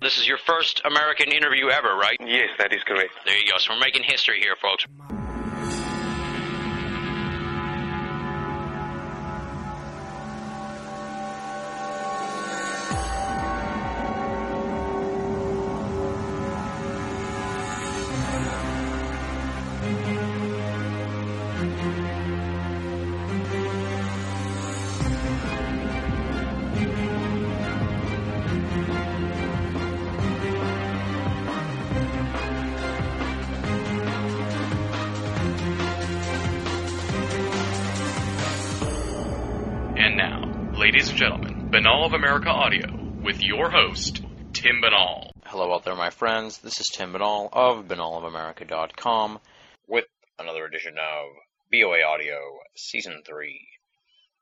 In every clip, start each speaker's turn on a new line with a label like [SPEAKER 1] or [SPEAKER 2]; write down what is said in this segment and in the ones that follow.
[SPEAKER 1] This is your first American interview ever, right?
[SPEAKER 2] Yes, that is correct.
[SPEAKER 1] There you go. So we're making history here, folks.
[SPEAKER 3] America Audio with your host, Tim Binnall.
[SPEAKER 4] Hello out there, my friends. This is Tim Binnall of binnallofamerica.com with another edition of BOA Audio Season 3.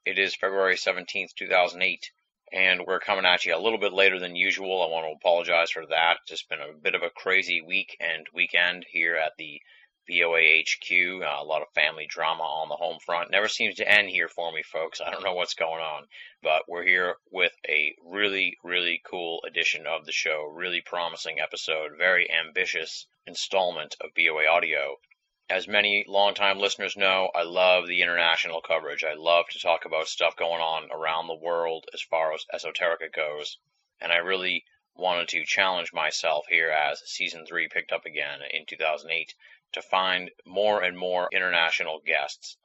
[SPEAKER 4] It is February 17th, 2008, and we're coming at you a little bit later than usual. I want to apologize for that. It's just been a bit of a crazy week and weekend here at the BOA HQ. Uh, a lot of family drama on the home front. Never seems to end here for me, folks. I don't know what's going on, but we're here with a really, really cool edition of the show. Really promising episode. Very ambitious installment of BOA Audio. As many longtime listeners know, I love the international coverage. I love to talk about stuff going on around the world as far as esoterica goes. And I really wanted to challenge myself here as season three picked up again in 2008 to find more and more international guests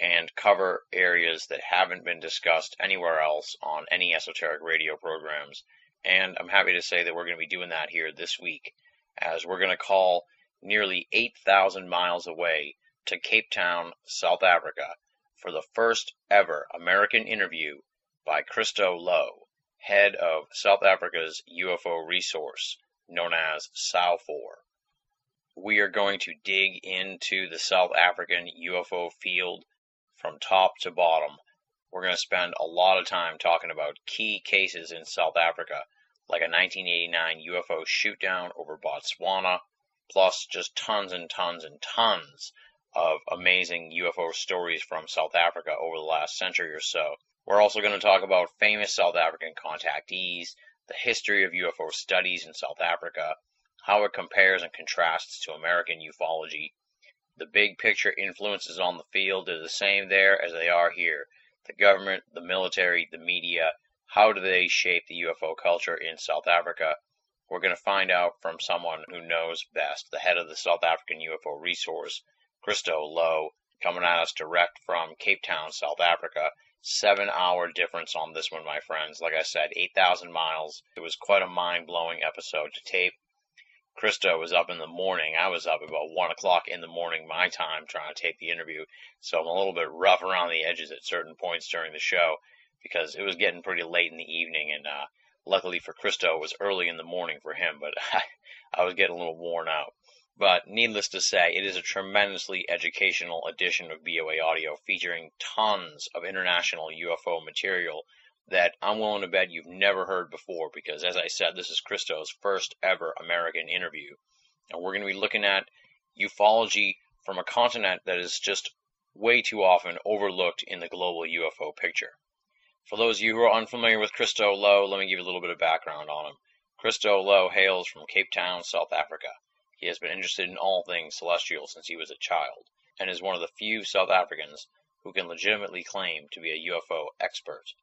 [SPEAKER 4] and cover areas that haven't been discussed anywhere else on any esoteric radio programs. And I'm happy to say that we're going to be doing that here this week, as we're going to call nearly 8,000 miles away to Cape Town, South Africa, for the first ever American interview by Christo Louw, head of South Africa's UFO resource, known as SAUFOR we are going to dig into the South African UFO field from top to bottom. We're going to spend a lot of time talking about key cases in South Africa, like a 1989 UFO shootdown over Botswana, plus just tons and tons and tons of amazing UFO stories from South Africa over the last century or so. We're also going to talk about famous South African contactees, the history of UFO studies in South Africa, how it compares and contrasts to American ufology. The big picture influences on the field are the same there as they are here. The government, the military, the media, how do they shape the UFO culture in South Africa? We're going to find out from someone who knows best, the head of the South African UFO resource, Christo Louw, coming at us direct from Cape Town, South Africa. Seven hour difference on this one, my friends. Like I said, 8,000 miles. It was quite a mind blowing episode to tape. Christo was up in the morning. I was up about one o'clock in the morning, my time, trying to tape the interview. So I'm a little bit rough around the edges at certain points during the show because it was getting pretty late in the evening. And uh, luckily for Christo, it was early in the morning for him, but I, I was getting a little worn out. But needless to say, it is a tremendously educational edition of BOA Audio featuring tons of international UFO material that I'm willing to bet you've never heard before because, as I said, this is Christo's first ever American interview. And we're going to be looking at ufology from a continent that is just way too often overlooked in the global UFO picture. For those of you who are unfamiliar with Christo Louw, let me give you a little bit of background on him. Christo Louw hails from Cape Town, South Africa. He has been interested in all things celestial since he was a child, and is one of the few South Africans who can legitimately claim to be a UFO expert.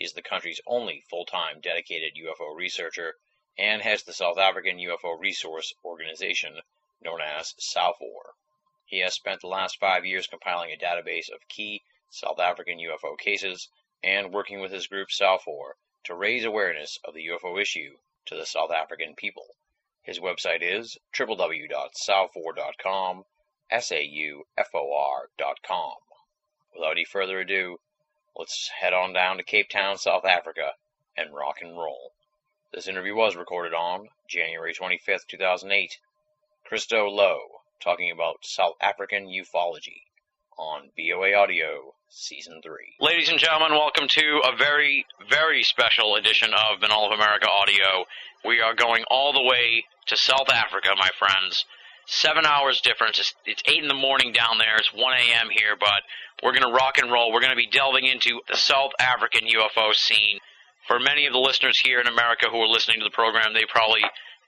[SPEAKER 4] Is the country's only full-time dedicated UFO researcher and has the South African UFO Resource Organization, known as SAUFOR. He has spent the last five years compiling a database of key South African UFO cases and working with his group SAUFOR to raise awareness of the UFO issue to the South African people. His website is www.saufor.com, S-A-U-F-O-R.com. Without any further ado, let's head on down to Cape Town, South Africa, and rock and roll. This interview was recorded on January 25th, 2008. Christo Louw talking about South African ufology on BOA Audio Season 3.
[SPEAKER 1] Ladies and gentlemen, welcome to a very, very special edition of Binnall of America Audio. We are going all the way to South Africa, my friends. Seven hours difference. It's, it's 8 in the morning down there. It's 1 a.m. here, but we're going to rock and roll. We're going to be delving into the South African UFO scene. for many of the listeners here in America who are listening to the program, they probably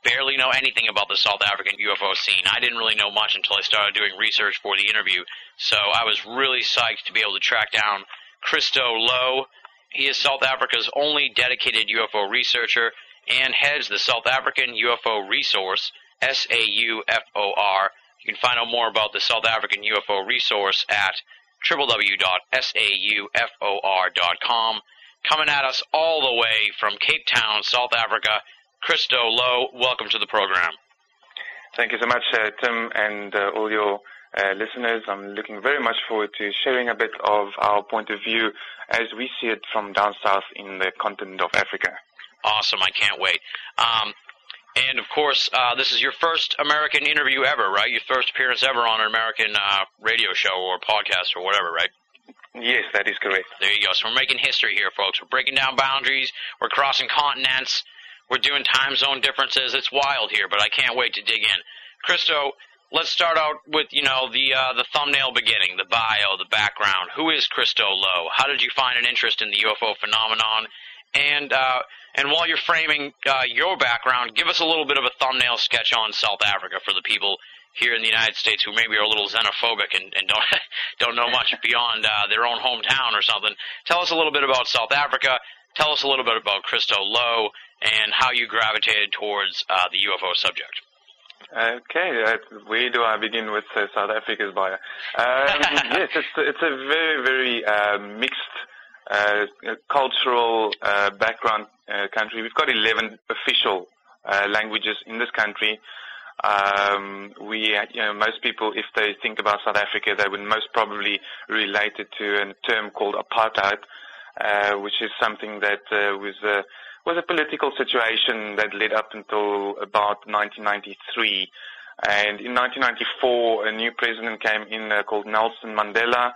[SPEAKER 1] barely know anything about the South African UFO scene. I didn't really know much until I started doing research for the interview, so I was really psyched to be able to track down Christo Louw. He is South Africa's only dedicated UFO researcher and heads the South African UFO Resource, S-A-U-F-O-R. You can find out more about the South African UFO Resource at www.saufor.com. Coming at us all the way from Cape Town, South Africa, Christo Louw, welcome to the program.
[SPEAKER 2] Thank you so much, uh, Tim, and uh, all your uh, listeners. I'm looking very much forward to sharing a bit of our point of view as we see it from down south in the continent of Africa.
[SPEAKER 1] Awesome, I can't wait. Um, and of course, uh, this is your first American interview ever, right? Your first appearance ever on an American uh, radio show or podcast or whatever, right?
[SPEAKER 2] Yes, that is correct.
[SPEAKER 1] There you go. So we're making history here, folks. We're breaking down boundaries. We're crossing continents. We're doing time zone differences. It's wild here, but I can't wait to dig in. Christo, let's start out with you know the uh, the thumbnail beginning, the bio, the background. Who is Christo Louw? How did you find an interest in the UFO phenomenon? And uh, and while you're framing uh, your background, give us a little bit of a thumbnail sketch on South Africa for the people here in the United States who maybe are a little xenophobic and, and don't don't know much beyond uh, their own hometown or something. Tell us a little bit about South Africa. Tell us a little bit about Christo Louw and how you gravitated towards uh, the UFO subject.
[SPEAKER 2] Okay, uh, where do I begin with uh, South Africa's bio? Um, yes, it's it's a very very uh, mixed uh, cultural uh, background uh, country. We've got 11 official languages in this country. Um, we, you know, most people, if they think about South Africa, they would most probably relate it to a term called apartheid, which is something that was was a political situation that led up until about 1993. And in 1994, a new president came in uh, called Nelson Mandela,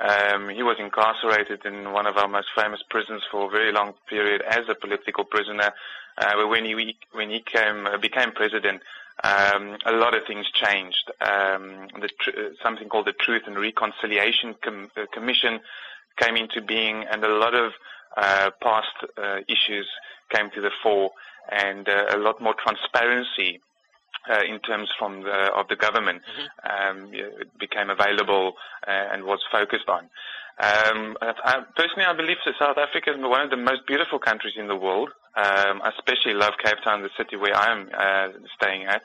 [SPEAKER 2] um, he was incarcerated in one of our most famous prisons for a very long period as a political prisoner. Uh, but when he when he came uh, became president, um, a lot of things changed. Um, tr- something called the Truth and Reconciliation Com- uh, Commission came into being, and a lot of uh, past uh, issues came to the fore, and uh, a lot more transparency uh, in terms from the, of the government mm-hmm. um, it became available uh, and was focused on. Um, I, personally, I believe that South Africa is one of the most beautiful countries in the world. Um, I especially love Cape Town, the city where I am uh, staying at,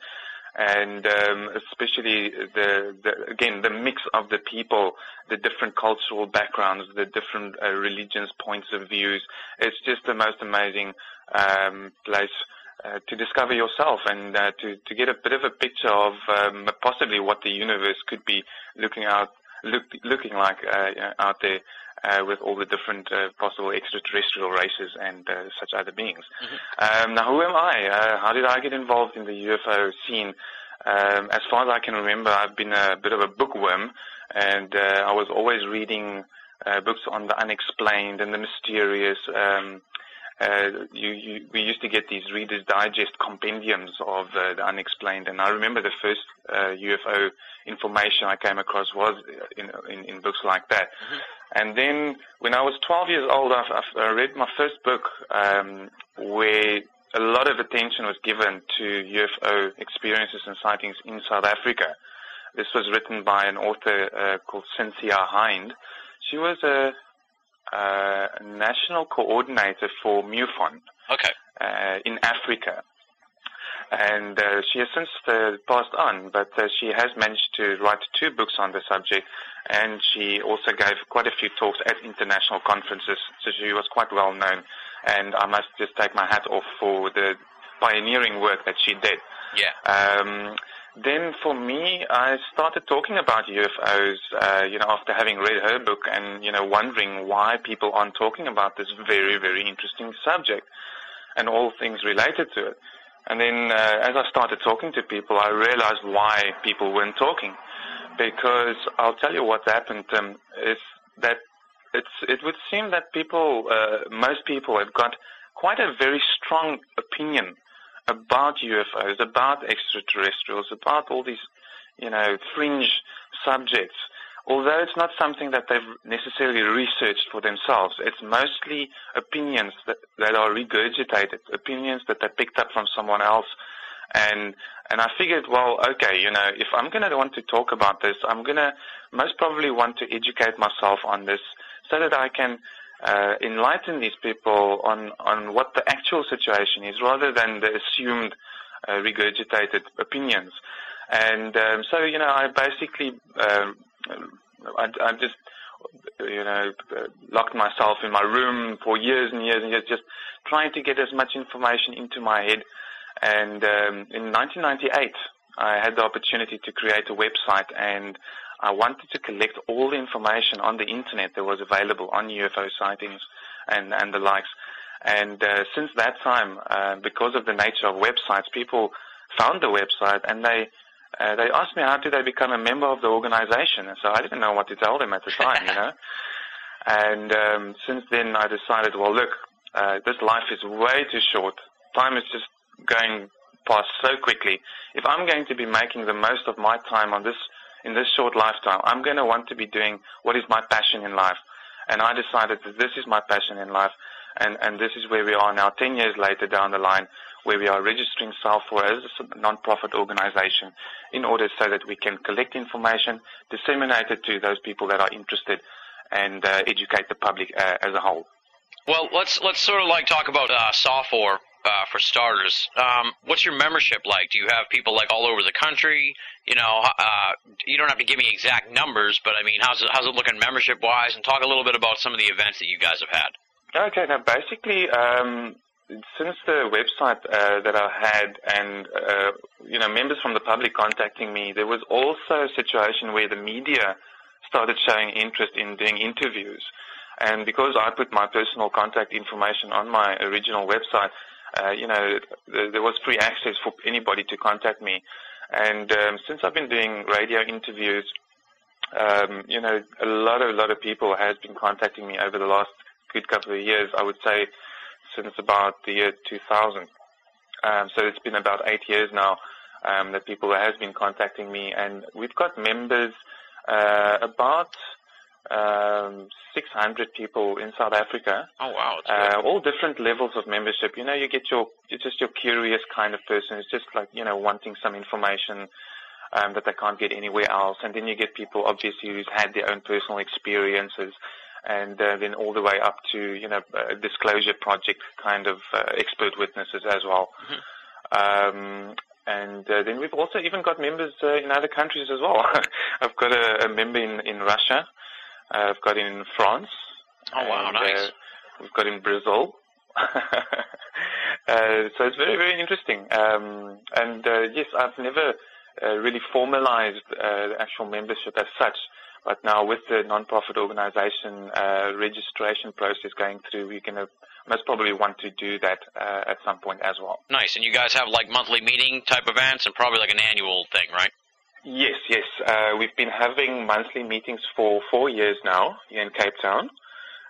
[SPEAKER 2] and um, especially the, the again the mix of the people, the different cultural backgrounds, the different uh, religions, points of views. It's just the most amazing um, place uh, to discover yourself and uh, to to get a bit of a picture of um, possibly what the universe could be looking out look, looking like uh, out there uh, with all the different uh, possible extraterrestrial races and uh, such other beings. Mm-hmm. Um, now, who am I? how did I get involved in the UFO scene? Um, as far as I can remember, I've been a bit of a bookworm, and I was always reading books on the unexplained and the mysterious. Uh, you, you, we used to get these Reader's Digest compendiums of uh, the unexplained, and I remember the first uh, UFO information I came across was in, in, in books like that. Mm-hmm. And then when I was 12 years old, I, I read my first book um, where a lot of attention was given to UFO experiences and sightings in South Africa. This was written by an author uh, called Cynthia Hind. She was a uh, national coordinator for MUFON
[SPEAKER 1] okay.
[SPEAKER 2] uh, in Africa. And uh, she has since uh, passed on, but uh, she has managed to write two books on the subject, and she also gave quite a few talks at international conferences, so she was quite well known. And I must just take my hat off for the pioneering work that she did.
[SPEAKER 1] Yeah.
[SPEAKER 2] Um, then for me, I started talking about UFOs, uh, you know, after having read her book and, you know, wondering why people aren't talking about this very, very interesting subject and all things related to it. And then uh, as I started talking to people, I realized why people weren't talking. Because I'll tell you what happened um, is that it's, it would seem that people, uh, most people have got quite a very strong opinion about UFOs, about extraterrestrials, about all these, you know, fringe subjects although it's not something that they've necessarily researched for themselves, it's mostly opinions that, that are regurgitated, opinions that they picked up from someone else. And, and I figured, well, okay, you know, if I'm to want to talk about this, I'm to most probably want to educate myself on this so that I can uh, enlighten these people on, on what the actual situation is rather than the assumed uh, regurgitated opinions. And um, so, you know, I basically, um, I, I just, you know, locked myself in my room for years and years and years, just trying to get as much information into my head. And um, in 1998, I had the opportunity to create a website and I wanted to collect all the information on the internet that was available on UFO sightings and, and the likes. And uh, since that time, uh, because of the nature of websites, people found the website and they uh, they asked me how did I become a member of the organization, and so I didn't know what to tell them at the time, you know. And um, since then, I decided, well, look, uh, this life is way too short. Time is just going past so quickly. If I'm going to be making the most of my time on this in this short lifetime, I'm going to want to be doing what is my passion in life. And I decided that this is my passion in life, and and this is where we are now, ten years later down the line where we are registering SAUFOR as a non-profit organization in order so that we can collect information, disseminate it to those people that are interested, and uh, educate the public uh, as a whole.
[SPEAKER 1] Well, let's let's sort of like talk about uh, SAUFOR uh, for starters. Um, what's your membership like? Do you have people like all over the country? You know, uh, you don't have to give me exact numbers, but I mean, how's it, how's it looking membership wise? And talk a little bit about some of the events that you guys have had.
[SPEAKER 2] Okay, now basically, um, since the website uh, that I had and uh, you know members from the public contacting me, there was also a situation where the media started showing interest in doing interviews. And because I put my personal contact information on my original website, uh, you know, there was free access for anybody to contact me. And um, since I've been doing radio interviews, um, you know, a lot of a lot of people has been contacting me over the last good couple of years. I would say since about the year 2000. Um, so it's been about eight years now um, that people has been contacting me, and we've got members uh, about um, 600 people in South Africa.
[SPEAKER 1] Oh wow!
[SPEAKER 2] Uh, all different levels of membership. You know, you get your you're just your curious kind of person. It's just like you know wanting some information. Um, that they can't get anywhere else, and then you get people obviously who's had their own personal experiences, and uh, then all the way up to you know disclosure project kind of uh, expert witnesses as well. Mm-hmm. Um, and uh, then we've also even got members uh, in other countries as well. I've got a, a, member in in Russia. Uh, I've got in France.
[SPEAKER 1] Oh wow, and, nice.
[SPEAKER 2] we've got in Brazil. so it's very very interesting. Um, and yes, I've never really formalized the actual membership as such. But now with the non-profit organization uh, registration process going through, we're going to most probably want to do that uh, at some point as well.
[SPEAKER 1] Nice. And you guys have like monthly meeting type events and probably like an annual thing, right?
[SPEAKER 2] Yes, yes. Uh, we've been having monthly meetings for four years now here in Cape Town.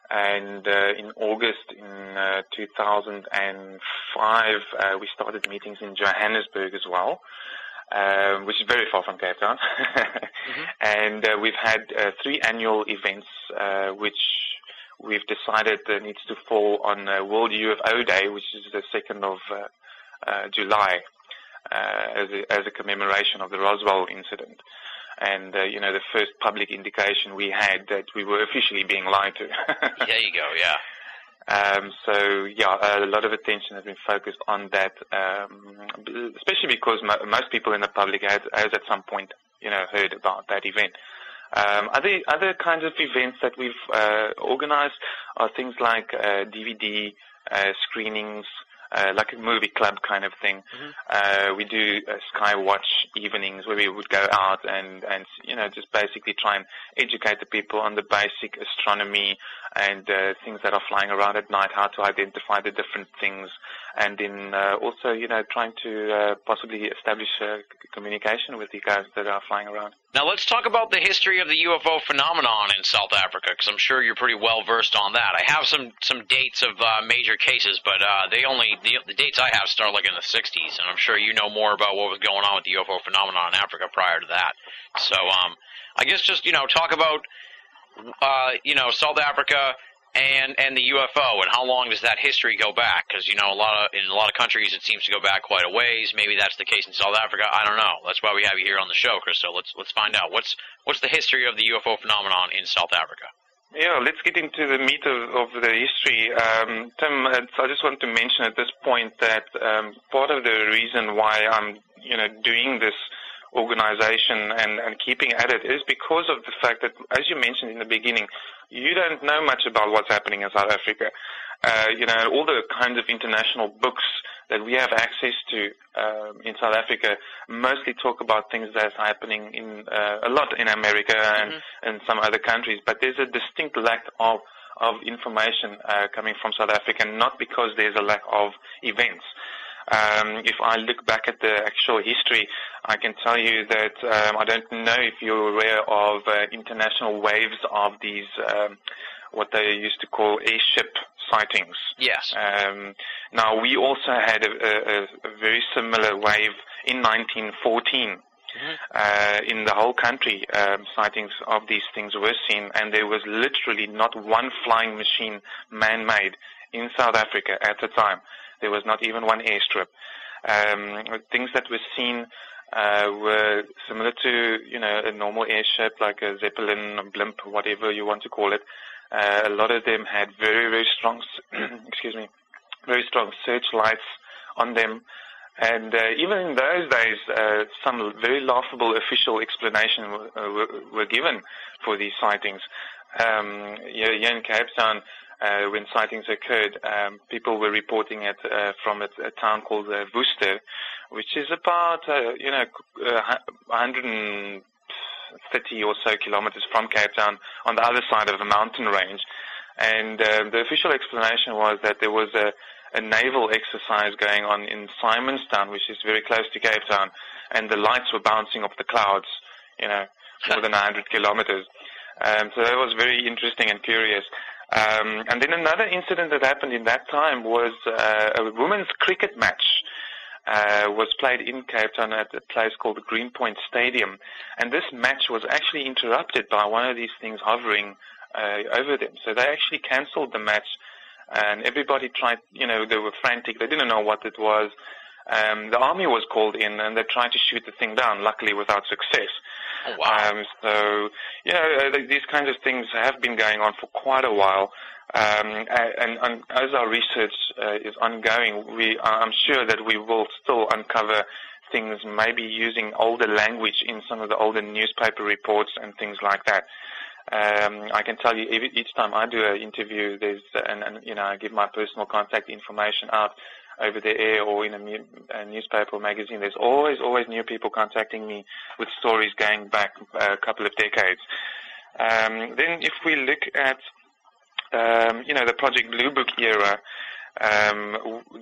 [SPEAKER 2] And uh, in August in uh, 2005, uh, we started meetings in Johannesburg as well um, which is very far from Cape Town. mm-hmm. And uh, we've had uh, three annual events, uh, which we've decided needs to fall on World UFO Day, which is the 2nd of July, as, a, as a commemoration of the Roswell incident. And, you know, the first public indication we had that we were officially being lied to.
[SPEAKER 1] there you go, yeah.
[SPEAKER 2] Um, so yeah, a lot of attention has been focused on that, um, especially because mo- most people in the public has, has, at some point, you know, heard about that event. Um, other other kinds of events that we've uh, organized are things like uh, DVD uh, screenings, uh, like a movie club kind of thing. Mm-hmm. Uh, we do uh, sky watch evenings where we would go out and, and, you know, just basically try and educate the people on the basic astronomy, and uh, things that are flying around at night, how to identify the different things, and then uh, also, you know, trying to uh, possibly establish uh, communication with the guys that are flying around.
[SPEAKER 1] Now let's talk about the history of the UFO phenomenon in South Africa, because I'm sure you're pretty well versed on that. I have some some dates of uh, major cases, but uh, they only the, the dates I have start like in the 60s, and I'm sure you know more about what was going on with the UFO phenomenon in Africa prior to that. So, um, I guess just you know talk about uh, you know, South Africa and and the UFO, and how long does that history go back? Because you know, a lot of in a lot of countries, it seems to go back quite a ways. Maybe that's the case in South Africa. I don't know. That's why we have you here on the show, Chris. So let's let's find out what's what's the history of the UFO phenomenon in South Africa.
[SPEAKER 2] Yeah, let's get into the meat of, of the history. Um, Tim, I just want to mention at this point that um, part of the reason why I'm, you know, doing this organization and, and keeping at it is because of the fact that, as you mentioned in the beginning, you don't know much about what's happening in South Africa. Uh, you know, all the kinds of international books that we have access to um, in South Africa mostly talk about things that's happening in uh, a lot in America and, mm-hmm. and some other countries, but there's a distinct lack of of information uh, coming from South Africa, not because there's a lack of events. Um, if I look back at the actual history, I can tell you that um, I don't know if you're aware of uh, international waves of these, um, what they used to call airship sightings.
[SPEAKER 1] Yes.
[SPEAKER 2] Um, now, we also had a, a, a, very similar wave in 1914. Mm-hmm. Uh, in the whole country, um, sightings of these things were seen, and there was literally not one flying machine man-made in South Africa at the time. There was not even one airstrip. Um, things that were seen uh, were similar to, you know, a normal airship like a Zeppelin, a blimp, whatever you want to call it. Uh, a lot of them had very, very strong, excuse me, very strong searchlights on them. And uh, even in those days, uh, some very laughable official explanations uh, were, were, given for these sightings. Um, here in Cape Town, uh, when sightings occurred, um, people were reporting it uh, from a, a, town called uh, Worcester, which is about uh, you know 130 or so kilometers from Cape Town on the other side of the mountain range. And uh, the official explanation was that there was a, a naval exercise going on in Simonstown, which is very close to Cape Town, and the lights were bouncing off the clouds, you know, more than 100 kilometers. Um, so that was very interesting and curious. Um, and then another incident that happened in that time was uh, a women's cricket match. Uh, was played in Cape Town at a place called the Greenpoint Stadium, and this match was actually interrupted by one of these things hovering uh, over them. So they actually cancelled the match, and everybody tried. You know, they were frantic. They didn't know what it was. Um, the army was called in, and they tried to shoot the thing down. Luckily, without success.
[SPEAKER 1] Oh, wow.
[SPEAKER 2] Um, so, you know, uh, these kinds of things have been going on for quite a while. Um, and, and, as our research uh, is ongoing, we, I'm sure that we will still uncover things, maybe using older language in some of the older newspaper reports and things like that. Um, I can tell you each time I do an interview, there's and, and you know I give my personal contact information out over the air or in a, mu- a newspaper or magazine, there's always, always new people contacting me with stories going back a couple of decades. Um, then if we look at, um, you know, the Project Blue Book era, um,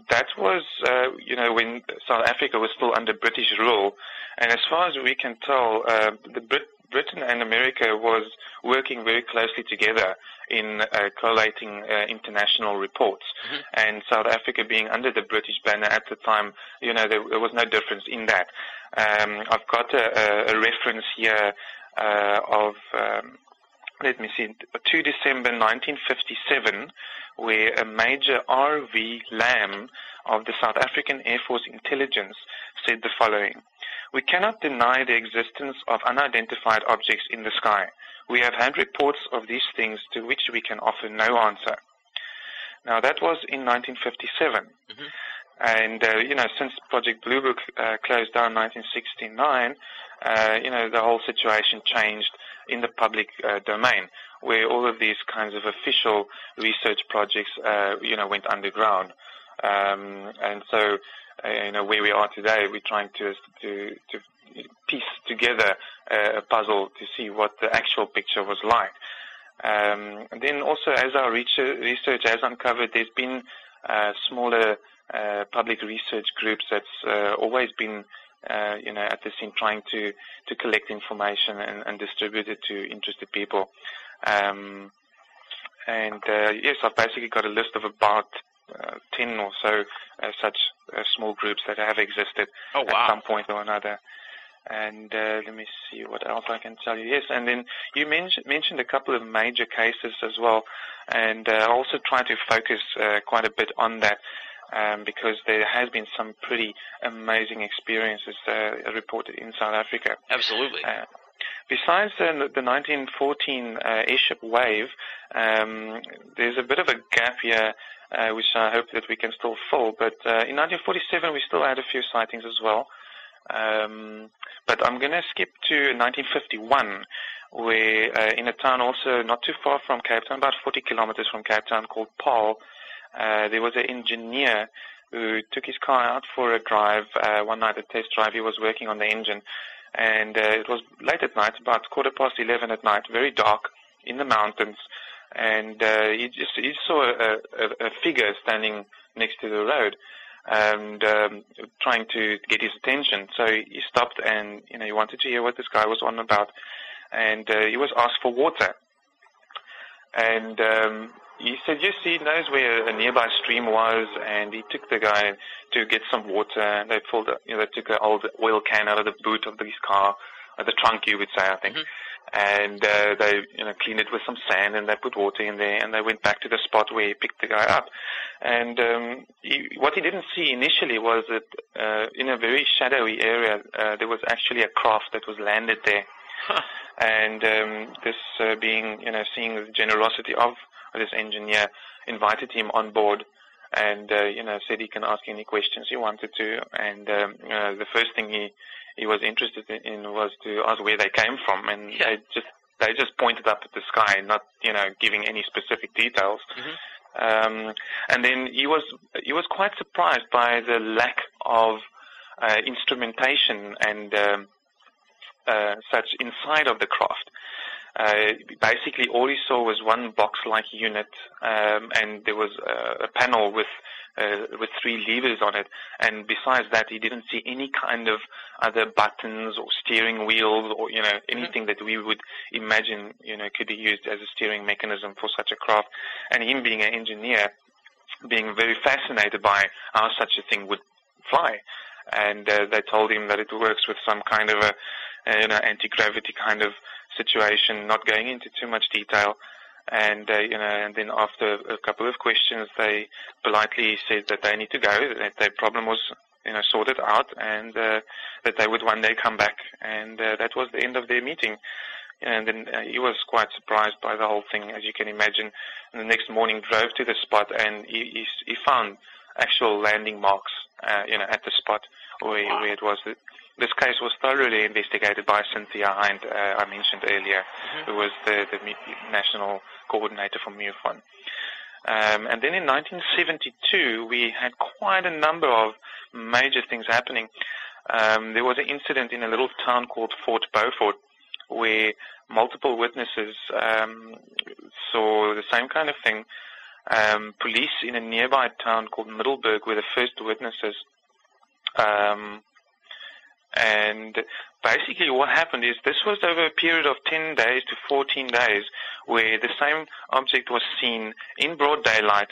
[SPEAKER 2] that was, uh, you know, when South Africa was still under British rule. And as far as we can tell, uh, the Brit- Britain and America was working very closely together in uh, collating uh, international reports. Mm-hmm. And South Africa being under the British banner at the time, you know, there, there was no difference in that. Um, I've got a, a reference here uh, of, um, let me see, 2 December 1957, where a Major R.V. Lamb of the South African Air Force Intelligence said the following. We cannot deny the existence of unidentified objects in the sky. We have had reports of these things to which we can offer no answer. Now that was in 1957. Mm-hmm. And, uh, you know, since Project Blue Book uh, closed down in 1969, uh, you know, the whole situation changed in the public uh, domain, where all of these kinds of official research projects, uh, you know, went underground. Um, and so you know, where we are today, we're trying to to to piece together a puzzle to see what the actual picture was like. Um, and then also, as our research has uncovered, there's been uh, smaller uh, public research groups that's uh, always been, uh, you know, at the scene trying to to collect information and, and distribute it to interested people. Um, and uh, yes, I've basically got a list of about uh, 10 or so such small groups that have existed
[SPEAKER 1] oh, wow.
[SPEAKER 2] at some point or another. And uh, let me see what else I can tell you. Yes, and then you mentioned mentioned a couple of major cases as well, and uh, also try to focus uh, quite a bit on that. Um, because there has been some pretty amazing experiences uh, reported in South Africa.
[SPEAKER 1] Absolutely. Uh,
[SPEAKER 2] besides the, the 1914 uh, airship wave, um, there's a bit of a gap here, which I hope that we can still fill. But in 1947, we still had a few sightings as well. Um, but I'm going to skip to 1951, where uh, in a town also not too far from Cape Town, about 40 kilometers from Cape Town, called Paarl, uh, there was an engineer who took his car out for a drive uh, one night, a test drive. He was working on the engine, and uh, it was late at night, about quarter past 11 at night, very dark in the mountains, and uh, he just he saw a, a, a figure standing next to the road and um, trying to get his attention. So he stopped and you know he wanted to hear what this guy was on about, and uh, he was asked for water. And um, he said yes, he knows where a nearby stream was, and he took the guy to get some water. And they pulled, you know, they took an old oil can out of the boot of his car, or the trunk, you would say, I think. Mm-hmm and uh, they you know cleaned it with some sand and they put water in there and they went back to the spot where he picked the guy up and um, he, what he didn't see initially was that uh, in a very shadowy area uh, there was actually a craft that was landed there huh. and um, this uh, being you know seeing the generosity of this engineer invited him on board and uh, you know said he can ask any questions he wanted to and um, uh, the first thing he he was interested in was to ask where they came from, and yeah. they just they just pointed up at the sky, not you know giving any specific details. Mm-hmm. Um, and then he was he was quite surprised by the lack of uh, instrumentation and um, uh, such inside of the craft. Uh, basically, all he saw was one box-like unit, um, and there was a, a panel with uh, with three levers on it. And besides that, he didn't see any kind of other buttons or steering wheels or, you know, mm-hmm. anything mm-hmm. that we would imagine, you know, could be used as a steering mechanism for such a craft. And him being an engineer, being very fascinated by how such a thing would fly. And uh, they told him that it works with some kind of a, you know, anti-gravity kind of situation, not going into too much detail and uh, you know, and then after a couple of questions, they politely said that they need to go, that their problem was you know sorted out, and uh, that they would one day come back, and uh, that was the end of their meeting. And then uh, he was quite surprised by the whole thing, as you can imagine. And the next morning, drove to the spot, and he he, he found actual landing marks, uh, you know, at the spot where, wow. where it was. This case was thoroughly investigated by Cynthia Hind, uh, I mentioned earlier, mm-hmm. who was the, the national coordinator for MUFON. Um, and then in 1972, we had quite a number of major things happening. Um, there was an incident in a little town called Fort Beaufort where multiple witnesses um, saw the same kind of thing. Um, police in a nearby town called Middelburg were the first witnesses. Um, and basically what happened is this was over a period of 10 days to 14 days where the same object was seen in broad daylight.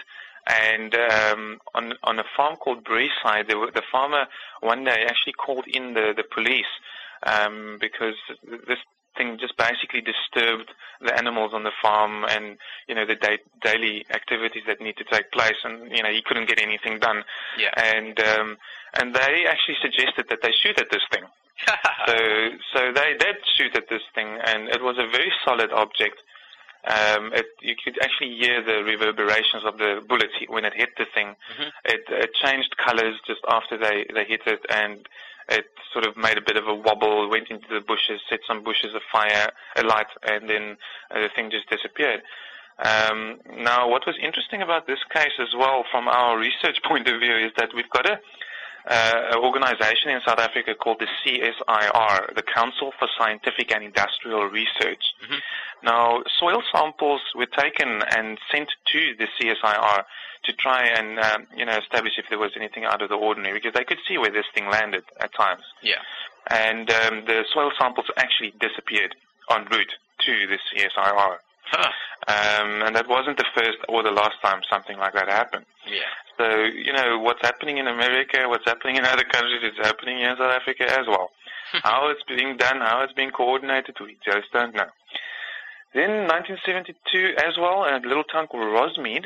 [SPEAKER 2] And um, on on a farm called Breeside, the, the farmer one day actually called in the the police um, because this thing just basically disturbed the animals on the farm and you know the da- daily activities that need to take place, and you know he couldn't get anything done.
[SPEAKER 1] Yeah.
[SPEAKER 2] And um, and they actually suggested that they shoot at this thing. so so they did shoot at this thing, and it was a very solid object. Um, it, you could actually hear the reverberations of the bullet when it hit the thing. Mm-hmm. It, it changed colors just after they, they hit it, and it sort of made a bit of a wobble, went into the bushes, set some bushes afire, alight, and then uh, the thing just disappeared. Um, now, what was interesting about this case as well, from our research point of view, is that we've got a uh, an organization in South Africa called the CSIR, the Council for Scientific and Industrial Research.
[SPEAKER 1] Mhm.
[SPEAKER 2] Now, soil samples were taken and sent to the CSIR to try and um, you know establish if there was anything out of the ordinary because they could see where this thing landed at times.
[SPEAKER 1] Yeah.
[SPEAKER 2] And um, the soil samples actually disappeared en route to this CSIR.
[SPEAKER 1] Huh.
[SPEAKER 2] Um, and that wasn't the first or the last time something like that happened.
[SPEAKER 1] Yeah.
[SPEAKER 2] So, you know, what's happening in America, what's happening in other countries, is happening in South Africa as well. how it's being done, how it's being coordinated, we just don't know. Then 1972 as well, in a little town called Rosmead,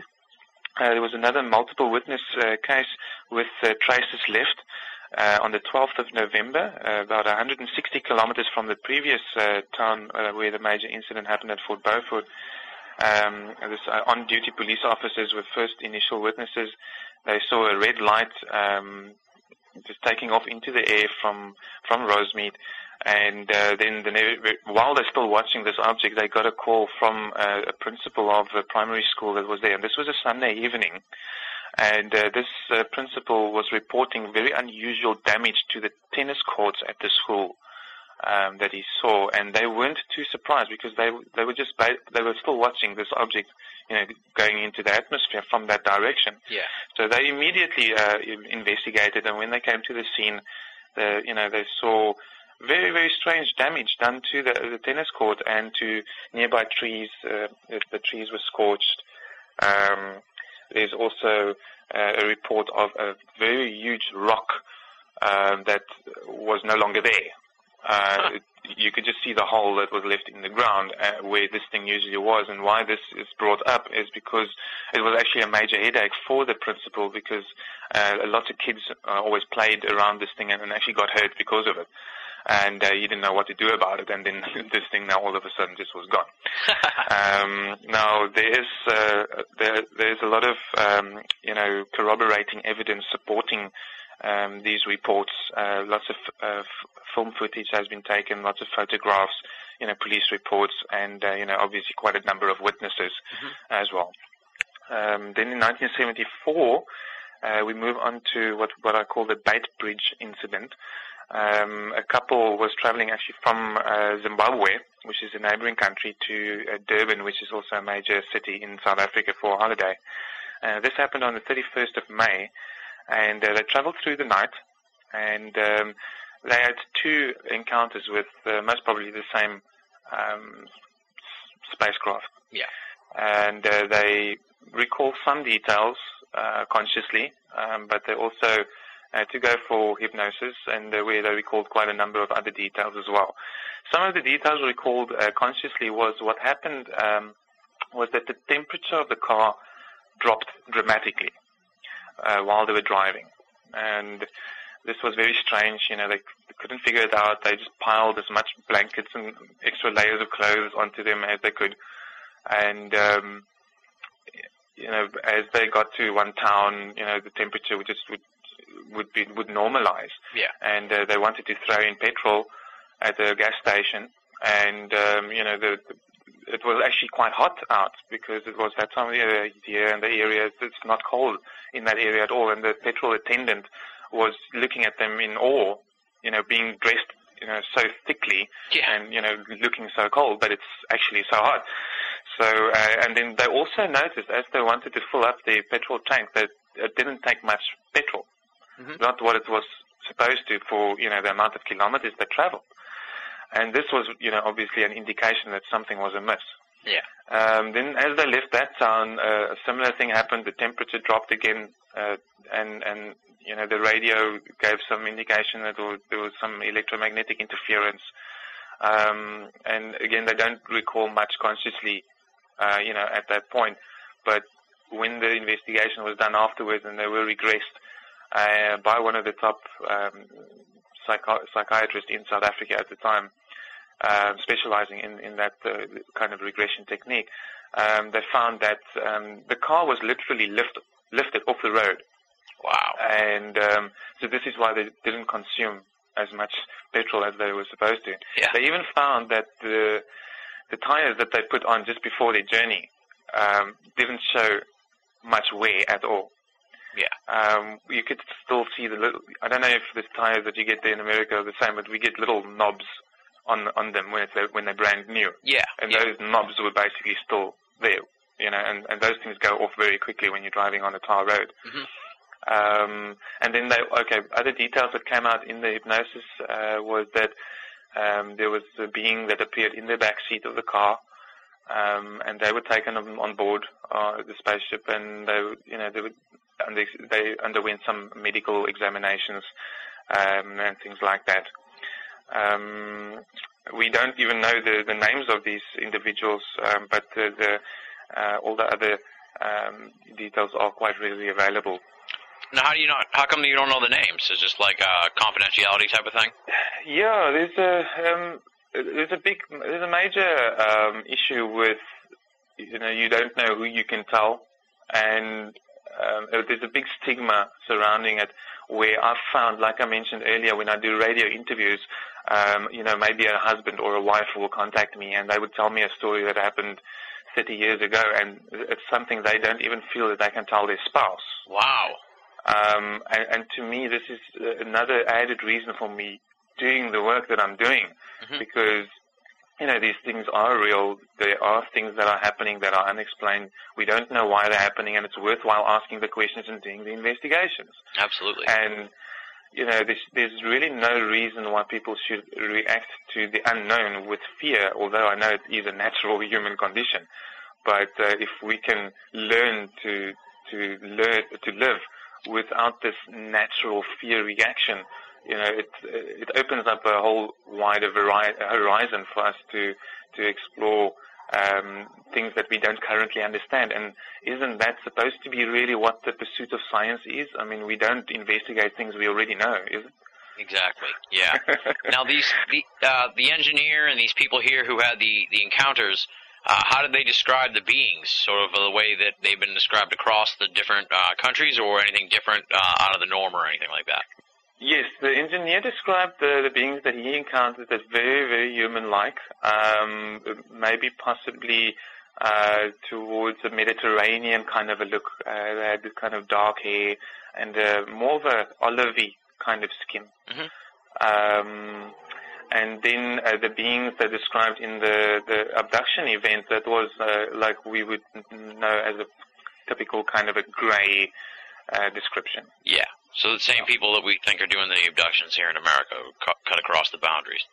[SPEAKER 2] uh, there was another multiple witness uh, case with uh, traces left uh, on the 12th of November, uh, about 160 kilometers from the previous town where the major incident happened at Fort Beaufort. Um, this on-duty police officers were first initial witnesses. They saw a red light um, just taking off into the air from from Rosmead, and uh, then the, while they're still watching this object, they got a call from uh, a principal of a primary school that was there, and this was a Sunday evening. And uh, this uh, principal was reporting very unusual damage to the tennis courts at the school um, that he saw, and they weren't too surprised because they they were just they were still watching this object, you know, going into the atmosphere from that direction.
[SPEAKER 1] Yeah.
[SPEAKER 2] So they immediately uh, investigated, and when they came to the scene, the, you know, they saw very, very strange damage done to the, the tennis court and to nearby trees. Uh, the, the trees were scorched. Um, there's also uh, a report of a very huge rock um, that was no longer there. Uh, it, you could just see the hole that was left in the ground uh, where this thing usually was. And why this is brought up is because it was actually a major headache for the principal because uh, lots of kids uh, always played around this thing and, and actually got hurt because of it. And uh, he didn't know what to do about it. And then this thing now all of a sudden just was gone. Um, now there is uh, there, there's a lot of um, you know corroborating evidence supporting um, these reports. Uh, lots of uh, f- film footage has been taken, lots of photographs, you know, police reports, and uh, you know, obviously quite a number of witnesses as well. Um, then in 1974, uh, we move on to what what I call the Bait Bridge incident. Um, a couple was traveling actually from uh, Zimbabwe, which is a neighboring country, to uh, Durban, which is also a major city in South Africa for a holiday. Uh, this happened on the 31st of May, and uh, they traveled through the night, and um, they had two encounters with uh, most probably the same um, s- spacecraft.
[SPEAKER 1] Yeah.
[SPEAKER 2] And uh, they recall some details uh, consciously, um, but they also uh, to go for hypnosis, and uh, where they recalled quite a number of other details as well. Some of the details recalled uh, consciously was what happened um, was that the temperature of the car dropped dramatically uh, while they were driving, and this was very strange. You know, they, couldn't figure it out. They just piled as much blankets and extra layers of clothes onto them as they could, and um, you know, as they got to one town, you know, the temperature would just would would be would normalize.
[SPEAKER 1] Yeah.
[SPEAKER 2] And uh, they wanted to throw in petrol at the gas station, and um, you know, the, the it was actually quite hot out because it was that time of year, year in the area. It's not cold in that area at all, and the petrol attendant was looking at them in awe, you know, being dressed, you know, so thickly
[SPEAKER 1] Yeah.
[SPEAKER 2] and you know, looking so cold, but it's actually so hot. So, uh, and then they also noticed as they wanted to fill up the petrol tank that it didn't take much petrol,
[SPEAKER 1] Mhm.
[SPEAKER 2] not what it was supposed to for you know the amount of kilometers they traveled. And this was, you know, obviously an indication that something was amiss.
[SPEAKER 1] Yeah.
[SPEAKER 2] Um, then as they left that town, uh, a similar thing happened. The temperature dropped again, uh, and and you know the radio gave some indication that there was, there was some electromagnetic interference. Um, and again, they don't recall much consciously, uh, you know, at that point. But when the investigation was done afterwards, and they were regressed uh, by one of the top um, psychi- psychiatrists in South Africa at the time, uh, specializing in, in that uh, kind of regression technique, um, they found that um, the car was literally lift, lifted off the road.
[SPEAKER 1] Wow.
[SPEAKER 2] And um, so this is why they didn't consume as much petrol as they were supposed to.
[SPEAKER 1] Yeah.
[SPEAKER 2] They even found that the the tires that they put on just before their journey um, didn't show much wear at all.
[SPEAKER 1] Yeah.
[SPEAKER 2] Um, you could still see the little. I don't know if the tires that you get there in America are the same, but we get little knobs on on them when it's when they're brand new,
[SPEAKER 1] Yeah.
[SPEAKER 2] and
[SPEAKER 1] yeah.
[SPEAKER 2] those knobs were basically still there. You know, and, and those things go off very quickly when you're driving on a tar road.
[SPEAKER 1] Mhm.
[SPEAKER 2] Um, and then they okay. Other details that came out in the hypnosis uh, was that um, there was a being that appeared in the back seat of the car, um, and they were taken on, on board uh, the spaceship, and they, you know, they they, they underwent some medical examinations um, and things like that. Um, we don't even know the, the names of these individuals, um, but the, the uh, all the other um, details are quite readily available.
[SPEAKER 1] Now, how do you not? How come you don't know the names? Is just like a confidentiality type of thing?
[SPEAKER 2] Yeah, there's a um, there's a big there's a major um, issue with you know you don't know who you can tell, and um, there's a big stigma surrounding it. Where I've found, like I mentioned earlier, when I do radio interviews, um, you know maybe a husband or a wife will contact me and they would tell me a story that happened 30 years ago, and it's something they don't even feel that they can tell their spouse.
[SPEAKER 1] Wow.
[SPEAKER 2] Um, and, and to me, this is uh, another added reason for me doing the work that I'm doing
[SPEAKER 1] Mhm.
[SPEAKER 2] because, you know, these things are real. There are things that are happening that are unexplained. We don't know why they're happening, and it's worthwhile asking the questions and doing the investigations.
[SPEAKER 1] Absolutely.
[SPEAKER 2] And, you know, there's, there's really no reason why people should react to the unknown with fear, although I know it is a natural human condition. But uh, if we can learn to to learn to live without this natural fear reaction, you know, it it opens up a whole wider vari- horizon for us to to explore um, things that we don't currently understand. And isn't that supposed to be really what the pursuit of science is? I mean, we don't investigate things we already know, is it?
[SPEAKER 1] Exactly. Yeah. now these the uh, the engineer and these people here who had the the encounters. Uh, how did they describe the beings? Sort of the way that they've been described across the different uh, countries, or anything different uh, out of the norm, or anything like that?
[SPEAKER 2] Yes, the engineer described the, the beings that he encountered as very, very human-like, um, maybe possibly uh, towards a Mediterranean kind of a look. Uh, they had this kind of dark hair and uh, more of a olivey kind of skin.
[SPEAKER 1] Mhm.
[SPEAKER 2] Um, and then uh, the beings that described in the, the abduction event that was uh, like we would know as a typical kind of a grey uh, description.
[SPEAKER 1] Yeah. So the same people that we think are doing the abductions here in America cut, cut across the boundaries.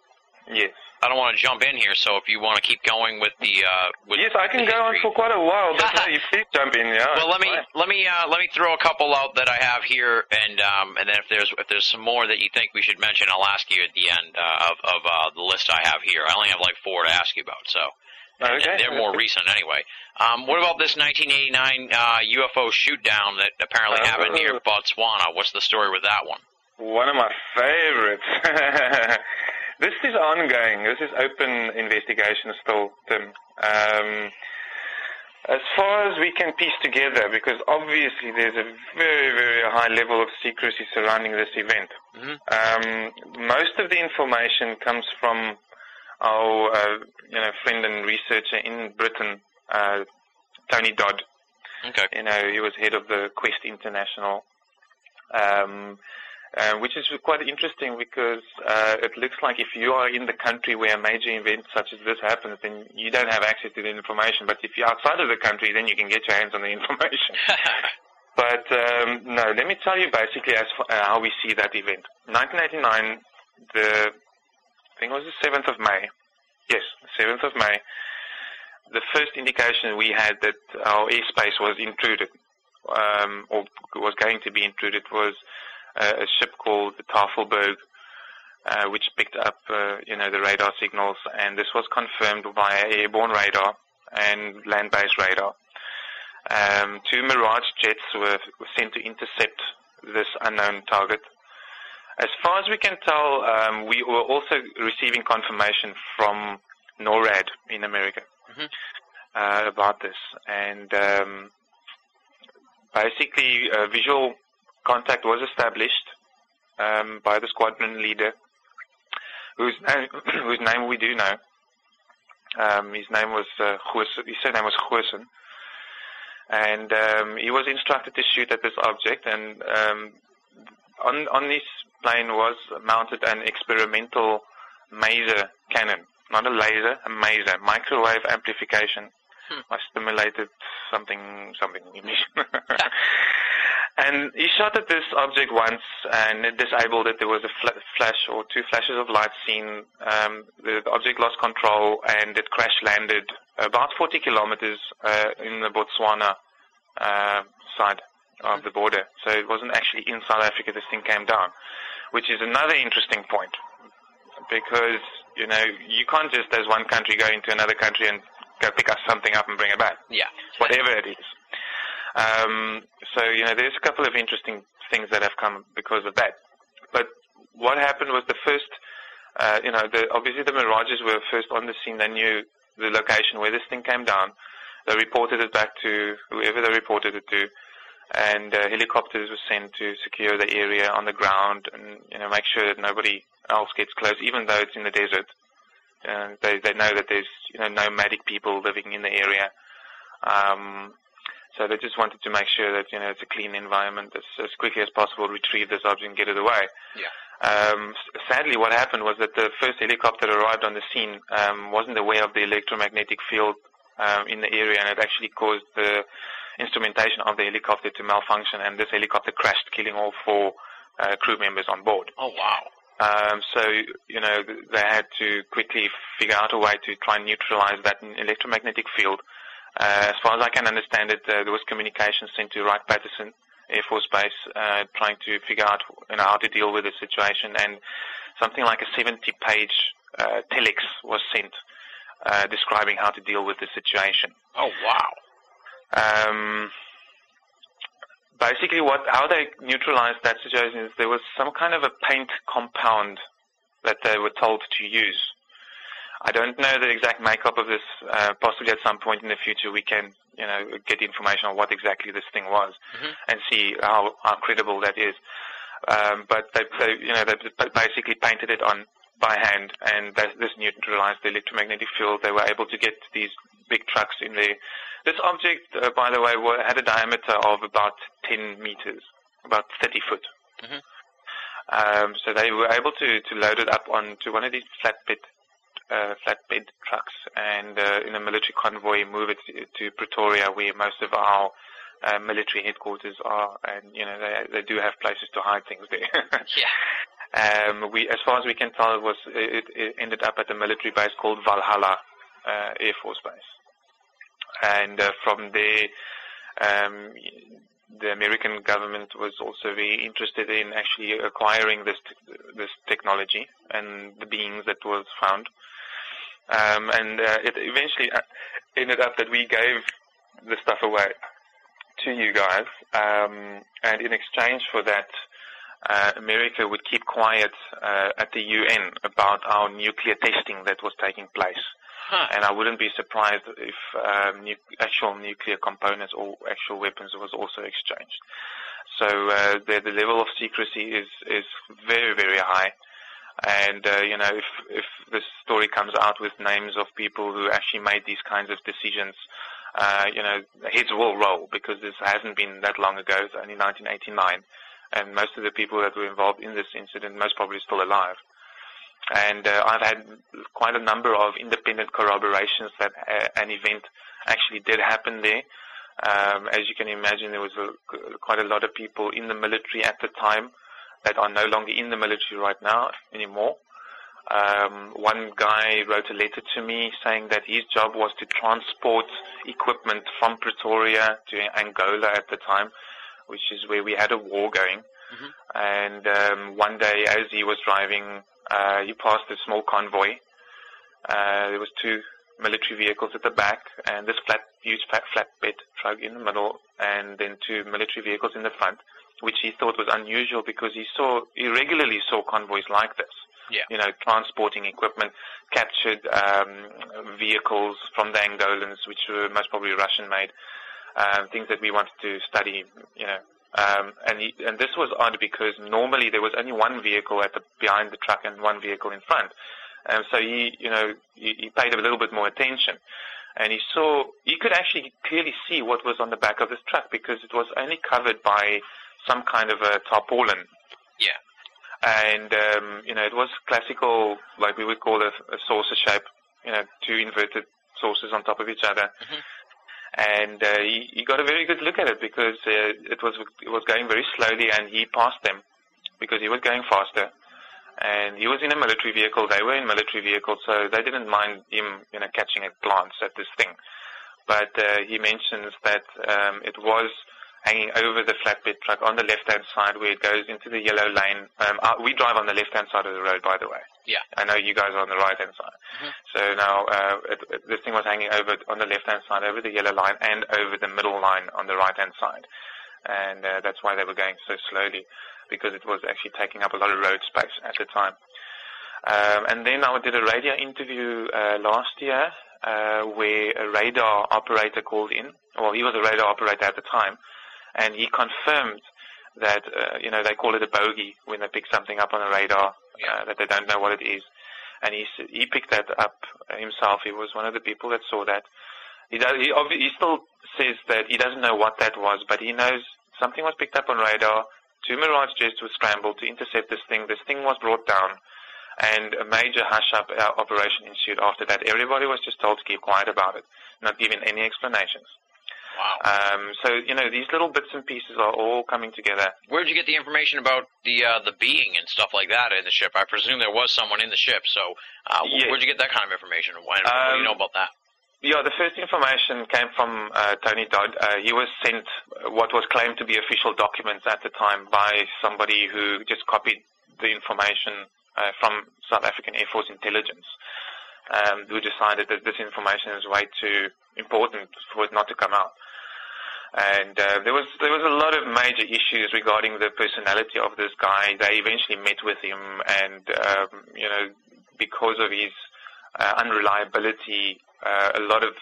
[SPEAKER 2] Yes.
[SPEAKER 1] I don't want to jump in here, so if you want to keep going with the uh, with
[SPEAKER 2] Yes, I can go on for quite a while, but no, you please jump in. Yeah.
[SPEAKER 1] Well, let me
[SPEAKER 2] Fine.
[SPEAKER 1] let me uh, let me throw a couple out that I have here, and um, and then if there's if there's some more that you think we should mention, I'll ask you at the end uh, of of uh, the list I have here. I only have like four to ask you about, so
[SPEAKER 2] Okay.
[SPEAKER 1] they're more recent anyway. Um, what about this 1989 uh, UFO shoot down that apparently
[SPEAKER 2] Oh.
[SPEAKER 1] happened near Botswana? What's the story with that one?
[SPEAKER 2] One of my favorites. this is ongoing. This is open investigation still, Tim. Um, as far as we can piece together, because obviously there's a very, very high level of secrecy surrounding this event.
[SPEAKER 1] Mhm.
[SPEAKER 2] Um, most of the information comes from our, uh, you know, friend and researcher in Britain, uh, Tony Dodd.
[SPEAKER 1] Okay.
[SPEAKER 2] You know, he was head of the Quest International, um, uh, which is quite interesting because uh, it looks like if you are in the country where a major event such as this happens, then you don't have access to the information. But if you're outside of the country, then you can get your hands on the information. But um, no, let me tell you basically as uh, how we see that event. 1989, the think it was the 7th of May. Yes, 7th of May. The first indication we had that our airspace was intruded, um, or was going to be intruded, was uh, a ship called the Tafelberg, uh, which picked up, uh, you know, the radar signals, and this was confirmed via airborne radar and land-based radar. Um, two Mirage jets were, were sent to intercept this unknown target. As far as we can tell, um, we were also receiving confirmation from NORAD in America
[SPEAKER 1] Mhm.
[SPEAKER 2] uh, about this, and um, basically, uh, visual contact was established um, by the squadron leader, whose name, whose name we do know. Um, his name was uh, his surname was Goosen. and um, he was instructed to shoot at this object. And um, on on this plane was mounted an experimental maser cannon, not a laser, a maser, microwave amplification.
[SPEAKER 1] Hmm.
[SPEAKER 2] I stimulated something something. And he shot at this object once, and it disabled it. There was a fl- flash or two flashes of light seen. Um, the, the object lost control, and it crash landed about 40 kilometers uh, in the Botswana uh, side of the border. So it wasn't actually in South Africa. This thing came down, which is another interesting point, because you know you can't just as one country go into another country and go pick up something up and bring it back
[SPEAKER 1] Yeah.
[SPEAKER 2] whatever it is. Um, so you know, there's a couple of interesting things that have come because of that. But what happened was the first, uh, you know, the, obviously the Mirages were first on the scene. They knew the location where this thing came down. They reported it back to whoever they reported it to, and uh, helicopters were sent to secure the area on the ground and you know make sure that nobody else gets close, even though it's in the desert. And they they know that there's you know nomadic people living in the area. Um, so they just wanted to make sure that you know it's a clean environment as, as quickly as possible, retrieve this object and get it away.
[SPEAKER 1] Yeah.
[SPEAKER 2] Um, sadly, what happened was that the first helicopter arrived on the scene um, wasn't aware of the electromagnetic field um, in the area, and it actually caused the instrumentation of the helicopter to malfunction, and this helicopter crashed, killing all four uh, crew members on board.
[SPEAKER 1] Oh wow.
[SPEAKER 2] Um, so, you know, they had to quickly figure out a way to try and neutralize that electromagnetic field. Uh, as far as I can understand it, uh, there was communication sent to Wright Patterson Air Force Base, uh, trying to figure out, you know, how to deal with the situation. And something like a 70-page uh, telex was sent uh, describing how to deal with the situation.
[SPEAKER 1] Oh wow.
[SPEAKER 2] Um, basically, what how they neutralized that situation is there was some kind of a paint compound that they were told to use. I don't know the exact makeup of this. Uh, possibly at some point in the future, we can, you know, get information on what exactly this thing was
[SPEAKER 1] Mhm.
[SPEAKER 2] and see how, how credible that is. Um, but they, they, you know, they basically painted it on by hand, and that, this neutralized the electromagnetic field. They were able to get these big trucks in there. This object, uh, by the way, had a diameter of about 10 meters, about 30 foot.
[SPEAKER 1] Mhm.
[SPEAKER 2] Um, so they were able to, to load it up onto one of these flatbed uh, flatbed trucks and uh, in a military convoy move it to, to Pretoria, where most of our uh, military headquarters are, and you know they they do have places to hide things there.
[SPEAKER 1] Yeah.
[SPEAKER 2] Um, we, as far as we can tell, it was it, it ended up at a military base called Valhalla uh, Air Force Base, and uh, from there, um, the American government was also very interested in actually acquiring this t- this technology and the beings that was found, um, and uh, it eventually uh, ended up that we gave the stuff away to you guys, um, and in exchange for that uh, America would keep quiet uh, at the UN about our nuclear testing that was taking place.
[SPEAKER 1] Huh.
[SPEAKER 2] And I wouldn't be surprised if um, nu- actual nuclear components or actual weapons was also exchanged. So uh, the, the level of secrecy is, is very, very high. And uh, you know, if if this story comes out with names of people who actually made these kinds of decisions, uh, you know, heads will roll because this hasn't been that long ago. It's only 1989 and most of the people that were involved in this incident most probably still alive. And uh, I've had quite a number of independent corroborations that uh, an event actually did happen there. Um, as you can imagine, there was a, quite a lot of people in the military at the time that are no longer in the military right now anymore. Um, one guy wrote a letter to me saying that his job was to transport equipment from Pretoria to Angola at the time, which is where we had a war going.
[SPEAKER 1] Mhm.
[SPEAKER 2] And um, one day, as he was driving, uh, he passed a small convoy. Uh, there was two military vehicles at the back, and this flat, huge flat, flatbed truck in the middle, and then two military vehicles in the front, which he thought was unusual because he saw he regularly saw convoys like this.
[SPEAKER 1] Yeah.
[SPEAKER 2] You know, transporting equipment, captured um, vehicles from the Angolans, which were most probably Russian-made, um, things that we wanted to study. You know, um, and he, and this was odd because normally there was only one vehicle at the behind the truck and one vehicle in front. Um, so he, you know, he, he paid a little bit more attention. and he saw he could actually clearly see what was on the back of this truck because it was only covered by some kind of a tarpaulin.
[SPEAKER 1] Yeah.
[SPEAKER 2] And um, you know, it was classical, like we would call a, a saucer shape. You know, two inverted saucers on top of each other.
[SPEAKER 1] Mhm.
[SPEAKER 2] And uh, he, he got a very good look at it because uh, it was it was going very slowly, and he passed them because he was going faster. And he was in a military vehicle. They were in military vehicles, so they didn't mind him, you know, catching a glance at this thing. But uh, he mentions that um, it was hanging over the flatbed truck on the left-hand side where it goes into the yellow lane. Um, uh, we drive on the left-hand side of the road, by the way.
[SPEAKER 1] Yeah.
[SPEAKER 2] I know you guys are on the right-hand side.
[SPEAKER 1] Mhm.
[SPEAKER 2] So now uh, it, it, this thing was hanging over on the left-hand side, over the yellow line, and over the middle line on the right-hand side. And uh, that's why they were going so slowly, because it was actually taking up a lot of road space at the time. Um, and then I did a radio interview uh, last year uh, where a radar operator called in. Well, he was a radar operator at the time, and he confirmed that uh, you know they call it a bogey when they pick something up on a radar
[SPEAKER 1] Yeah.
[SPEAKER 2] uh, that they don't know what it is. And he he picked that up himself. He was one of the people that saw that. He does, he, he still says that he doesn't know what that was, but he knows something was picked up on radar. Two Mirage jets were scrambled to intercept this thing. This thing was brought down, and a major hush-up uh, operation ensued after that. Everybody was just told to keep quiet about it, not giving any explanations.
[SPEAKER 1] Wow.
[SPEAKER 2] Um, so you know these little bits and pieces are all coming together.
[SPEAKER 1] Where'd you get the information about the uh, the being and stuff like that in the ship? I presume there was someone in the ship. So uh, where'd you get that kind of information? When, what do you
[SPEAKER 2] Um,
[SPEAKER 1] know about that?
[SPEAKER 2] Yeah, the first information came from uh, Tony Dodd. Uh, he was sent what was claimed to be official documents at the time by somebody who just copied the information uh, from South African Air Force intelligence, um, who decided that this information is way too important for it not to come out. And uh, there was there was a lot of major issues regarding the personality of this guy. They eventually met with him, and um, you know, because of his uh, unreliability, uh, a lot of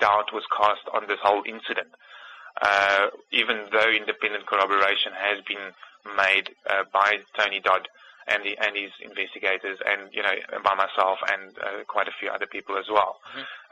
[SPEAKER 2] doubt was cast on this whole incident. Uh, even though independent corroboration has been made uh, by Tony Dodd and the and his investigators, and you know, by myself and uh, quite a few other people as well.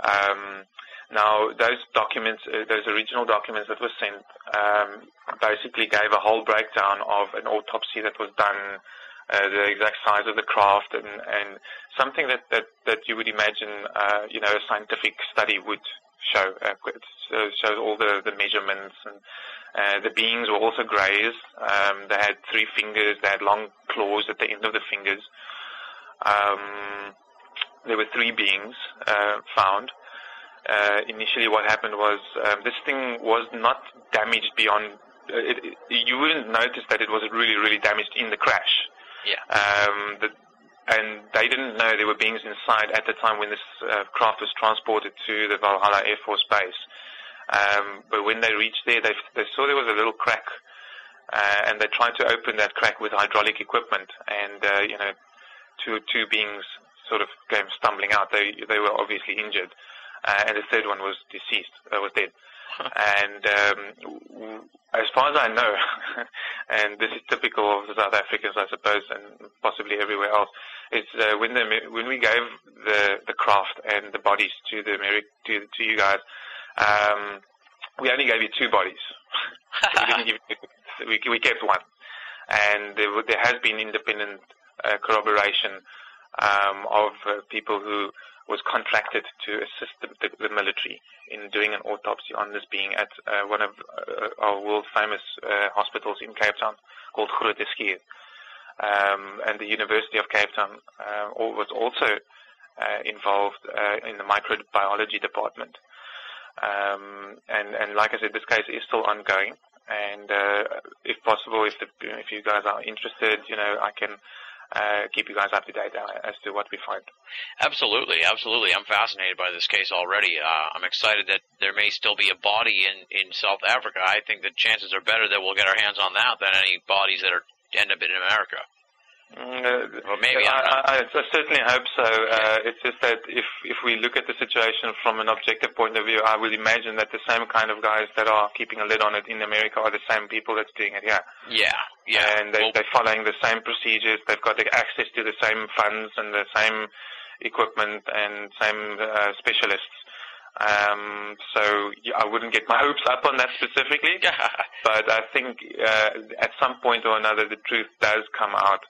[SPEAKER 2] Um, now, those documents, uh, those original documents that were sent, um, basically gave a whole breakdown of an autopsy that was done, uh, the exact size of the craft, and, and something that, that, that you would imagine, uh, you know, a scientific study would show. Uh, it shows all the, the measurements, and uh, the beings were also greys. Um, they had three fingers. They had long claws at the end of the fingers. Um, there were three beings uh, found. Uh, initially, what happened was um, this thing was not damaged beyond. Uh, it, it, you wouldn't notice that it was really, really damaged in the crash.
[SPEAKER 1] Yeah.
[SPEAKER 2] Um, the, and they didn't know there were beings inside at the time when this uh, craft was transported to the Valhalla Air Force Base. Um, but when they reached there, they, they saw there was a little crack, uh, and they tried to open that crack with hydraulic equipment, and uh, you know, two two beings sort of came stumbling out. They they were obviously injured, uh, and the third one was deceased, uh, was dead. And um, as far as I know, and this is typical of the South Africans, I suppose, and possibly everywhere else, is uh, when the when we gave the the craft and the bodies to the Ameri- to to you guys, um, we only gave you two bodies. we you, we, we kept one, and there, there has been independent uh, corroboration um, of uh, people who was contracted to assist the, the, the military in doing an autopsy on this being at uh, one of uh, our world famous uh, hospitals in Cape Town called Groote Schuur. Um, and the University of Cape Town uh, was also uh, involved uh, in the microbiology department. Um, and, and like I said, this case is still ongoing. And if possible, if the, if you guys are interested, you know, I can uh, keep you guys up to date uh, as to what we find.
[SPEAKER 1] Absolutely, absolutely. I'm fascinated by this case already. Uh, I'm excited that there may still be a body in, in South Africa. I think the chances are better that we'll get our hands on that than any bodies that are end up in America.
[SPEAKER 2] Mm, uh,
[SPEAKER 1] Well, maybe, I.
[SPEAKER 2] I, I, certainly hope so. Uh, it's just that if if we look at the situation from an objective point of view, I would imagine that the same kind of guys that are keeping a lid on it in America are the same people that's doing it here.
[SPEAKER 1] Yeah, yeah.
[SPEAKER 2] And they,
[SPEAKER 1] Well,
[SPEAKER 2] they're following the same procedures. They've got the access to the same funds and the same equipment and same uh, specialists. Um, so yeah, I wouldn't get my hopes up on that specifically, but I think uh, at some point or another the truth does come out.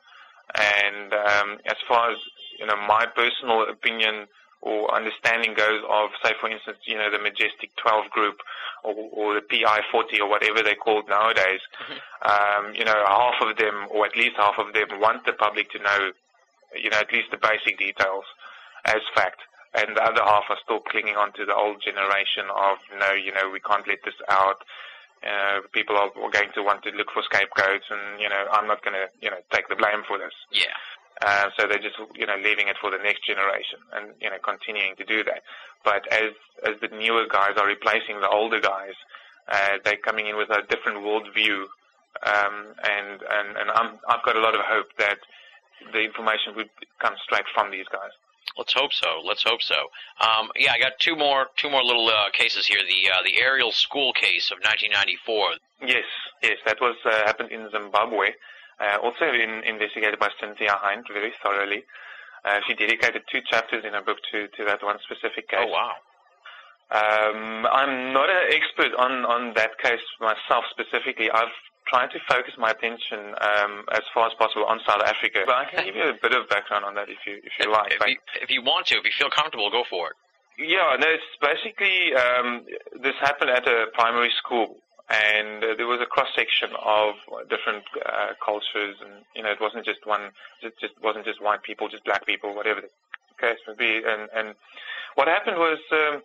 [SPEAKER 2] And um, as far as you know, my personal opinion or understanding goes of, say, for instance, you know, the Majestic 12 group or, or the PI 40 or whatever they're called nowadays, mm-hmm. um, you know, half of them, or at least half of them, want the public to know, you know, at least the basic details as fact. And the other half are still clinging on to the old generation of, no, you know, we can't let this out. Uh, people are, going to want to look for scapegoats and, you know, I'm not going to, you know, take the blame for this.
[SPEAKER 1] Yeah.
[SPEAKER 2] Uh, so they're just, you know, leaving it for the next generation and, you know, continuing to do that. But as, as the newer guys are replacing the older guys, uh, they're coming in with a different worldview. Um, and, and, and I'm, I've got a lot of hope that the information would come straight from these guys.
[SPEAKER 1] Let's hope so. Let's hope so. Um, yeah, I got two more two more little uh, cases here. The uh, the Ariel school case of 1994.
[SPEAKER 2] Yes, yes, that was uh, happened in Zimbabwe. Uh, also in, investigated by Cynthia Hind very thoroughly. Uh, she dedicated two chapters in her book to, to that one specific case.
[SPEAKER 1] Oh, wow.
[SPEAKER 2] Um, I'm not an expert on, on that case myself specifically. I've tried to focus my attention um, as far as possible on South Africa, but I can give you a bit of background on that if you if you
[SPEAKER 1] if,
[SPEAKER 2] like.
[SPEAKER 1] If, you, if you want to, if you feel comfortable, go for it.
[SPEAKER 2] Yeah, no, it's basically um, this happened at a primary school, and uh, there was a cross section of different uh, cultures, and you know, it wasn't just one, it just wasn't just white people, just black people, whatever the case may be. And, and what happened was um,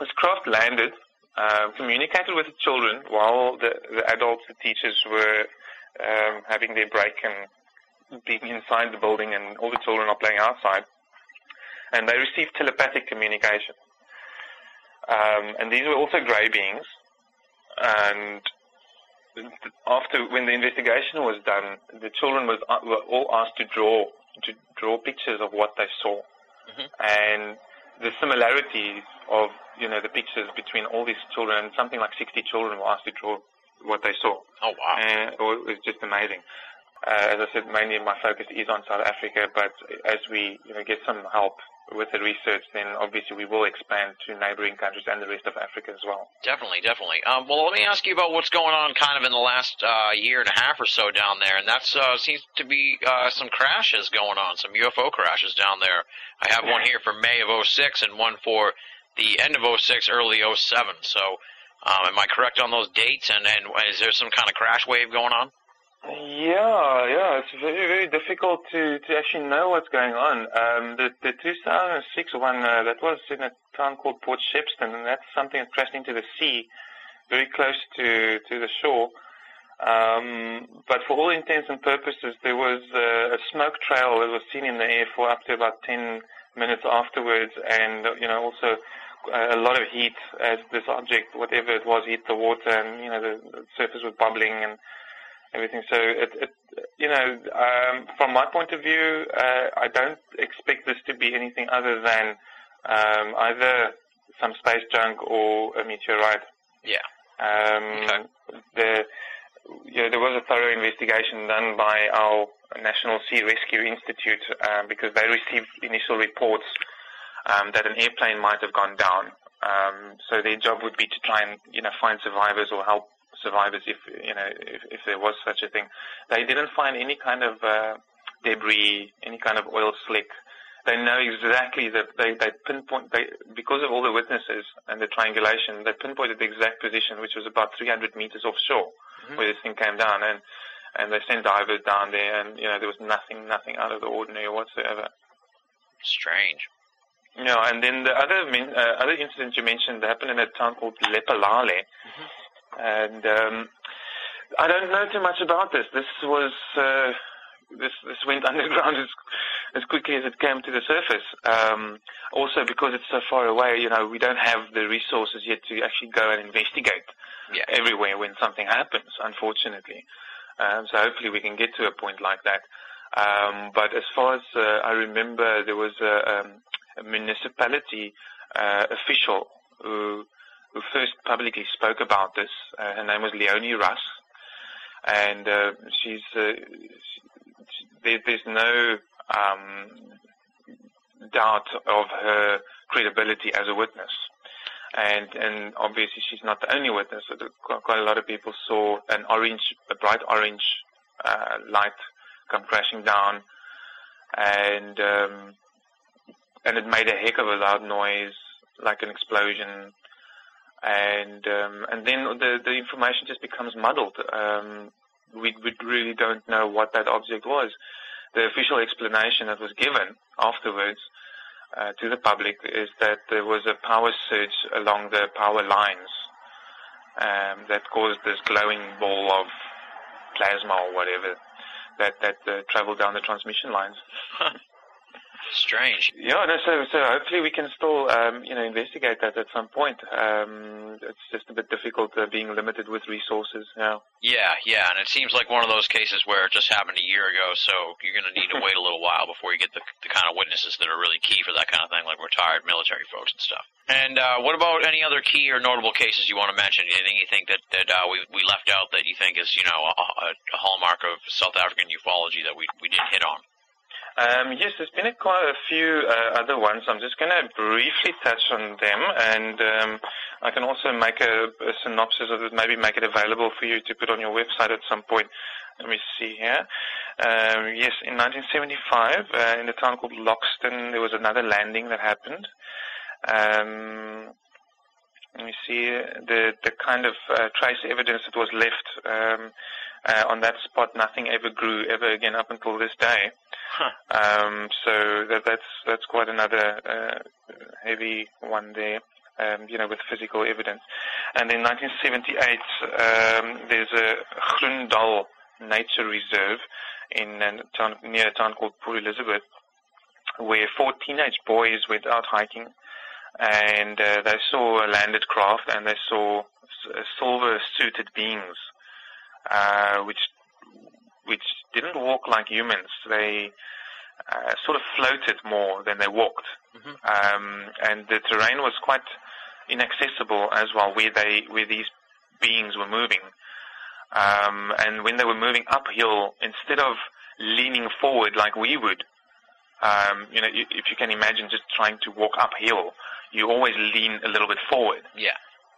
[SPEAKER 2] this craft landed, uh, communicated with the children while the, the adults, the teachers were um, having their break and being inside the building, and all the children are playing outside, and they received telepathic communication. Um, and these were also grey beings, and after when the investigation was done, the children was uh, were all asked to draw to draw pictures of what they saw, mm-hmm. and the similarities of you know the pictures between all these children. Something like 60 children were asked to draw what they saw.
[SPEAKER 1] Oh wow!
[SPEAKER 2] And it was just amazing. Uh, as I said, mainly my focus is on South Africa, but as we you know get some help with the research, then obviously we will expand to neighboring countries and the rest of Africa as well.
[SPEAKER 1] Definitely, definitely. Um, well, let me ask you about what's going on kind of in the last uh, year and a half or so down there, and that uh, seems to be uh, some crashes going on, some UFO crashes down there. I have one here for May of 06 and one for the end of 06, early 07. So, um, am I correct on those dates? And, and is there some kind of crash wave going on?
[SPEAKER 2] Yeah, yeah, it's very, very difficult to, to actually know what's going on. Um, the, the 2006 one, uh, that was in a town called Port Shepstone, and that's something that crashed into the sea, very close to, to the shore. Um, but for all intents and purposes, there was a, a smoke trail that was seen in the air for up to about 10 minutes afterwards, and, you know, also a lot of heat as this object, whatever it was, hit the water, and, you know, the, the surface was bubbling, and everything. So it, it you know, um, from my point of view, uh, I don't expect this to be anything other than um, either some space junk or a meteorite.
[SPEAKER 1] Yeah.
[SPEAKER 2] Um, okay. The, you know, there was a thorough investigation done by our National Sea Rescue Institute um, because they received initial reports um, that an airplane might have gone down. Um, so their job would be to try and you know find survivors or help survivors if you know if, if there was such a thing. They didn't find any kind of uh, debris, any kind of oil slick. They know exactly that they, they pinpoint they because of all the witnesses and the triangulation. They pinpointed the exact position, which was about 300 meters offshore, mm-hmm. where this thing came down, and and they sent divers down there, and you know there was nothing nothing out of the ordinary whatsoever.
[SPEAKER 1] Strange.
[SPEAKER 2] Yeah, and then the other uh, other incident you mentioned happened in a town called Lephalale. Mm-hmm and um, I don't know too much about this. This was uh, this this went underground as as quickly as it came to the surface. Um, also, because it's so far away, you know, we don't have the resources yet to actually go and investigate
[SPEAKER 1] yeah.
[SPEAKER 2] everywhere when something happens. Unfortunately, um, so hopefully we can get to a point like that. Um, but as far as uh, I remember, there was a, um, a municipality uh, official who who first publicly spoke about this. Uh, her name was Leonie Russ, and uh, she's uh, she, there, there's no um, doubt of her credibility as a witness. and and obviously she's not the only witness. Quite a lot of people saw an orange, a bright orange uh, light come crashing down, and um, and it made a heck of a loud noise, like an explosion, and um, and then the the information just becomes muddled. Um, we we really don't know what that object was. The official explanation that was given afterwards uh, to the public is that there was a power surge along the power lines um, that caused this glowing ball of plasma or whatever that that uh, traveled down the transmission lines.
[SPEAKER 1] Strange.
[SPEAKER 2] Yeah, no, so so hopefully we can still um, you know investigate that at some point. Um, it's just a bit difficult uh, being limited with resources now.
[SPEAKER 1] Yeah, yeah, and it seems like one of those cases where it just happened a year ago, so you're going to need to wait a little while before you get the, the kind of witnesses that are really key for that kind of thing, like retired military folks and stuff. And uh, what about any other key or notable cases you want to mention? Anything you think that that uh, we we left out that you think is you know a, a hallmark of South African ufology that we we didn't hit on?
[SPEAKER 2] Um, yes, there's been a, quite a few uh, other ones. I'm just going to briefly touch on them, and um, I can also make a, a, synopsis of it, maybe make it available for you to put on your website at some point. Let me see here. Um, yes, in 1975, uh, in a town called Loxton, there was another landing that happened. Um, let me see the the kind of uh, trace evidence that was left um, uh, on that spot. Nothing ever grew ever again up until this day.
[SPEAKER 1] Huh.
[SPEAKER 2] Um, so that, that's that's quite another uh, heavy one there. Um, you know, with physical evidence. And in 1978, um, there's a Groendal Nature Reserve in a town, near a town called Port Elizabeth, where four teenage boys went out hiking, and uh, they saw a landed craft, and they saw silver-suited beings, uh, which which didn't walk like humans. They uh, sort of floated more than they walked,
[SPEAKER 1] Mhm.
[SPEAKER 2] um, and the terrain was quite inaccessible as well, where they where these beings were moving. Um, and when they were moving uphill, instead of leaning forward like we would, um, you know, if you can imagine just trying to walk uphill, you always lean a little bit forward.
[SPEAKER 1] Yeah.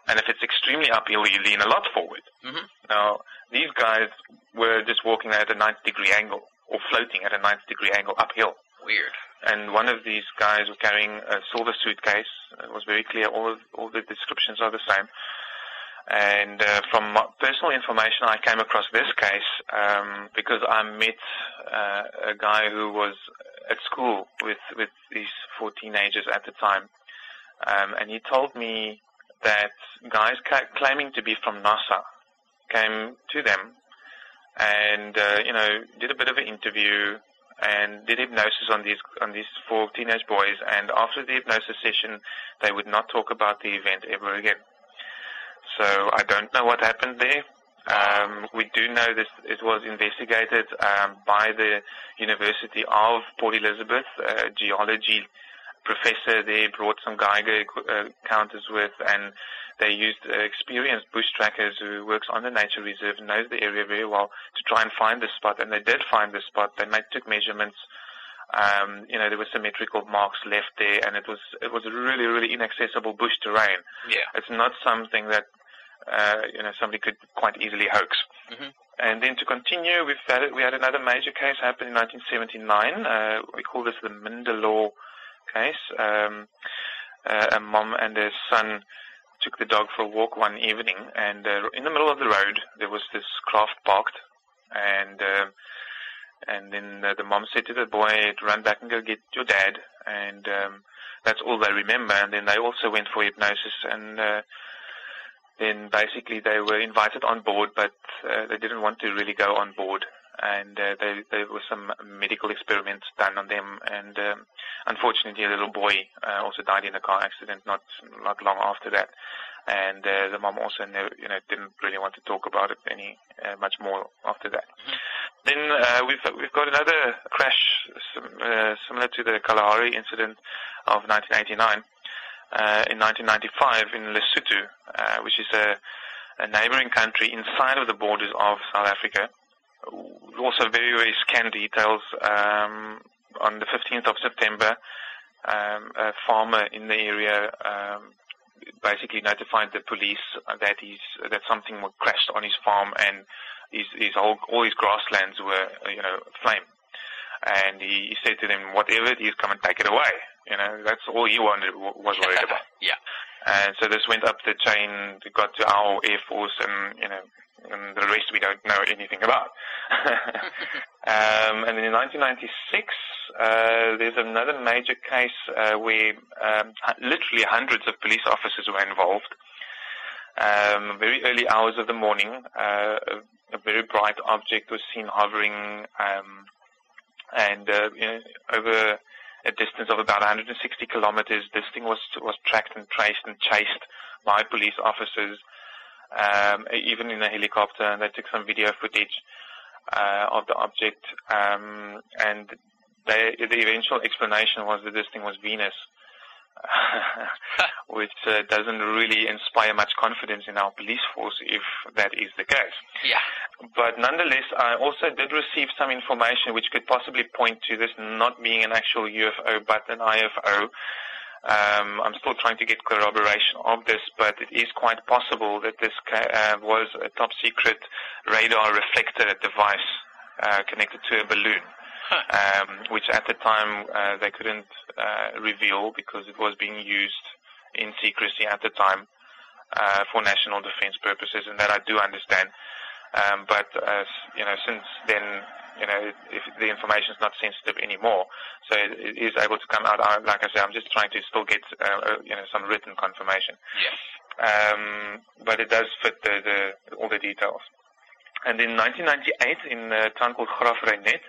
[SPEAKER 2] And if it's extremely uphill, you lean a lot forward.
[SPEAKER 1] Mhm.
[SPEAKER 2] Now, these guys were just walking at a 90 degree angle or floating at a 90 degree angle uphill.
[SPEAKER 1] Weird.
[SPEAKER 2] And one of these guys was carrying a silver suitcase. It was very clear. All of, all the descriptions are the same. And uh, from my personal information, I came across this case um, because I met uh, a guy who was at school with with these four teenagers at the time, um, and he told me that guys ca- claiming to be from NASA came to them and uh, you know did a bit of an interview and did hypnosis on these on these four teenage boys. And after the hypnosis session, they would not talk about the event ever again. So I don't know what happened there. Um, we do know this. It was investigated um, by the University of Port Elizabeth, uh, geology professor there brought some Geiger uh, counters with, and they used uh, experienced bush trackers who works on the nature reserve and knows the area very well to try and find the spot. And they did find the spot. They made, took measurements. Um, you know, there were symmetrical marks left there, and it was it was a really really inaccessible bush terrain.
[SPEAKER 1] Yeah.
[SPEAKER 2] It's not something that uh, you know somebody could quite easily hoax.
[SPEAKER 1] Mhm.
[SPEAKER 2] And then to continue, we've had we had another major case happen in 1979. Uh, we call this the Mindalore case. Um, uh, a mom and her son took the dog for a walk one evening, and uh, in the middle of the road there was this craft parked, and uh, and then uh, the mom said to the boy, "Run back and go get your dad," and um, that's all they remember. And then they also went for hypnosis, and uh, then basically they were invited on board, but uh, they didn't want to really go on board. And uh, they, there were some medical experiments done on them, and um, unfortunately, a little boy uh, also died in a car accident not not long after that. And uh, the mom also, never, you know, didn't really want to talk about it any uh, much more after that. Then uh, we've we've got another crash sim- uh, similar to the Kalahari incident of 1989 uh, in 1995 in Lesotho, uh, which is a, a neighboring country inside of the borders of South Africa. Also, very very scant details. Um, on the 15th of September, um, a farmer in the area um, basically notified the police that he's that something crashed on his farm and his his whole all his grasslands were you know flame. And he, he said to them, "Whatever it is, come and take it away." You know, that's all he wanted was worried about.
[SPEAKER 1] yeah.
[SPEAKER 2] And so this went up the chain, got to our Air Force, and you know, and the rest we don't know anything about. um, and then in 1996, uh, there's another major case uh, where um, literally hundreds of police officers were involved. Um, very early hours of the morning, uh, a, a, very bright object was seen hovering, um, and uh, you know, over a distance of about 160 kilometers. This thing was was tracked and traced and chased by police officers, um, even in a helicopter, and they took some video footage uh, of the object. Um, and they, the eventual explanation was that this thing was Venus. which uh, doesn't really inspire much confidence in our police force if that is the case.
[SPEAKER 1] Yeah.
[SPEAKER 2] But nonetheless, I also did receive some information which could possibly point to this not being an actual UFO but an IFO. Um, I'm still trying to get corroboration of this, but it is quite possible that this uh, was a top secret radar reflector device uh, connected to a balloon um, which at the time uh, they couldn't uh, reveal because it was being used in secrecy at the time uh, for national defense purposes, and that I do understand. Um, but uh, you know, since then, you know, if the information is not sensitive anymore, so it, is able to come out. I, like I said, I'm just trying to still get uh, uh you know some written confirmation.
[SPEAKER 1] Yeah.
[SPEAKER 2] Um, but it does fit the, the all the details. And in 1998, in a town called Graaff-Reinet,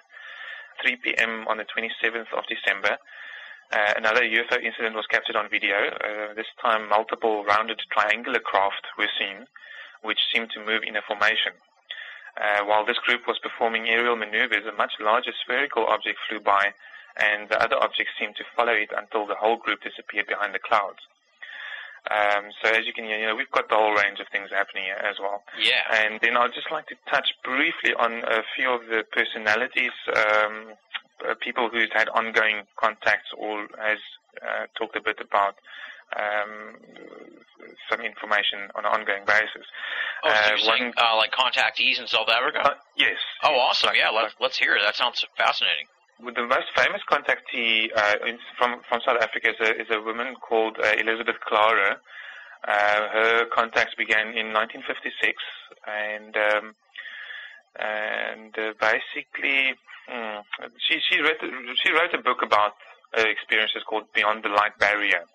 [SPEAKER 2] 3 p.m. on the 27th of December, uh, another UFO incident was captured on video. Uh, this time, multiple rounded triangular craft were seen, which seemed to move in a formation. Uh, while this group was performing aerial maneuvers, a much larger spherical object flew by, and the other objects seemed to follow it until the whole group disappeared behind the clouds. Um, so as you can hear, you know, we've got the whole range of things happening here as well.
[SPEAKER 1] Yeah.
[SPEAKER 2] And then I'd just like to touch briefly on a few of the personalities, um, uh, people who's had ongoing contacts or has uh, talked a bit about um, some information on an ongoing basis.
[SPEAKER 1] Oh, so uh, saying, uh, like contactees in South Africa?
[SPEAKER 2] Uh, yes.
[SPEAKER 1] Oh, awesome! Yeah, let's let's hear it. That sounds fascinating
[SPEAKER 2] the most famous contactee uh, in, from from South Africa is a, is a woman called uh, Elizabeth Klarer. Uh, her contacts began in 1956, and um, and uh, basically hmm, she she wrote she wrote a book about her experiences called Beyond the Light Barrier.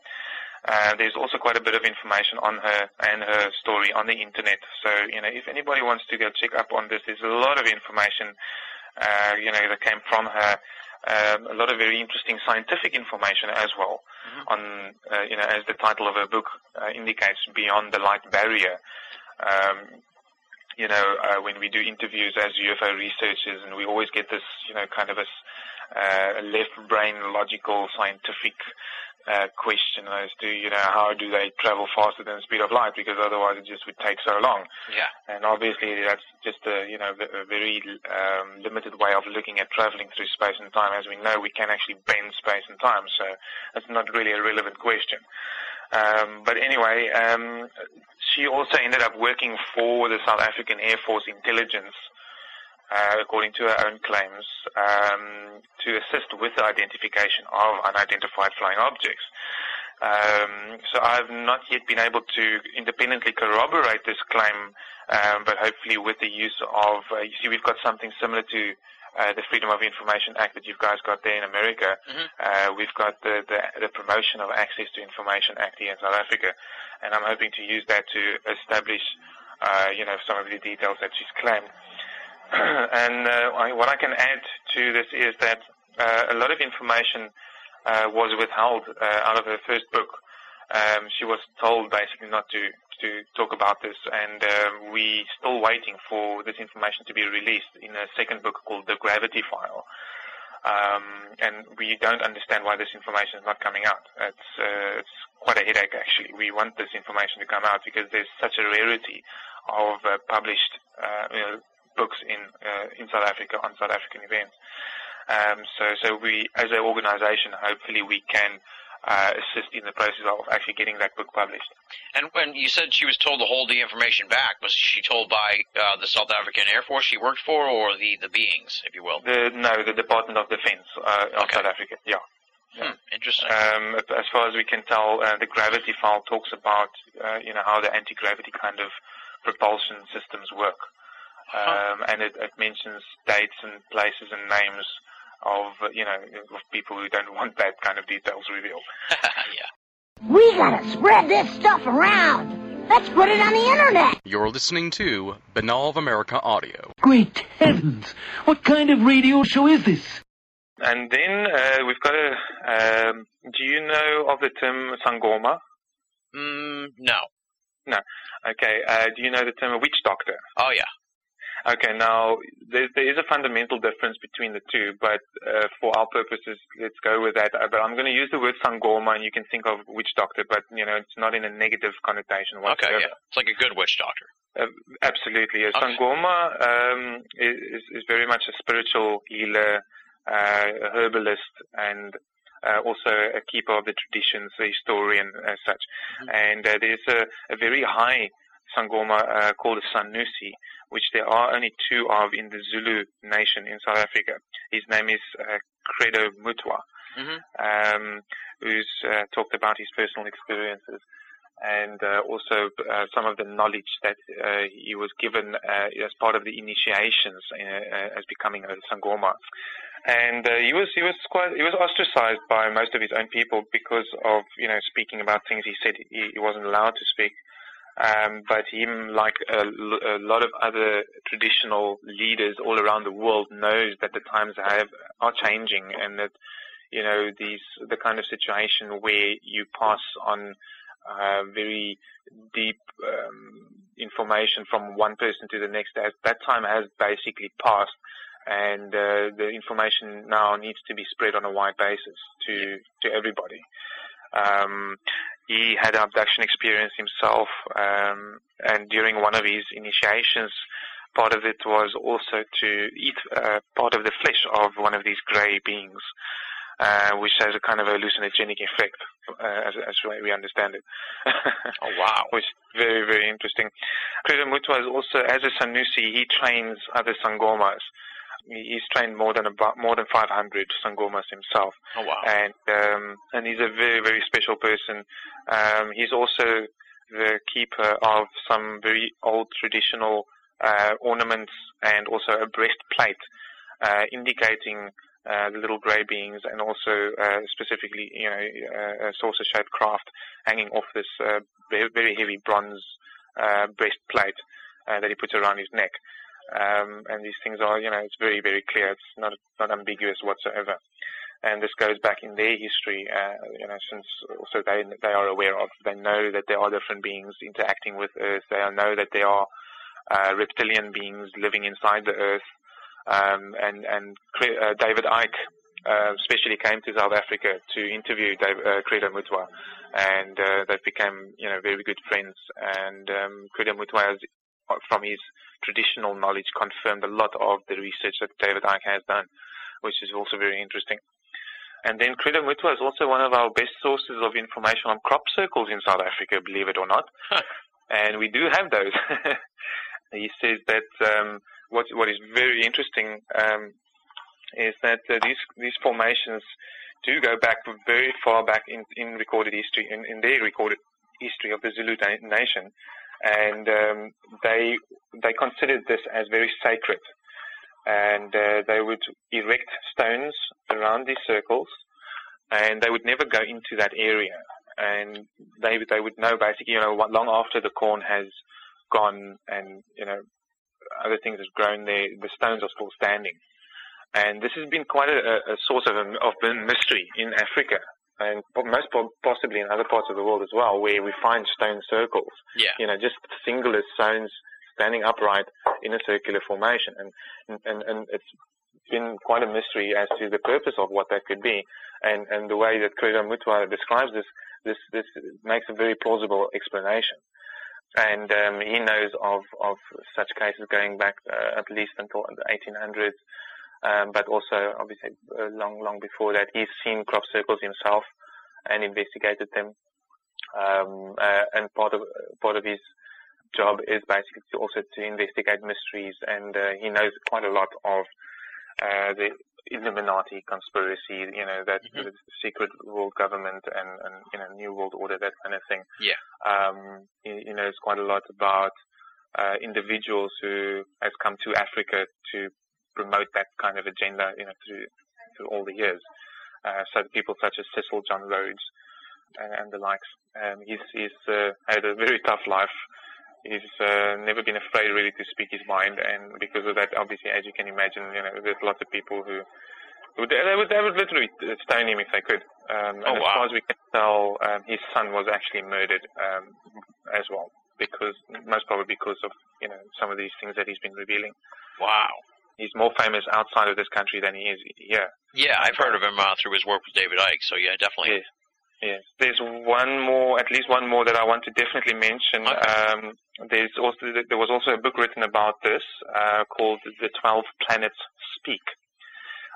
[SPEAKER 2] Uh, there's also quite a bit of information on her and her story on the internet. So, you know, if anybody wants to go check up on this, there's a lot of information uh, you know, that came from her. Um, a lot of very interesting scientific information as well mm-hmm. on, uh, you know, as the title of her book uh, indicates, Beyond the Light Barrier. Um, you know, uh, when we do interviews as UFO researchers, and we always get this, you know, kind of a uh, left brain logical scientific uh, question as to, you know, how do they travel faster than the speed of light because otherwise it just would take so long.
[SPEAKER 1] Yeah.
[SPEAKER 2] And obviously that's just a, you know, a very um, limited way of looking at traveling through space and time. As we know, we can actually bend space and time, so that's not really a relevant question. Um, but anyway, um, she also ended up working for the South African Air Force intelligence uh, according to her own claims, um, to assist with the identification of unidentified flying objects. Um, so I've not yet been able to independently corroborate this claim, um, but hopefully with the use of, uh, you see, we've got something similar to uh, the Freedom of Information Act that you guys got there in America.
[SPEAKER 1] Mm-hmm.
[SPEAKER 2] Uh, we've got the, the, the Promotion of Access to Information Act here in South Africa, and I'm hoping to use that to establish, uh, you know, some of the details that she's claimed. and uh, I, what I can add to this is that uh, a lot of information uh, was withheld out of her first book. Um, she was told basically not to to talk about this, and uh, we still waiting for this information to be released in a second book called The Gravity File. Um, and we don't understand why this information is not coming out. It's, uh, it's quite a headache, actually. We want this information to come out because there's such a rarity of uh, published you know, books in uh, in South Africa on South African events. Um, so, so we, as an organisation, hopefully we can uh, assist in the process of actually getting that book published.
[SPEAKER 1] And when you said she was told to hold the information back, was she told by uh, the South African Air Force she worked for, or the the beings, if you will?
[SPEAKER 2] The, no, the Department of Defense uh, of
[SPEAKER 1] Okay.
[SPEAKER 2] South Africa. Yeah.
[SPEAKER 1] Hmm, interesting.
[SPEAKER 2] Um, as far as we can tell, uh, the gravity file talks about uh, you know how the anti-gravity kind of propulsion systems work. Um, and it, it mentions dates and places and names of you know of people who don't want that kind of details revealed.
[SPEAKER 1] yeah.
[SPEAKER 5] We gotta spread this stuff around. Let's put it on the internet.
[SPEAKER 3] You're listening to Binnall of America Audio.
[SPEAKER 6] Great heavens! What kind of radio show is this?
[SPEAKER 2] And then uh, we've got a. Um, do you know of the term sangoma?
[SPEAKER 1] Mm, no.
[SPEAKER 2] Okay. Uh, do you know the term witch doctor?
[SPEAKER 1] Oh yeah.
[SPEAKER 2] Okay, now there, there is a fundamental difference between the two, but uh, for our purposes, let's go with that. Uh, But I'm going to use the word sangoma, and you can think of witch doctor, but you know it's not in a negative connotation whatsoever. Okay.
[SPEAKER 1] Yeah. It's like a good witch doctor.
[SPEAKER 2] Uh, absolutely.
[SPEAKER 1] Okay.
[SPEAKER 2] Sangoma um, is, is very much a spiritual healer, uh, a herbalist, and uh, also a keeper of the traditions, a historian as such. And uh, there's a, a very high Sangoma uh, called a Sanusi, which there are only two of in the Zulu nation in South Africa. His name is uh, Credo Mutwa
[SPEAKER 1] hmm
[SPEAKER 2] um, who's uh, talked about his personal experiences and uh, also uh, some of the knowledge that uh, he was given uh, as part of the initiations as becoming a sangoma. And uh, he was he was quite he was ostracized by most of his own people because of you know speaking about things he said he, he wasn't allowed to speak. Um, but him, like a lot of other traditional leaders all around the world, knows that the times have are changing and that you know, these the kind of situation where you pass on uh, very deep um, information from one person to the next. That, that time has basically passed, and uh, the information now needs to be spread on a wide basis to to everybody. Um, he had an abduction experience himself, um, and during one of his initiations, part of it was also to eat uh, part of the flesh of one of these grey beings uh, which has a kind of hallucinogenic effect, uh, as, as we understand it.
[SPEAKER 1] Oh wow.
[SPEAKER 2] which very, very interesting. Mutwa is also, as a Sanusi, he trains other Sangomas. He- He's trained more than about more than 500 Sangomas himself,
[SPEAKER 1] Oh wow.
[SPEAKER 2] and um, and he's a very, very special person. Um, he's also the keeper of some very old traditional uh, ornaments and also a breastplate, uh, indicating uh, the little grey beings, and also uh, specifically, you know, uh, a saucer-shaped craft hanging off this uh, very, very heavy bronze uh, breastplate uh, that he puts around his neck. Um, and these things are, you know, it's very, very clear. It's not not ambiguous whatsoever. And this goes back in their history, uh, you know, since also they they are aware of. They know that there are different beings interacting with Earth. They know that there are uh, reptilian beings living inside the Earth. Um, and and uh, David Icke uh, especially came to South Africa to interview Dave, uh, Credo Mutwa, and uh, they became you know very good friends. And um, Credo Mutwa, has, from his traditional knowledge, confirmed a lot of the research that David Icke has done, which is also very interesting. And then Credo Mutwa is also one of our best sources of information on crop circles in South Africa, believe it or not. and we do have those. he says that um, what what is very interesting um, is that uh, these these formations do go back very far back in, in recorded history, in, in their recorded history of the Zulu na- nation, and um, they they considered this as very sacred, and uh, they would erect stones around these circles, and they would never go into that area, and they they would know basically, you know, long after the corn has gone and you know other things have grown there, the stones are still standing. And this has been quite a, a source of, of mystery in Africa and most possibly in other parts of the world as well, where we find stone circles.
[SPEAKER 1] Yeah.
[SPEAKER 2] You know, just singular stones standing upright in a circular formation. And, and, and it's been quite a mystery as to the purpose of what that could be. And, and the way that Credo Mutwa describes this, this, this makes a very plausible explanation and um, he knows of, of such cases going back uh, at least until the 1800s, um, but also obviously uh, long long before that. He's seen crop circles himself, and investigated them. Um, uh, and part of part of his job is basically to also to investigate mysteries, and uh, he knows quite a lot of uh, the Illuminati conspiracy, you know, that
[SPEAKER 1] Mhm.
[SPEAKER 2] the secret world government and, and you know new world order, that kind of thing.
[SPEAKER 1] Yeah.
[SPEAKER 2] Um, he, he knows quite a lot about uh, individuals who has come to Africa to promote that kind of agenda, you know, through through all the years. Uh, so people such as Cecil John Rhodes and, and the likes. Um, he's he's uh, had a very tough life. He's uh, never been afraid really to speak his mind, and because of that, obviously, as you can imagine, you know, there's lots of people who, who they would they would literally stone him if they could. Um,
[SPEAKER 1] Oh,
[SPEAKER 2] and as far as we can tell, um, his son was actually murdered um, as well, because most probably because of you know some of these things that he's been revealing.
[SPEAKER 1] Wow.
[SPEAKER 2] He's more famous outside of this country than he is here.
[SPEAKER 1] Yeah, I've heard of him uh, through his work with David Icke. So yeah, definitely.
[SPEAKER 2] Yes. Yes. There's one more, at least one more that I want to definitely mention.
[SPEAKER 1] Okay.
[SPEAKER 2] Um, there's also there was also a book written about this uh, called "The Twelve Planets Speak."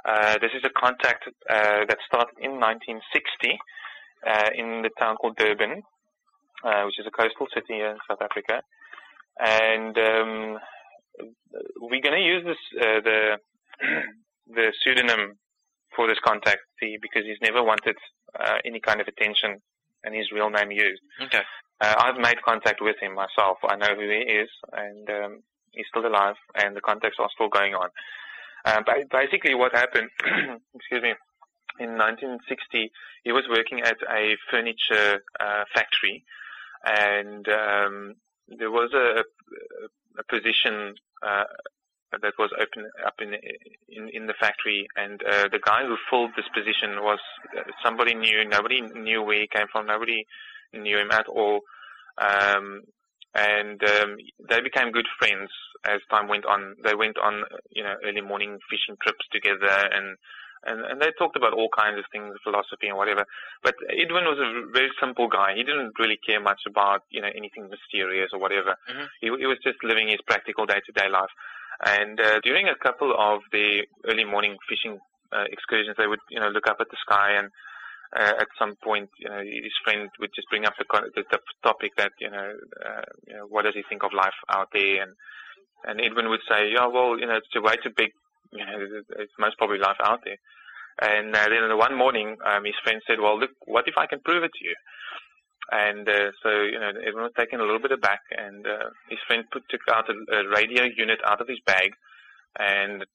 [SPEAKER 2] Uh, this is a contact uh, that started in 1960 uh, in the town called Durban, uh, which is a coastal city in South Africa, and um, we're going to use this uh, the the pseudonym for this contact because he's never wanted uh, any kind of attention and his real name used.
[SPEAKER 1] Okay.
[SPEAKER 2] Uh, I've made contact with him myself. I know who he is, and um, he's still alive, and the contacts are still going on. Uh, ba- basically, what happened, excuse me, in 1960, he was working at a furniture uh, factory, and um, there was a, a position uh, that was open up in in, in the factory, and uh, the guy who filled this position was uh, somebody new. Nobody knew where he came from. Nobody knew him at all. Um, and um, they became good friends as time went on. They went on, you know, early morning fishing trips together, and and, and they talked about all kinds of things, philosophy and whatever. But Edwin was a very simple guy. He didn't really care much about, you know, anything mysterious or whatever.
[SPEAKER 1] Mhm.
[SPEAKER 2] He, he was just living his practical day-to-day life. And uh, during a couple of the early morning fishing uh, excursions, they would, you know, look up at the sky and uh, at some point, you know, his friend would just bring up the, the, the topic that, you know, uh, you know, what does he think of life out there? And, and Edwin would say, yeah, well, you know, it's way too big. It's most probably life out there. And uh, then one morning, um, his friend said, well, look, what if I can prove it to you? And uh, so, you know, everyone was taken a little bit aback, and uh, his friend put, took out a, a radio unit out of his bag and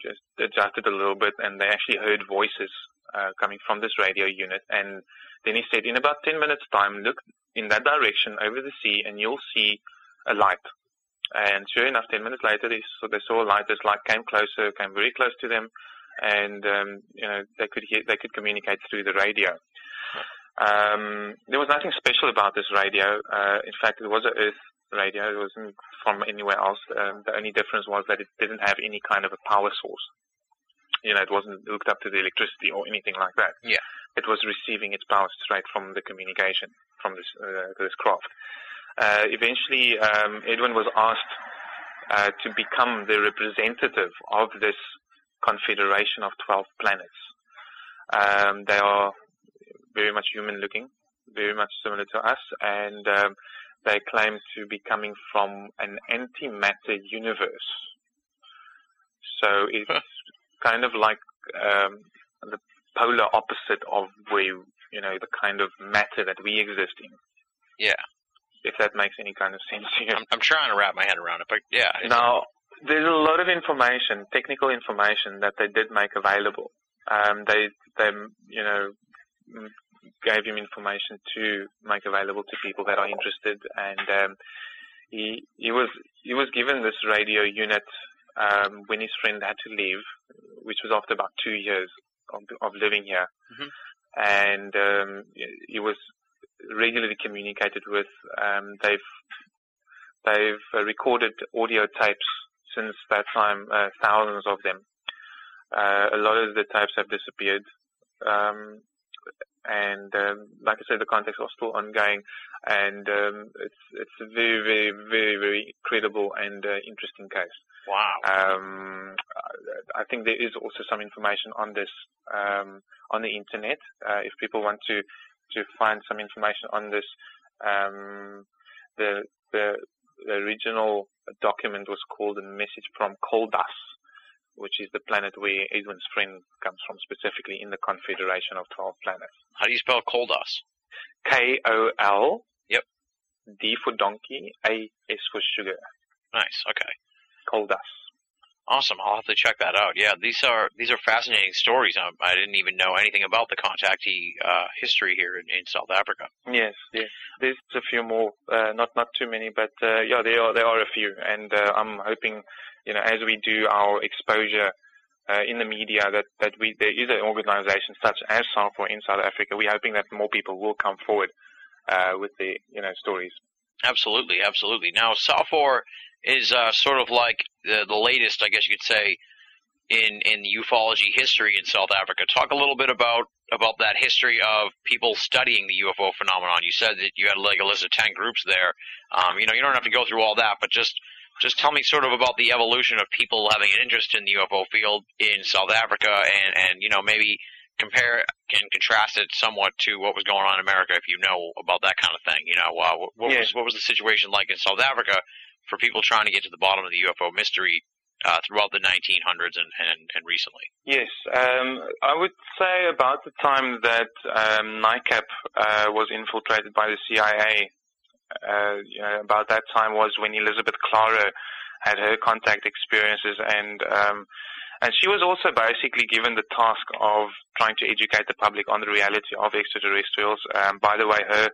[SPEAKER 2] just adjusted a little bit, and they actually heard voices uh, coming from this radio unit. And then he said, in about 10 minutes' time, look in that direction over the sea, and you'll see a light. And sure enough, 10 minutes later, they saw, they saw a light. This light came closer, came very close to them, and um, you know they could hear, they could communicate through the radio. Um, there was nothing special about this radio. Uh, in fact, it was an Earth radio. It wasn't from anywhere else. Um, the only difference was that it didn't have any kind of a power source. You know, it wasn't hooked up to the electricity or anything like that.
[SPEAKER 1] Yeah.
[SPEAKER 2] It was receiving its power straight from the communication from this uh, this craft. Uh, eventually, um, Edwin was asked uh, to become the representative of this confederation of 12 planets. Um, they are very much human looking, very much similar to us, and um, they claim to be coming from an antimatter universe. So it's kind of like um, the polar opposite of where you know the kind of matter that we exist in.
[SPEAKER 1] Yeah.
[SPEAKER 2] If that makes any kind of sense to you.
[SPEAKER 1] I'm, I'm trying to wrap my head around it, but yeah.
[SPEAKER 2] Now, there's a lot of information, technical information that they did make available. Um, they, they, you know, gave him information to make available to people that are interested, and um, he he was he was given this radio unit um, when his friend had to leave, which was after about two years of, of living here,
[SPEAKER 1] Mhm.
[SPEAKER 2] and um, he was regularly communicated with. Um, they've they've uh, recorded audio tapes since that time, uh, thousands of them. Uh, a lot of the tapes have disappeared. Um, and um, like I said, the contacts are still ongoing, and um, it's it's a very, very, very, very credible and uh, interesting case.
[SPEAKER 1] Wow.
[SPEAKER 2] Um, I think there is also some information on this um, on the internet. Uh, if people want to to find some information on this, um, the, the the original document was called a message from Koldas, which is the planet where Edwin's friend comes from, specifically in the Confederation of Twelve Planets.
[SPEAKER 1] How do you spell Koldas?
[SPEAKER 2] K O L.
[SPEAKER 1] Yep.
[SPEAKER 2] D for donkey. A S for sugar.
[SPEAKER 1] Nice. Okay.
[SPEAKER 2] Koldas.
[SPEAKER 1] Awesome. I'll have to check that out. Yeah, these are these are fascinating stories. I, I didn't even know anything about the contactee uh, history here in, in South Africa.
[SPEAKER 2] Yes, yes. There's a few more, uh, not not too many, but uh, yeah, there are there are a few, and uh, I'm hoping, you know, as we do our exposure uh, in the media, that that we there is an organisation such as SAUFOR in South Africa. We're hoping that more people will come forward uh, with the you know stories.
[SPEAKER 1] Absolutely, absolutely. Now, SAUFOR is uh, sort of like the, the latest, I guess you could say, in in ufology history in South Africa. Talk a little bit about about that history of people studying the UFO phenomenon. You said that you had like a list of ten groups there. Um, you know, you don't have to go through all that, but just just tell me sort of about the evolution of people having an interest in the UFO field in South Africa, and and you know maybe compare and contrast it somewhat to what was going on in America if you know about that kind of thing. You know, uh, what, what
[SPEAKER 2] Yes.
[SPEAKER 1] was what was the situation like in South Africa for people trying to get to the bottom of the UFO mystery uh, throughout the 1900s and, and, and recently?
[SPEAKER 2] Yes, um, I would say about the time that um, NICAP uh, was infiltrated by the CIA. Uh, you know, about that time was when Elizabeth Klarer had her contact experiences, and um, and she was also basically given the task of trying to educate the public on the reality of extraterrestrials. Um, by the way, her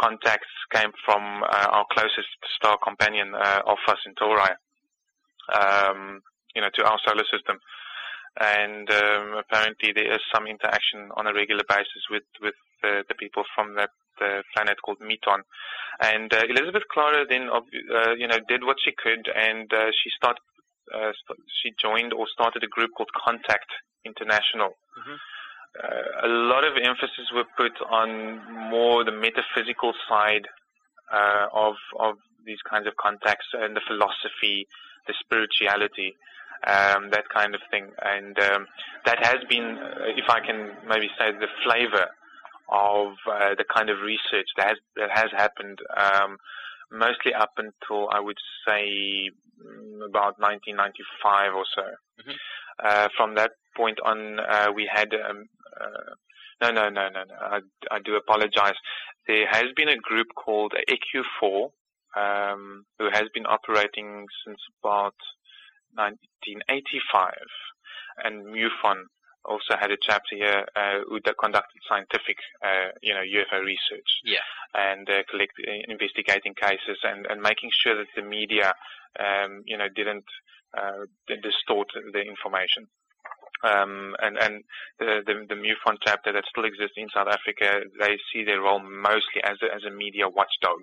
[SPEAKER 2] contacts came from uh, our closest star companion, uh, Alpha Centauri, um, you know, to our solar system. And um, apparently there is some interaction on a regular basis with with the, the people from that uh, planet called Meton. And uh, Elizabeth Klarer then, uh, you know, did what she could, and uh, she started. Uh, st- she joined or started a group called Contact International. Uh, a lot of emphasis were put on more the metaphysical side uh, of of these kinds of contacts and the philosophy, the spirituality, um, that kind of thing. And um, that has been, uh, if I can maybe say, the flavor of uh, the kind of research that has that has happened. Um, mostly up until I would say mm, about 1995 or so.
[SPEAKER 1] Mhm.
[SPEAKER 2] Uh, from that point on, uh, we had um, uh, no, no, no, no, no. I, I do apologize. There has been a group called EQ4 um, who has been operating since about 1985, and MUFON also had a chapter here uh, who conducted scientific, uh, you know, UFO research
[SPEAKER 1] Yeah.
[SPEAKER 2] and uh, collect, uh, investigating cases and, and making sure that the media, um, you know, didn't uh, distort the information. Um, and and the, the the MUFON chapter that still exists in South Africa, they see their role mostly as a, as a media watchdog.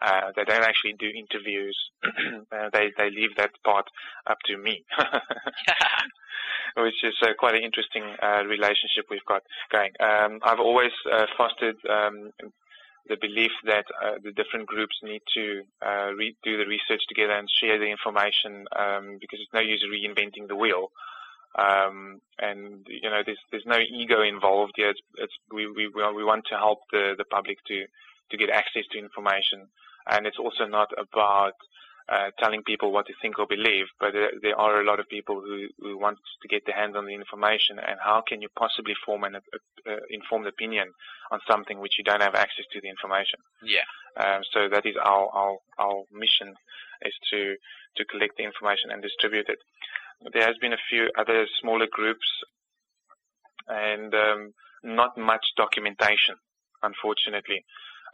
[SPEAKER 2] Uh, they don't actually do interviews. uh, they they leave that part up to me. which is uh, quite an interesting uh, relationship we've got going. Um, I've always uh, fostered um, the belief that uh, the different groups need to uh, re- do the research together and share the information um, because it's no use reinventing the wheel. Um, and you know, there's there's no ego involved here. It's, it's we we we want to help the the public to to get access to information, and it's also not about uh, telling people what to think or believe, but there, there are a lot of people who, who want to get their hands on the information. And how can you possibly form an uh, informed opinion on something which you don't have access to the information?
[SPEAKER 1] yeah.
[SPEAKER 2] Um, so that is our, our our mission is to to collect the information and distribute it. There has been a few other smaller groups, and um, not much documentation, unfortunately.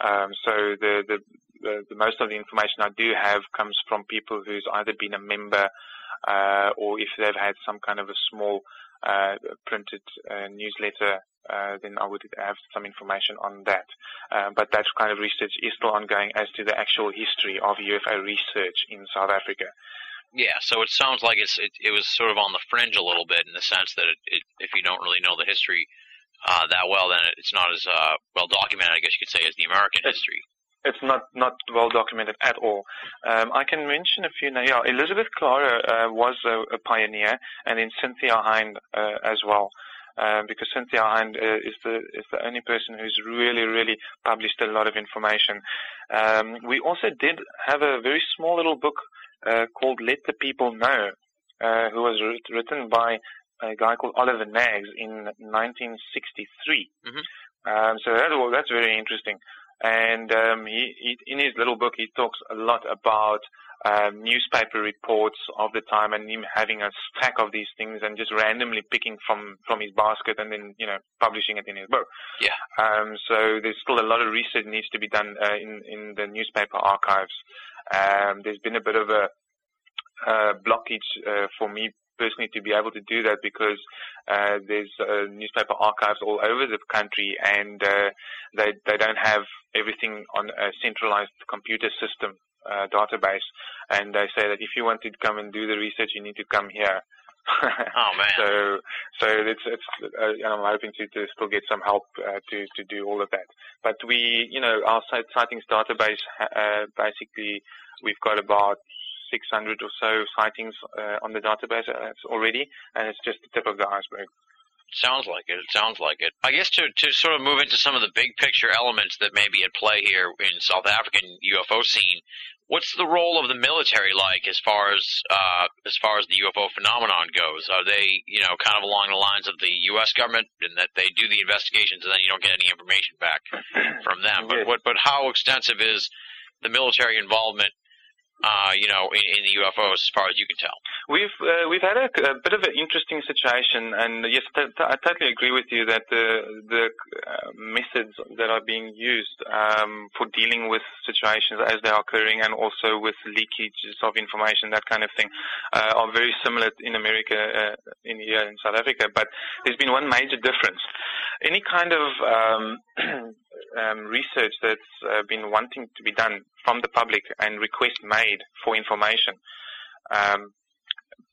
[SPEAKER 2] Um, so the, the the the most of the information I do have comes from people who's either been a member uh, or if they've had some kind of a small uh, printed uh, newsletter, uh, then I would have some information on that. Uh, but that kind of research is still ongoing as to the actual history of UFO research in South Africa.
[SPEAKER 1] Yeah, so it sounds like it's it, it was sort of on the fringe a little bit in the sense that it, it, if you don't really know the history uh, that well, then it's not as uh, well documented, I guess you could say, as the American
[SPEAKER 2] It's-
[SPEAKER 1] history.
[SPEAKER 2] It's not, not well documented at all. Um, I can mention a few now. Yeah, Elizabeth Klarer uh, was a, a pioneer, and then Cynthia Hind uh, as well. uh, because Cynthia Hind uh, is the is the only person who's really really published a lot of information. Um, we also did have a very small little book uh, called Let the People Know, uh, who was writ- written by a guy called Oliver Nags in 1963.
[SPEAKER 1] Mhm.
[SPEAKER 2] Um, so that, well, that's very interesting. And um, he, he, in his little book, he talks a lot about um, newspaper reports of the time and him having a stack of these things and just randomly picking from, from his basket and then, you know, publishing it in his book.
[SPEAKER 1] Yeah.
[SPEAKER 2] Um, so there's still a lot of research needs to be done uh, in, in the newspaper archives. Um, there's been a bit of a uh, blockage uh, for me personally to be able to do that because uh, there's uh, newspaper archives all over the country and uh, they they don't have everything on a centralized computer system uh, database and they say that if you want to come and do the research you need to come here
[SPEAKER 1] Oh man.
[SPEAKER 2] so so it's it's uh, and I'm hoping to, to still get some help uh, to to do all of that. But we you know our sightings database uh, basically we've got about 600 or so sightings uh, on the database uh, already, and it's just the tip of the iceberg.
[SPEAKER 1] Sounds like it. It sounds like it. I guess to, to sort of move into some of the big picture elements that may be at play here in South African UFO scene, what's the role of the military like as far as uh, as far as the UFO phenomenon goes? Are they, you know, kind of along the lines of the U.S. government in that they do the investigations and then you don't get any information back from them? But what, but how extensive is the military involvement? Uh, you know, in, in the UFOs, as far as you can tell.
[SPEAKER 2] We've uh, we've had a, a bit of an interesting situation, and yes, t- t- I totally agree with you that the the uh, methods that are being used um, for dealing with situations as they are occurring, and also with leakages of information, that kind of thing, uh, are very similar in America, uh, in here in South Africa. But there's been one major difference. Any kind of um, um, research that's uh, been wanting to be done from the public and requests made for information. Um,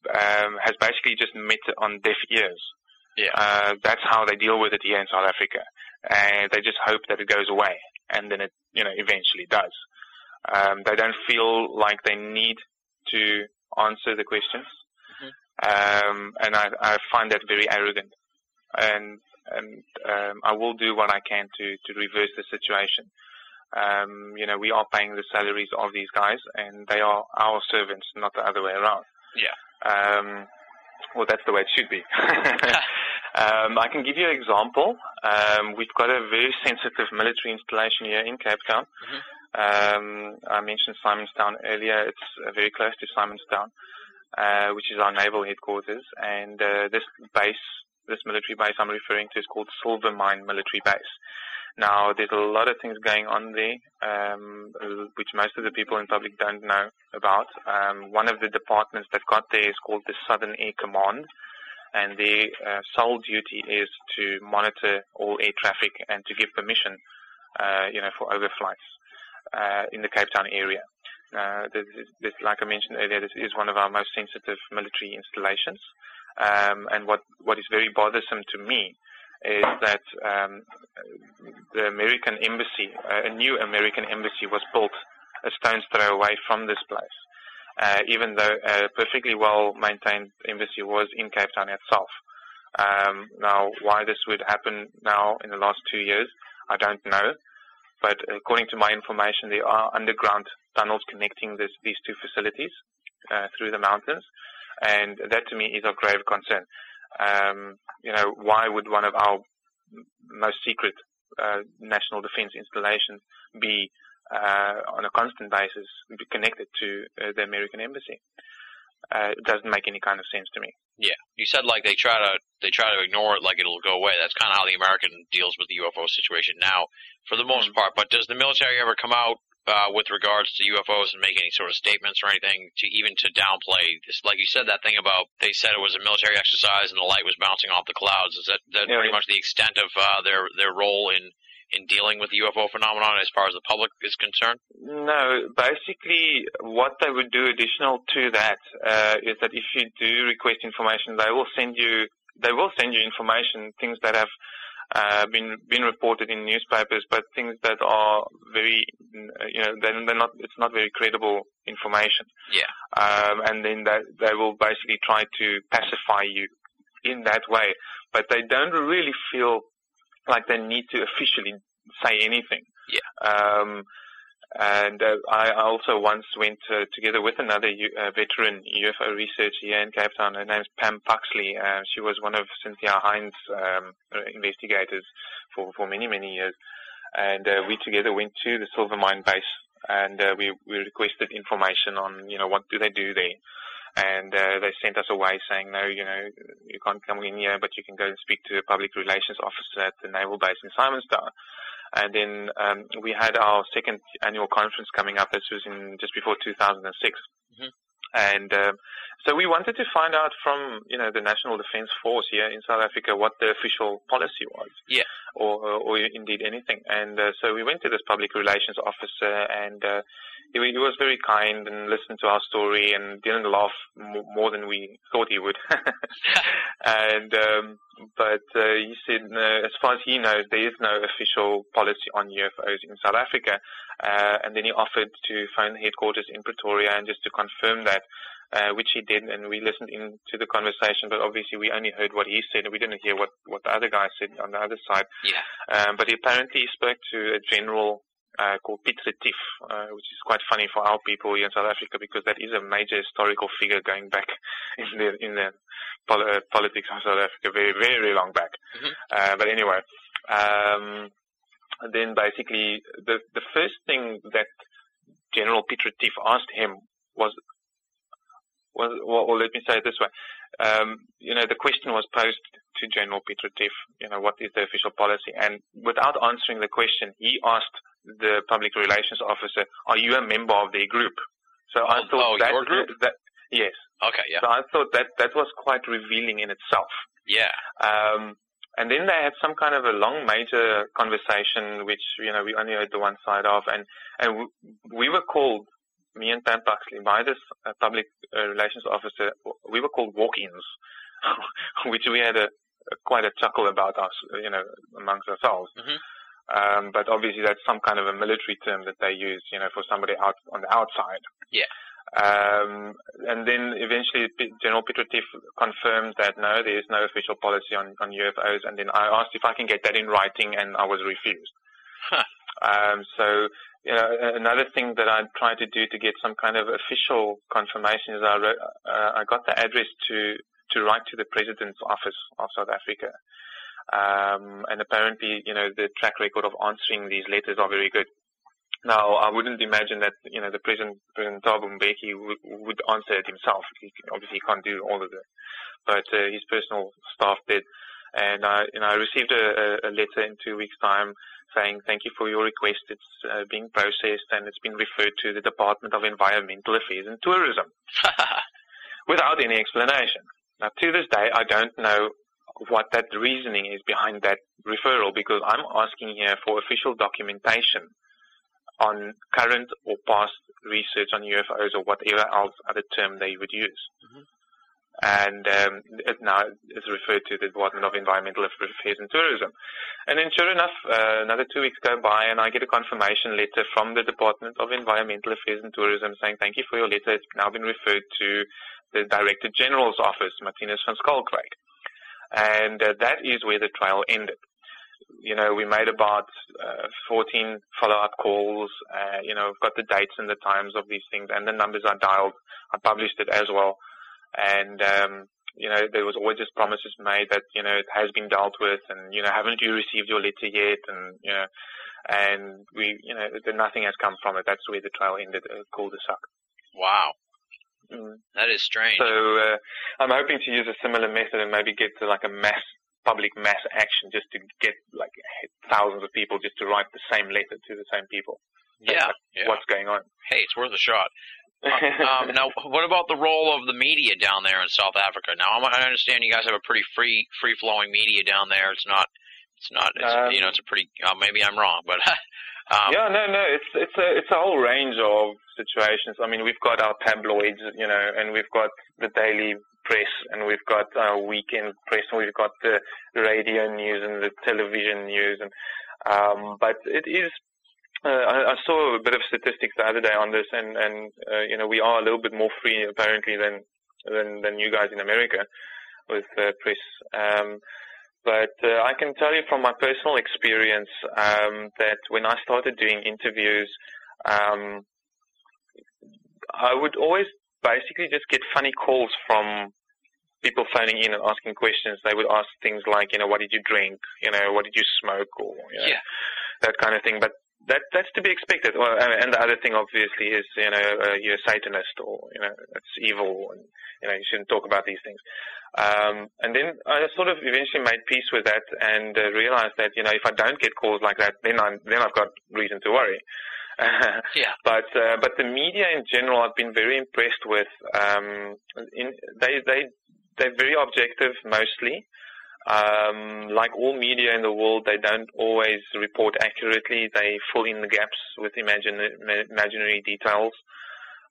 [SPEAKER 2] um, has basically just met on deaf ears.
[SPEAKER 1] Yeah.
[SPEAKER 2] Uh, that's how they deal with it here in South Africa. And they just hope that it goes away. And then it, you know, eventually does. Um, they don't feel like they need to answer the questions. Um, and I, I find that very arrogant. And, and, um, I will do what I can to, to reverse the situation. Um, you know, we are paying the salaries of these guys and they are our servants, not the other way around.
[SPEAKER 1] Yeah.
[SPEAKER 2] Um, well, that's the way it should be. um, I can give you an example. Um, we've got a very sensitive military installation here in Cape Town. Um, I mentioned Simonstown earlier. It's uh, very close to Simonstown, uh, which is our naval headquarters. And uh, this base, this military base I'm referring to, is called Silvermine Military Base. Now, there's a lot of things going on there, um, which most of the people in public don't know about. Um, one of the departments that got there is called the Southern Air Command, and their uh, sole duty is to monitor all air traffic and to give permission, uh, you know, for overflights uh, in the Cape Town area. Uh, this, is- this, like I mentioned earlier, this is one of our most sensitive military installations. Um, and what, what is very bothersome to me is that um, the American embassy, uh, a new American embassy, was built a stone's throw away from this place, uh, even though a perfectly well maintained embassy was in Cape Town itself. Um, now, why this would happen now in the last two years, I don't know. But according to my information, there are underground tunnels connecting this, these two facilities uh, through the mountains, and that to me is of grave concern. Um, you know, why would one of our most secret uh, national defense installations be uh, on a constant basis be connected to uh, the American embassy? Uh, it doesn't make any kind of sense to me.
[SPEAKER 1] Yeah, you said like they try to they try to ignore it like it'll go away. That's kind of how the American deals with the UFO situation now, for the most part. But does the military ever come out uh, with regards to UFOs and make any sort of statements or anything to even to downplay this? Like you said that thing about they said it was a military exercise and the light was bouncing off the clouds. Is that that
[SPEAKER 2] Yeah,
[SPEAKER 1] pretty
[SPEAKER 2] yeah.
[SPEAKER 1] much the extent of uh, their their role in in dealing with the UFO phenomenon as far as the public is concerned?
[SPEAKER 2] No, basically, what they would do additional to that uh, is that if you do request information, they will send you they will send you information, things that have uh, been been reported in newspapers, but things that are very you know they're, they're not it's not very credible information.
[SPEAKER 1] Yeah.
[SPEAKER 2] Um, and then that they will basically try to pacify you in that way. but they don't really feel like they need to officially say anything.
[SPEAKER 1] Yeah.
[SPEAKER 2] Um, and uh, I also once went uh, together with another U- uh, veteran UFO researcher here in Cape Town. Her name's Pam Puxley. Uh, she was one of Cynthia Hind's um, investigators for, for many, many years. And uh, we together went to the Silvermine base and uh, we, we requested information on, you know, what do they do there. And uh, they sent us away saying, no, you know, you can't come in here, but you can go and speak to a public relations officer at the naval base in Simonstown. And then um, we had our second annual conference coming up. This was in just before 2006.
[SPEAKER 1] Mhm.
[SPEAKER 2] And um, so we wanted to find out from, you know, the National Defence Force here in South Africa what the official policy was.
[SPEAKER 1] Yeah.
[SPEAKER 2] Or, or indeed anything. And uh, so we went to this public relations officer and uh, he, he was very kind and listened to our story and didn't laugh m- more than we thought he would. and um, but uh, he said, no, as far as he knows, there is no official policy on UFOs in South Africa. Uh, and then he offered to phone headquarters in Pretoria and just to confirm that, uh, which he did. And we listened in to the conversation, but obviously we only heard what he said and we didn't hear what, what the other guy said on the other side.
[SPEAKER 1] Yeah.
[SPEAKER 2] Um, but he apparently spoke to a general uh, called Piet Retief, uh, which is quite funny for our people here in South Africa because that is a major historical figure going back in the in the pol- uh, politics of South Africa, very very long back.
[SPEAKER 1] Mhm.
[SPEAKER 2] Uh, but anyway, um, then basically the the first thing that General Piet Retief asked him was was well, well, let me say it this way. Um, you know, the question was posed to General Piet Retief, you know, what is the official policy? And without answering the question, he asked the public relations officer, are you a member of their group? So I
[SPEAKER 1] Oh,
[SPEAKER 2] thought
[SPEAKER 1] oh,
[SPEAKER 2] that,
[SPEAKER 1] your group?
[SPEAKER 2] that, yes.
[SPEAKER 1] Okay. Yeah.
[SPEAKER 2] So I thought that, that was quite revealing in itself.
[SPEAKER 1] Yeah.
[SPEAKER 2] Um, and then they had some kind of a long major conversation, which, you know, we only heard the one side of. And, and we were called, me and Pam Buxley, by this uh, public uh, relations officer, we were called walk-ins, which we had a, a quite a chuckle about us, you know, amongst ourselves.
[SPEAKER 1] Mhm.
[SPEAKER 2] Um, but obviously that's some kind of a military term that they use, you know, for somebody out on the outside.
[SPEAKER 1] Yeah.
[SPEAKER 2] Um, and then eventually General Piet Retief confirmed that no, there is no official policy on, on UFOs. And then I asked if I can get that in writing, and I was refused.
[SPEAKER 1] Huh.
[SPEAKER 2] Um, so, you know, another thing that I tried to do to get some kind of official confirmation is I, wrote, uh, I got the address to to write to the president's office of South Africa. Um, and apparently, you know, the track record of answering these letters are very good. Now, I wouldn't imagine that, you know, the President, President Thabo Mbeki would, would answer it himself. He obviously he can't do all of it. But uh, his personal staff did. And I, you know, I received a, a letter in two weeks' time saying, thank you for your request. It's uh, being processed and it's been referred to the Department of Environmental Affairs and Tourism without any explanation. Now, to this day, I don't know what that reasoning is behind that referral because I'm asking here for official documentation on current or past research on UFOs or whatever else other term they would use. And um, it now it's referred to the Department of Environmental Affairs and Tourism. And then sure enough, uh, another two weeks go by and I get a confirmation letter from the Department of Environmental Affairs and Tourism saying, thank you for your letter. It's now been referred to the Director General's office, Marthinus van Schalkwyk. And uh, that is where the trial ended. You know, we made about uh, 14 follow-up calls. Uh, you know, we've got the dates and the times of these things, and the numbers are dialed. I published it as well. And, um, you know, there was always just promises made that, you know, it has been dealt with and, you know, haven't you received your letter yet? And, you know, and we, you know, nothing has come from it. That's where the trial ended, uh, cul-de-sac.
[SPEAKER 1] wow.
[SPEAKER 2] Mm.
[SPEAKER 1] That is strange.
[SPEAKER 2] So uh, I'm hoping to use a similar method and maybe get to like a mass public mass action just to get like thousands of people just to write the same letter to the same people.
[SPEAKER 1] yeah.
[SPEAKER 2] Like,
[SPEAKER 1] yeah.
[SPEAKER 2] What's going on?
[SPEAKER 1] Hey, it's worth a shot. um, now, what about the role of the media down there in South Africa? Now, I'm- I understand you guys have a pretty free, free flowing media down there. It's not, it's not, it's,
[SPEAKER 2] Um,
[SPEAKER 1] you know, it's a pretty. Uh, maybe I'm wrong, but um,
[SPEAKER 2] yeah, no, no, it's it's a it's a whole range of situations. I mean, we've got our tabloids, you know, and we've got the daily press, and we've got our weekend press, and we've got the radio news and the television news, and um, but it is. Uh, I, I saw a bit of statistics the other day on this, and and uh, you know we are a little bit more free apparently than than than you guys in America with uh, press. Um, But uh, I can tell you from my personal experience um, that when I started doing interviews, um, I would always basically just get funny calls from people phoning in and asking questions. They would ask things like, you know, what did you drink? You know, what did you smoke? Or you know,
[SPEAKER 1] Yeah.
[SPEAKER 2] that kind of thing. But that that's to be expected. Well, and the other thing obviously is, you know, uh, you're a Satanist or you know, it's evil, and you know, you shouldn't talk about these things. Um, and then I sort of eventually made peace with that and uh, realized that you know, if I don't get calls like that, then I then I've got reason to worry.
[SPEAKER 1] Yeah.
[SPEAKER 2] But uh, but the media in general, I've been very impressed with. Um, in, they they they're very objective mostly. Um, like all media in the world, they don't always report accurately. They fill in the gaps with imagine, imaginary details.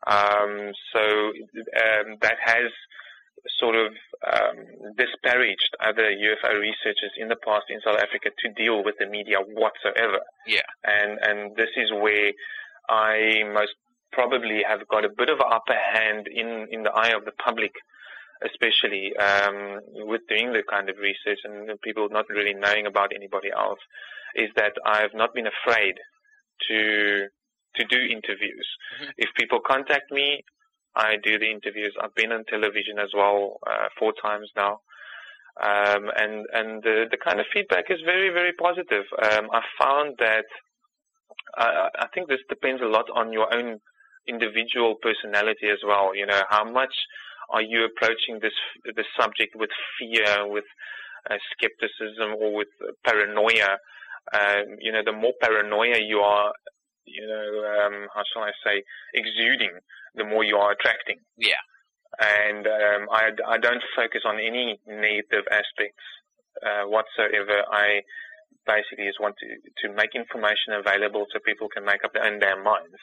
[SPEAKER 2] Um, so um, that has sort of um, disparaged other UFO researchers in the past in South Africa to deal with the media whatsoever.
[SPEAKER 1] Yeah.
[SPEAKER 2] And and this is where I most probably have got a bit of an upper hand in in the eye of the public especially um, with doing the kind of research and people not really knowing about anybody else, is that I've not been afraid to to do interviews.
[SPEAKER 1] Mhm.
[SPEAKER 2] If people contact me, I do the interviews. I've been on television as well uh, four times now. Um, and and the, the kind of feedback is very very positive. Um, I found that uh, I think this depends a lot on your own individual personality as well. You know how much are you approaching this this subject with fear, with uh, skepticism, or with paranoia? Um, you know, the more paranoia you are, you know, um, how shall I say, exuding, the more you are attracting.
[SPEAKER 1] Yeah.
[SPEAKER 2] And um, I, I don't focus on any negative aspects uh, whatsoever. I basically just want to, to make information available so people can make up their own damn minds.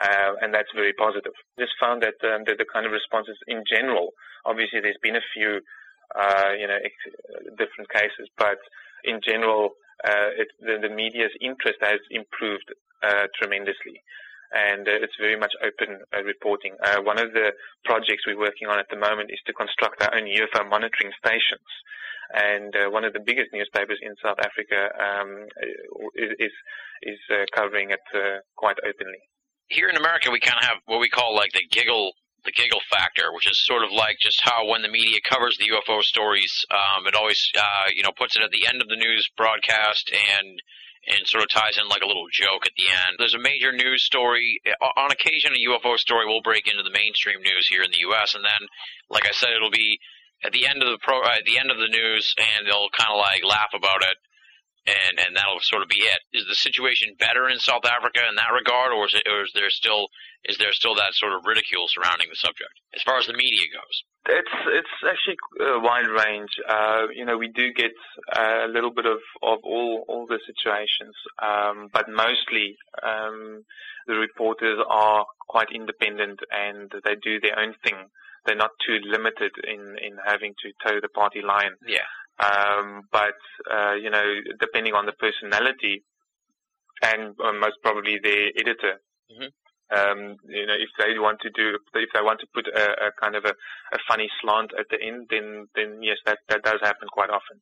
[SPEAKER 2] Uh, and that's very positive. Just found that um, the, the kind of responses in general, obviously there's been a few, uh, you know, ex- different cases, but in general, uh, it, the, the media's interest has improved uh, tremendously. And uh, it's very much open uh, reporting. One of the projects we're working on at the moment is to construct our own UFO monitoring stations. And uh, one of the biggest newspapers in South Africa um, is is, is uh, covering it uh, quite openly
[SPEAKER 1] here in America, we kind of have what we call like the giggle, the giggle factor, which is sort of like just how when the media covers the UFO stories, um, it always, uh, you know, puts it at the end of the news broadcast and and sort of ties in like a little joke at the end. There's a major news story. On occasion, a UFO story will break into the mainstream news here in the U.S., and then, like I said, it'll be at the end of the pro, at the end of the news, and they'll kind of like laugh about it and and that'll sort of be it. Is the situation better in South Africa in that regard, or is it, or is there still is there still that sort of ridicule surrounding the subject as far as the media goes?
[SPEAKER 2] It's it's actually a wide range. Uh, you know, we do get a little bit of, of all all the situations, um, but mostly um, the reporters are quite independent and they do their own thing. They're not too limited in, in having to toe the party line.
[SPEAKER 1] Yeah.
[SPEAKER 2] Um, but uh, you know, depending on the personality and uh, most probably their editor,
[SPEAKER 1] Mhm.
[SPEAKER 2] um, you know, if they want to do, if they want to put a, a kind of a, a funny slant at the end, then then yes, that that does happen quite often.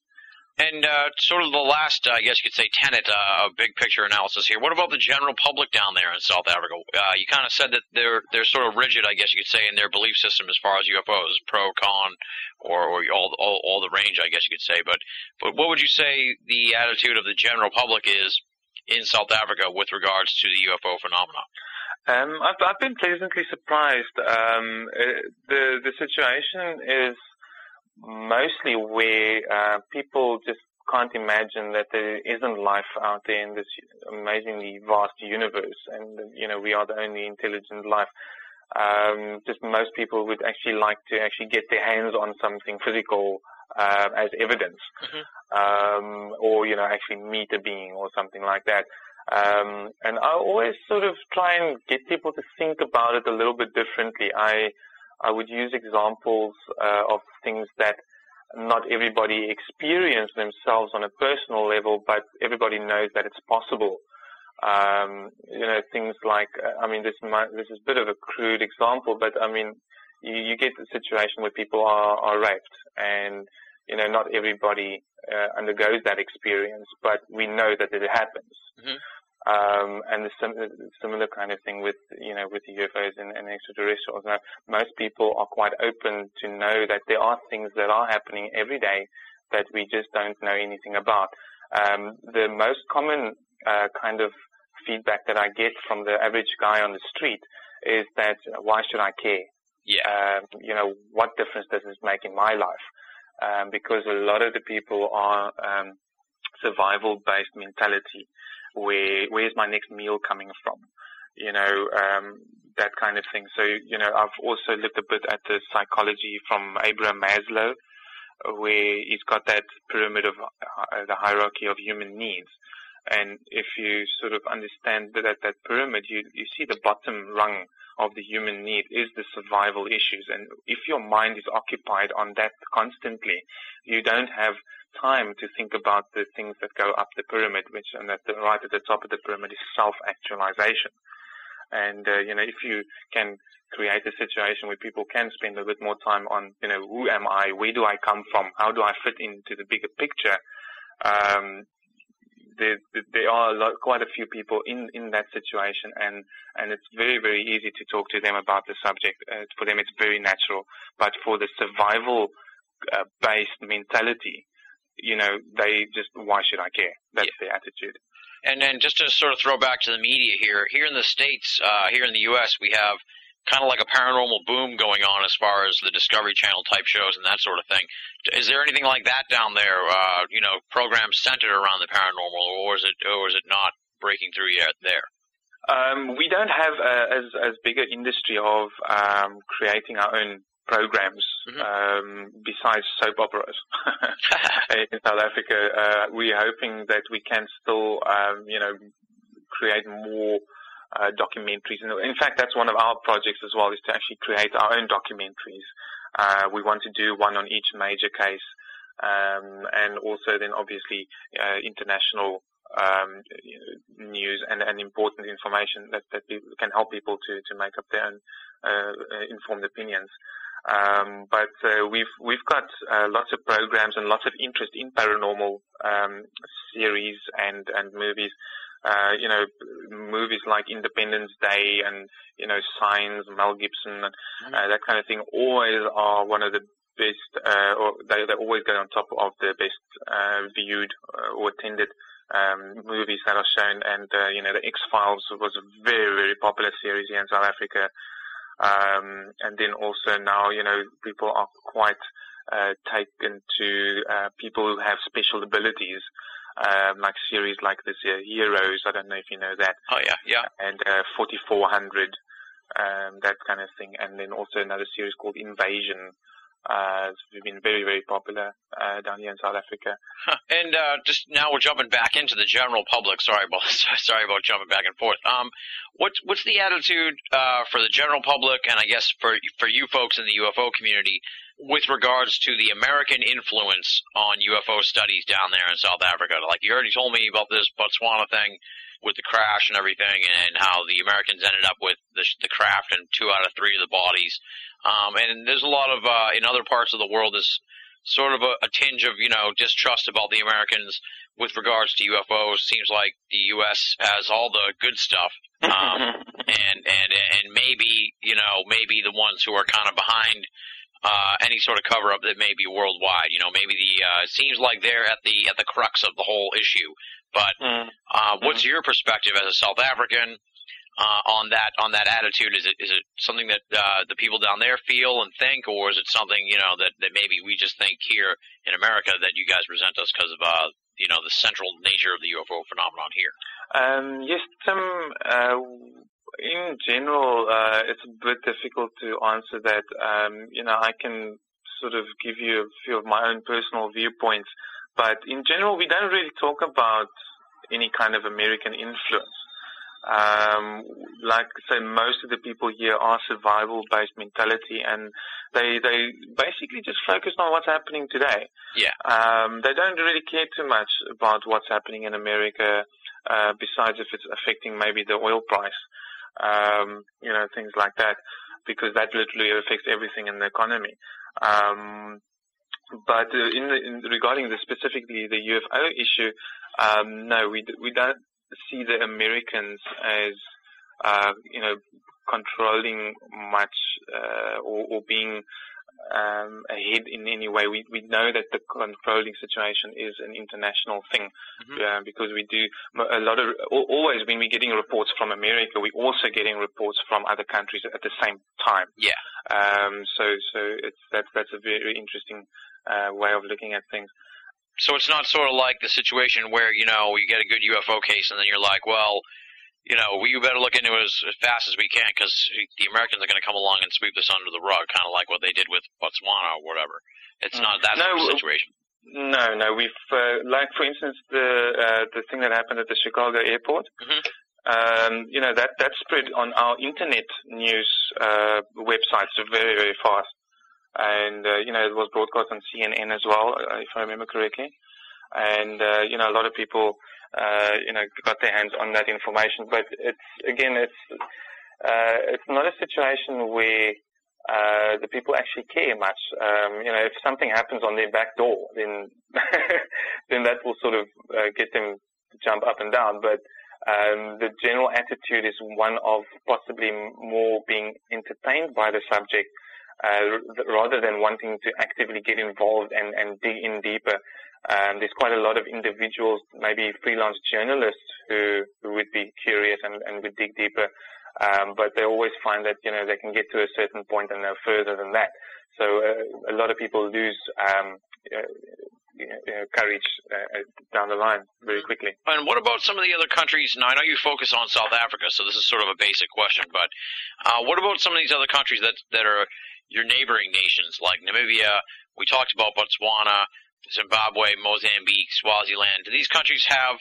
[SPEAKER 1] And uh, sort of the last, uh, I guess you could say, tenet uh, of big picture analysis here. What about the general public down there in South Africa? Uh, you kind of said that they're they're sort of rigid, I guess you could say, in their belief system as far as UFOs, pro, con, or, or all, all all the range, I guess you could say. But but what would you say the attitude of the general public is in South Africa with regards to the UFO phenomenon?
[SPEAKER 2] Um, I've, I've been pleasantly surprised. Um, the the situation is mostly where uh, people just can't imagine that there isn't life out there in this amazingly vast universe, and you know we are the only intelligent life. Um, just most people would actually like to actually get their hands on something physical uh, as evidence, um, or you know actually meet a being or something like that. Um, and I always sort of try and get people to think about it a little bit differently. I I would use examples uh, of things that not everybody experience themselves on a personal level, but everybody knows that it's possible. Um, you know, things like, uh, I mean, this might, this is a bit of a crude example, but I mean, you, you get the situation where people are, are raped and, you know, not everybody uh, undergoes that experience, but we know that it happens.
[SPEAKER 1] Mhm.
[SPEAKER 2] Um, and the sim- similar kind of thing with, you know, with UFOs and, and extraterrestrials. Now, most people are quite open to know that there are things that are happening every day that we just don't know anything about. Um, the most common uh, kind of feedback that I get from the average guy on the street is that why should I care?
[SPEAKER 1] Yeah.
[SPEAKER 2] Um, you know, what difference does this make in my life? Um, because a lot of the people are um, survival-based mentality, where where's my next meal coming from? You know, um, that kind of thing. So, you know, I've also looked a bit at the psychology from Abraham Maslow, where he's got that pyramid of uh, the hierarchy of human needs. And if you sort of understand that that pyramid, you, you see the bottom rung of the human need is the survival issues. And if your mind is occupied on that constantly, you don't have time to think about the things that go up the pyramid, which and at the right at the top of the pyramid is self-actualization. And uh, you know, if you can create a situation where people can spend a bit more time on, you know, who am I? Where do I come from? How do I fit into the bigger picture? Um, there, there are a lot, quite a few people in, in that situation, and, and it's very, very easy to talk to them about the subject. Uh, for them, it's very natural. But for the survival uh, based mentality, you know, they just, why should I care? That's their attitude.
[SPEAKER 1] And then just to sort of throw back to the media here, here in the States, uh, here in the U.S., we have kind of like a paranormal boom going on as far as the Discovery Channel type shows and that sort of thing. Is there anything like that down there? Uh, you know, programs centered around the paranormal, or is it, or is it not breaking through yet there?
[SPEAKER 2] Um, we don't have a, as as big an industry of um, creating our own programs
[SPEAKER 1] Mhm.
[SPEAKER 2] um, besides soap operas in South Africa. Uh, we're hoping that we can still, um, you know, create more uh, documentaries. And in fact, that's one of our projects as well, is to actually create our own documentaries. Uh, we want to do one on each major case, um, and also then obviously uh, international um, news and, and important information that, that can help people to, to make up their own uh, uh, informed opinions. Um, but uh, we've we've got uh, lots of programs and lots of interest in paranormal um, series and and movies. Uh, you know, movies like Independence Day and you know Signs, Mel Gibson, uh, that kind of thing. Always are one of the best, uh, or they they always go on top of the best uh, viewed uh, or attended um, movies that are shown. And uh, you know, the X Files was a very very popular series here in South Africa. Um, and then also now, you know, people are quite uh, taken to uh, people who have special abilities, um, like series like this uh, Heroes. I don't know if you know that,
[SPEAKER 1] Oh yeah, yeah.
[SPEAKER 2] and uh, 4400, um, that kind of thing. And then also another series called Invasion. Uh, it's been very, very popular uh, down here in South Africa.
[SPEAKER 1] And uh, just now we're jumping back into the general public. Sorry about sorry about jumping back and forth. Um, what's what's the attitude uh, for the general public, and I guess for for you folks in the UFO community, with regards to the American influence on UFO studies down there in South Africa? Like you already told me about this Botswana thing with the crash and everything, and how the Americans ended up with the, the craft and two out of three of the bodies. Um, and there's a lot of uh, in other parts of the world this sort of a, a tinge of you know distrust about the Americans with regards to UFOs. Seems like the U.S. has all the good stuff, um, and and and maybe you know maybe the ones who are kind of behind uh, any sort of cover up that may be worldwide. You know, maybe the uh, seems like they're at the at the crux of the whole issue. But uh, what's your perspective as a South African uh, on that on that attitude? Is it is it something that uh, the people down there feel and think, or is it something you know that, that maybe we just think here in America that you guys present us because of uh, you know the central nature of the UFO phenomenon here?
[SPEAKER 2] Um, yes, Tim. Uh, in general, uh, it's a bit difficult to answer that. Um, you know, I can sort of give you a few of my own personal viewpoints, but in general, we don't really talk about any kind of American influence. Um, like I say, most of the people here are survival-based mentality, and they they basically just focus on what's happening today.
[SPEAKER 1] Yeah.
[SPEAKER 2] Um, they don't really care too much about what's happening in America, uh, besides if it's affecting maybe the oil price, um, you know, things like that, because that literally affects everything in the economy. Um, but uh, in, the, in regarding the specifically the UFO issue, um, no, we we don't see the Americans as uh, you know controlling much uh, or, or being um, ahead in any way. We we know that the controlling situation is an international thing
[SPEAKER 1] Mhm.
[SPEAKER 2] uh, because we do a lot of always when we're getting reports from America, we're also getting reports from other countries at the same time.
[SPEAKER 1] Yeah.
[SPEAKER 2] Um, so so it's that's that's a very interesting uh, way of looking at things.
[SPEAKER 1] So it's not sort of like the situation where you know you get a good UFO case and then you're like, well, you know, we better look into it as, as fast as we can because the Americans are going to come along and sweep this under the rug, kind of like what they did with Botswana or whatever. It's
[SPEAKER 2] Mm.
[SPEAKER 1] not that
[SPEAKER 2] No,
[SPEAKER 1] sort of situation.
[SPEAKER 2] No, no, we've uh, like for instance the uh, the thing that happened at the Chicago airport.
[SPEAKER 1] Mhm.
[SPEAKER 2] Um, you know that that spread on our internet news uh, websites very very fast, and uh, you know it was broadcast on CNN as well, uh, if I remember correctly. And uh, you know a lot of people uh, you know got their hands on that information, but it's again it's uh, it's not a situation where uh, the people actually care much. Um, you know, if something happens on their back door, then then that will sort of uh, get them to jump up and down. But um, the general attitude is one of possibly more being entertained by the subject uh, rather than wanting to actively get involved and, and dig in deeper. Um, there's quite a lot of individuals, maybe freelance journalists, who, who would be curious and, and would dig deeper um, but they always find that you know they can get to a certain point and no further than that. So uh, a lot of people lose um, uh, you know, courage uh, uh, down the line very quickly.
[SPEAKER 1] And what about some of the other countries? Now, I know you focus on South Africa, so this is sort of a basic question, but uh, what about some of these other countries that that are your neighboring nations, like Namibia? We talked about Botswana, Zimbabwe, Mozambique, Swaziland. These countries have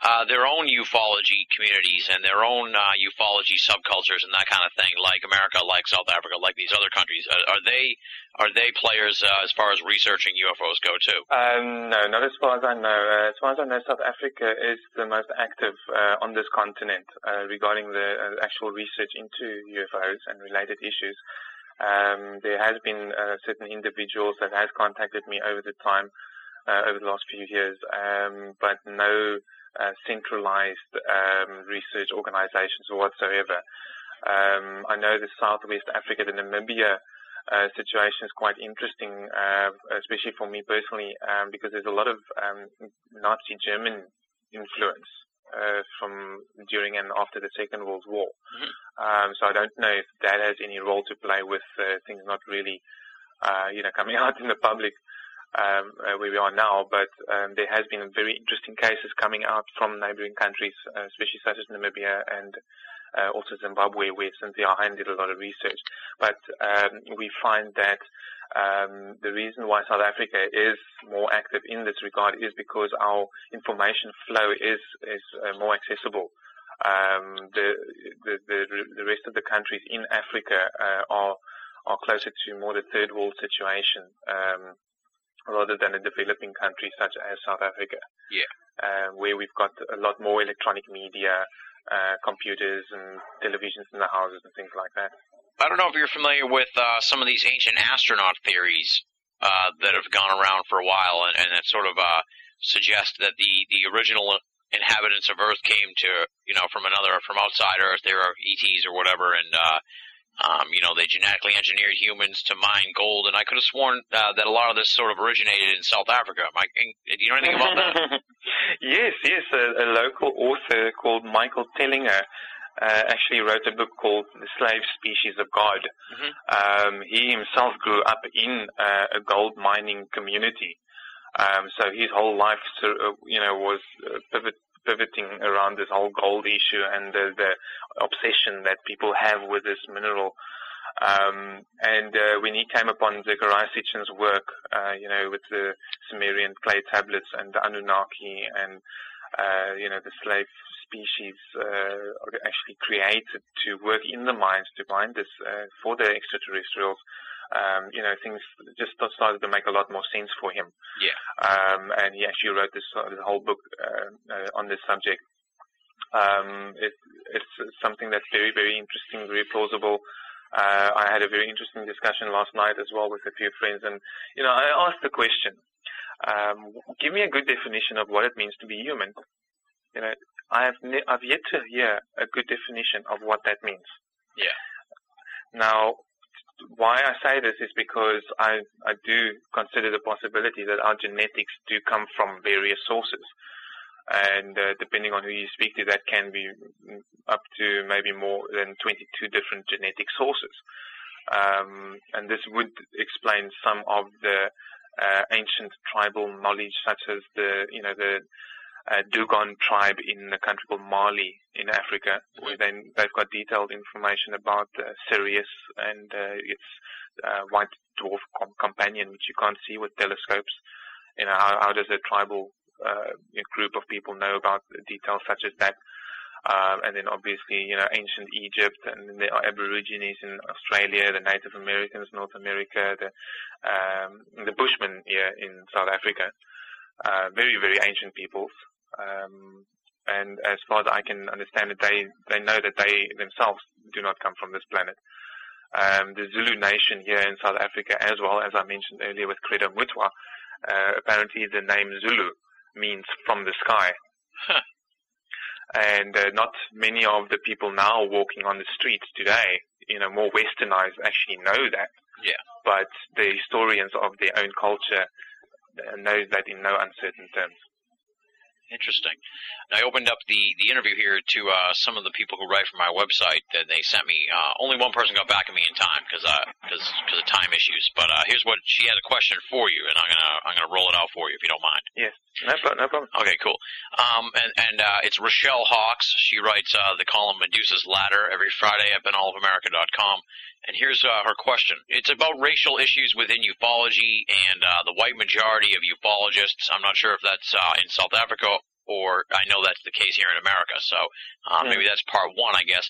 [SPEAKER 1] uh, their own ufology communities and their own uh, ufology subcultures and that kind of thing, like America, like South Africa, like these other countries? Are, are they are they players uh, as far as researching UFOs go too?
[SPEAKER 2] Um, no, not as far as I know. Uh, as far as I know, South Africa is the most active uh, on this continent uh, regarding the actual research into UFOs and related issues. Um, there has been uh, certain individuals that has contacted me over the time, uh, over the last few years, um, but no uh, centralized um, research organizations whatsoever. Um, I know the Southwest Africa, the Namibia uh, situation is quite interesting, uh, especially for me personally, um, because there's a lot of um, Nazi German influence uh, from during and after the Second World War.
[SPEAKER 1] Mhm.
[SPEAKER 2] Um, so I don't know if that has any role to play with uh, things not really, uh, you know, coming out in the public um, uh, where we are now. But um, there has been very interesting cases coming out from neighboring countries, uh, especially such as Namibia and uh, also Zimbabwe, where Cynthia Hind did a lot of research. But um, we find that um, the reason why South Africa is more active in this regard is because our information flow is is uh, more accessible. Um, the, the the the rest of the countries in Africa uh, are are closer to more the third world situation um, rather than a developing country such as South Africa.
[SPEAKER 1] Yeah.
[SPEAKER 2] Uh, where we've got a lot more electronic media, uh, computers and televisions in the houses and things like that.
[SPEAKER 1] I don't know if you're familiar with uh, some of these ancient astronaut theories uh, that have gone around for a while, and, and that sort of uh, suggest that the the original inhabitants of Earth came to you know from another from outside Earth. They were ETs or whatever, and uh, um, you know they genetically engineered humans to mine gold. And I could have sworn uh, that a lot of this sort of originated in South Africa. I, do you know anything about that?
[SPEAKER 2] yes, yes. A, a local author called Michael Tellinger uh, actually wrote a book called The Slave Species of God.
[SPEAKER 1] Mhm.
[SPEAKER 2] Um, he himself grew up in uh, a gold mining community, um, so his whole life, sort of, you know, was uh, pivot, pivoting around this whole gold issue and the, the obsession that people have with this mineral. Um, and uh, when he came upon Zechariah Sitchin's work, uh, you know, with the Sumerian clay tablets and the Anunnaki and uh, you know, the slave species uh, actually created to work in the mines to mine this uh, for the extraterrestrials. Um, you know, things just started to make a lot more sense for him.
[SPEAKER 1] Yeah.
[SPEAKER 2] Um, and he actually wrote this, uh, this whole book uh, uh, on this subject. Um, it, it's something that's very, very interesting, very plausible. Uh, I had a very interesting discussion last night as well with a few friends, and you know, I asked the question: um, Give me a good definition of what it means to be human. You know, I have ne- I've yet to hear a good definition of what that means.
[SPEAKER 1] Yeah.
[SPEAKER 2] Now, why I say this is because I, I do consider the possibility that our genetics do come from various sources. And uh, depending on who you speak to, that can be up to maybe more than 22 different genetic sources. Um, and this would explain some of the uh, ancient tribal knowledge, such as the, you know, the uh, Dogon tribe in a country called Mali in Africa, where they, they've got detailed information about uh, Sirius and uh, its uh, white dwarf com- companion, which you can't see with telescopes. You know, how, how does a tribal uh, group of people know about details such as that? Um, and then obviously, you know, ancient Egypt and the Aborigines in Australia, the Native Americans, North America, the um, the Bushmen here in South Africa. Uh, very, very ancient peoples. Um, and as far as I can understand it, they, they know that they themselves do not come from this planet. Um, the Zulu nation here in South Africa, as well as I mentioned earlier with Credo Mutwa, uh, apparently the name Zulu means from the sky.
[SPEAKER 1] Huh.
[SPEAKER 2] And uh, not many of the people now walking on the streets today, you know, more westernized actually know that.
[SPEAKER 1] Yeah.
[SPEAKER 2] But the historians of their own culture uh, know that in no uncertain terms.
[SPEAKER 1] Interesting. I opened up the, the interview here to uh, some of the people who write for my website, and they sent me. Uh, only one person got back to me in time because because because of time issues. But uh, here's what she had a question for you, and I'm gonna I'm gonna roll it out for you if you don't mind.
[SPEAKER 2] Yes, no, problem. no problem.
[SPEAKER 1] Okay, cool. Um, and and uh, it's Rochelle Hawks. She writes uh, the column Medusa's Ladder every Friday at BinnallOfAmerica.com. And here's uh, her question. It's about racial issues within ufology and uh, the white majority of ufologists. I'm not sure if that's uh, in South Africa or I know that's the case here in America. So uh,
[SPEAKER 2] Hmm.
[SPEAKER 1] maybe that's part one, I guess.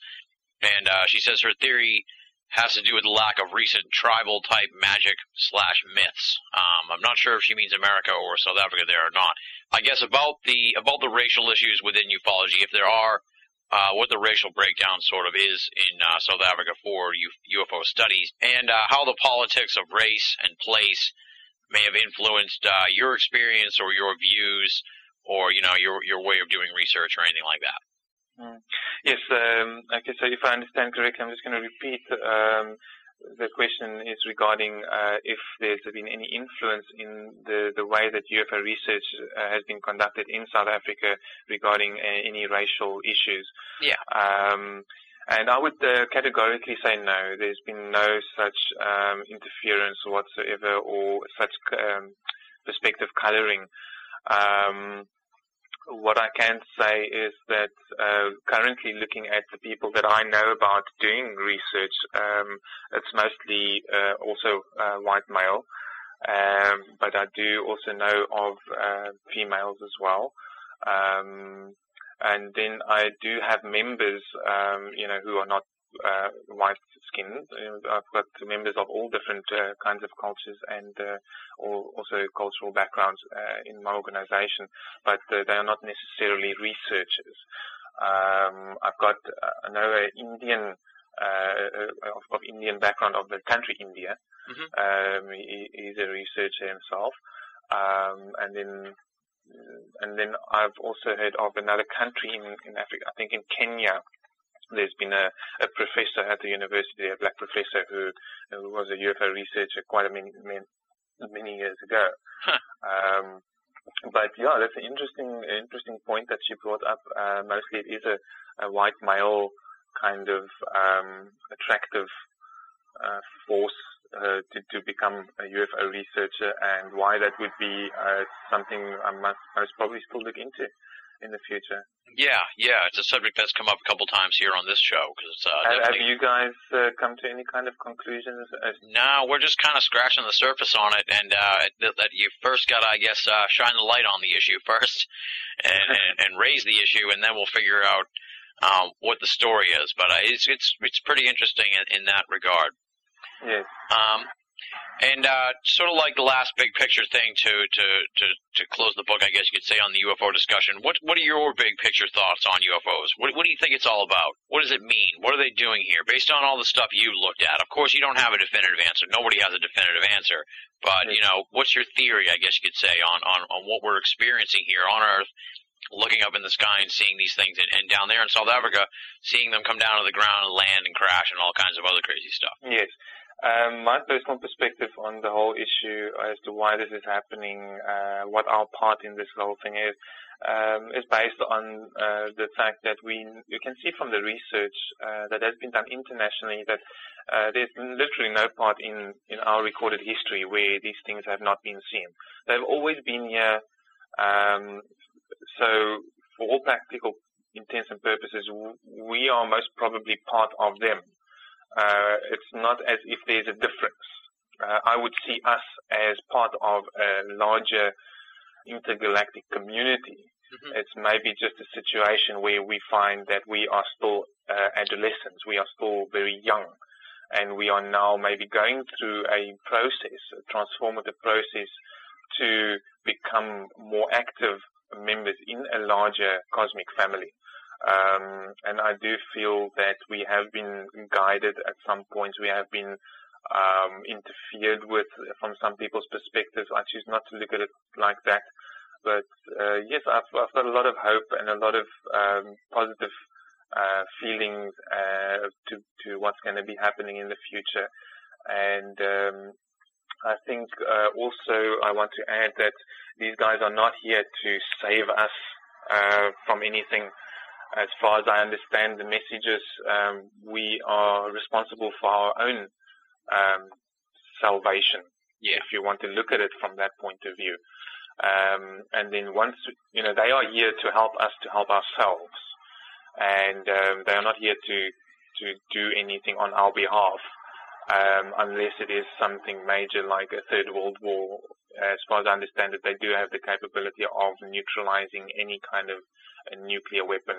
[SPEAKER 1] And uh, she says her theory has to do with the lack of recent tribal type magic slash myths. Um, I'm not sure if she means America or South Africa there or not. I guess about the about the racial issues within ufology, if there are, uh, what the racial breakdown sort of is in uh, South Africa for UFO studies, and uh, how the politics of race and place may have influenced uh, your experience or your views, or you know your your way of doing research or anything like that.
[SPEAKER 2] Yes. Um, okay. So if I understand correctly, I'm just going to repeat. Um, the question is regarding uh, if there's been any influence in the, the way that UFO research uh, has been conducted in South Africa regarding uh, any racial issues.
[SPEAKER 1] Yeah.
[SPEAKER 2] Um, and I would uh, categorically say no. There's been no such um, interference whatsoever or such um, perspective coloring. Um, what I can say is that uh, currently looking at the people that I know about doing research, um, it's mostly uh, also uh, white male, um, but I do also know of uh, females as well. Um, and then I do have members, um, you know, who are not uh, white skin. I've got members of all different uh, kinds of cultures and uh, all, also cultural backgrounds uh, in my organization, but uh, they are not necessarily researchers. Um, I've got, uh, I know an Indian, uh, of, of Indian background of the country India.
[SPEAKER 1] Mhm.
[SPEAKER 2] Um, he, he's a researcher himself. Um, and then and then I've also heard of another country in, in Africa, I think in Kenya, there's been a, a professor at the university, a black professor who, who was a UFO researcher quite a many, many, many years ago.
[SPEAKER 1] Huh.
[SPEAKER 2] Um, but yeah, that's an interesting, interesting point that she brought up. Uh, mostly it is a, a white male kind of um, attractive uh, force uh, to, to become a UFO researcher, and why that would be uh, something I must most probably still look into in the future.
[SPEAKER 1] Yeah, yeah, it's a subject that's come up a couple times here on this show because it's uh,
[SPEAKER 2] Have, have you guys uh, come to any kind of conclusions? As,
[SPEAKER 1] No, we're just kind of scratching the surface on it, and uh, that, that you first got, to I guess, uh, shine the light on the issue first, and, and, and raise the issue, and then we'll figure out um, what the story is. But uh, it's it's it's pretty interesting in, in that regard.
[SPEAKER 2] yes.
[SPEAKER 1] Um, And uh, sort of like the last big picture thing to, to, to, to close the book, I guess you could say, on the UFO discussion. What what are your big picture thoughts on UFOs? What, what do you think it's all about? What does it mean? What are they doing here? Based on all the stuff you've looked at, of course, you don't have a definitive answer. Nobody has a definitive answer. But you know, what's your theory? I guess you could say on on, on what we're experiencing here on Earth, looking up in the sky and seeing these things, and, and down there in South Africa, seeing them come down to the ground and land and crash and all kinds of other crazy stuff.
[SPEAKER 2] Yes. Um, my personal perspective on the whole issue as to why this is happening, uh, what our part in this whole thing is, um, is based on uh, the fact that we you can see from the research uh, that has been done internationally that uh, there's literally no part in in our recorded history where these things have not been seen. They've always been here. Um, so, for all practical intents and purposes, we are most probably part of them it's not as if there's a difference. Uh, I would see us as part of a larger intergalactic community. Mm-hmm. It's maybe just a situation where we find that we are still uh, adolescents, we are still very young, and we are now maybe going through a process, a transformative process to become more active members in a larger cosmic family. Um, and I do feel that we have been guided at some points. We have been um, interfered with from some people's perspectives. I choose not to look at it like that. But uh, yes, I've, I've, got a lot of hope and a lot of um, positive uh, feelings uh, to, to what's going to be happening in the future. And um, I think uh, also I want to add that these guys are not here to save us uh, from anything as far as I understand the messages, um, we are responsible for our own um, salvation.
[SPEAKER 1] Yeah.
[SPEAKER 2] If you want to look at it from that point of view. Um, and then once, you know, they are here to help us to help ourselves. And um, they are not here to, to do anything on our behalf. Um, unless it is something major like a third world war. As far as I understand it, they do have the capability of neutralizing any kind of a nuclear weapon,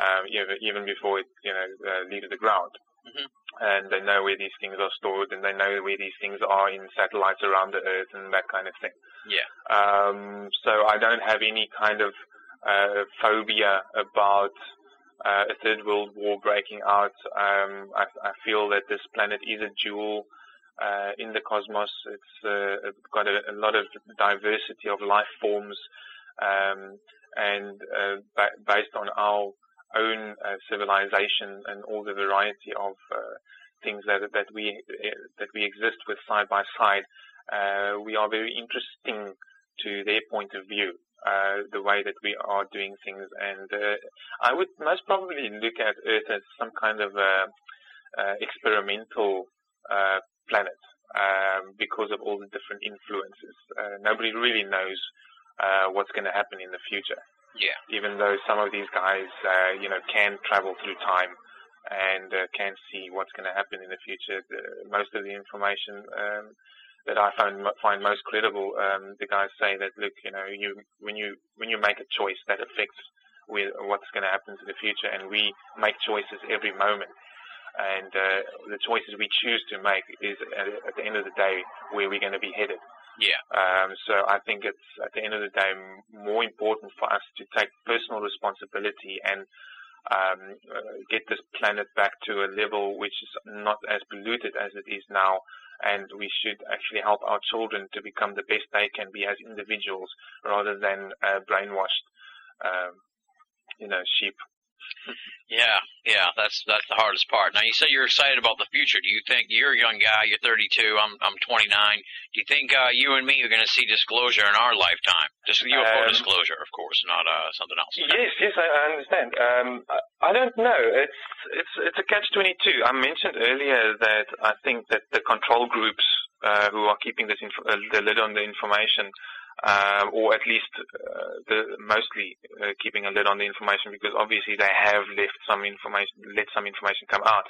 [SPEAKER 2] um, even before it, you know, uh, leaves the ground.
[SPEAKER 1] Mm-hmm.
[SPEAKER 2] And they know where these things are stored, and they know where these things are in satellites around the Earth, and that kind of thing.
[SPEAKER 1] Yeah.
[SPEAKER 2] Um, so I don't have any kind of uh, phobia about uh, a third world war breaking out. Um, I, I, feel that this planet is a jewel uh, in the cosmos. It's uh, got a, a, lot of diversity of life forms. Um, and uh, ba- based on our own uh, civilization and all the variety of uh, things that that we that we exist with side by side, uh, we are very interesting to their point of view. Uh, the way that we are doing things, and uh, I would most probably look at Earth as some kind of experimental planet um, because of all the different influences. nobody really knows uh, what's going to happen in the future.
[SPEAKER 1] Yeah.
[SPEAKER 2] Even though some of these guys, uh, you know, can travel through time and uh, can see what's going to happen in the future, the, most of the information um, that I find find most credible, um, the guys say that look, you know, you when you when you make a choice that affects with what's going to happen to the future, and we make choices every moment. And uh, the choices we choose to make is at, at the end of the day where we're going to be headed.
[SPEAKER 1] Yeah.
[SPEAKER 2] Um, so I think it's at the end of the day more important for us to take personal responsibility and um, uh, get this planet back to a level which is not as polluted as it is now. And we should actually help our children to become the best they can be as individuals rather than uh, brainwashed, um, you know, sheep.
[SPEAKER 1] Yeah, yeah, that's that's the hardest part. Now you say you're excited about the future. Do you think you're a young guy? You're 32. I'm I'm 29. Do you think uh, you and me are going to see disclosure in our lifetime? Just UFO um, disclosure, of course, not uh, something else.
[SPEAKER 2] Yes, yes, I, I understand. Um, I, I don't know. It's it's it's a catch 22. I mentioned earlier that I think that the control groups uh, who are keeping this inf- uh, the lid on the information uh, or at least uh, the, mostly uh, keeping a lid on the information because obviously they have left some information, let some information come out.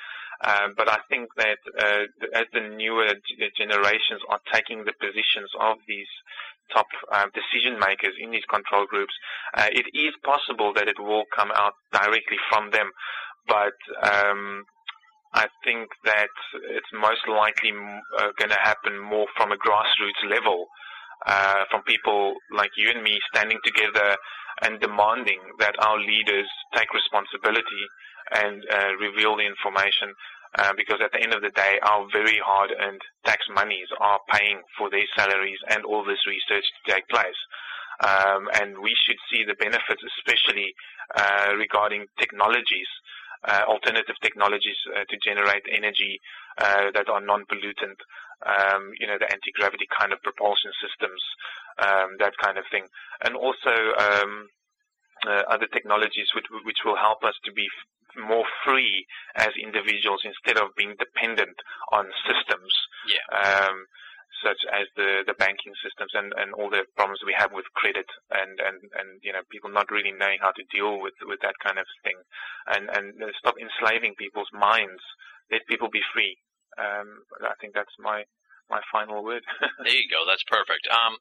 [SPEAKER 2] Um, but I think that uh, as the newer generations are taking the positions of these top uh, decision makers in these control groups, uh, it is possible that it will come out directly from them. But um, I think that it's most likely uh, going to happen more from a grassroots level, uh, from people like you and me standing together and demanding that our leaders take responsibility and uh, reveal the information. Uh, because at the end of the day, our very hard-earned tax monies are paying for their salaries and all this research to take place. Um, and we should see the benefits, especially uh, regarding technologies, alternative technologies uh, to generate energy uh, that are non-pollutant. Um, you know, the anti-gravity kind of propulsion systems, um, that kind of thing, and also um, uh, other technologies which, which will help us to be more free as individuals instead of being dependent on systems.
[SPEAKER 1] Yeah.
[SPEAKER 2] Um, such as the, the banking systems and, and all the problems we have with credit and, and, and, you know, people not really knowing how to deal with, with that kind of thing and, and stop enslaving people's minds. Let people be free. Um, I think that's my, my final word.
[SPEAKER 1] there you go. That's perfect. Um,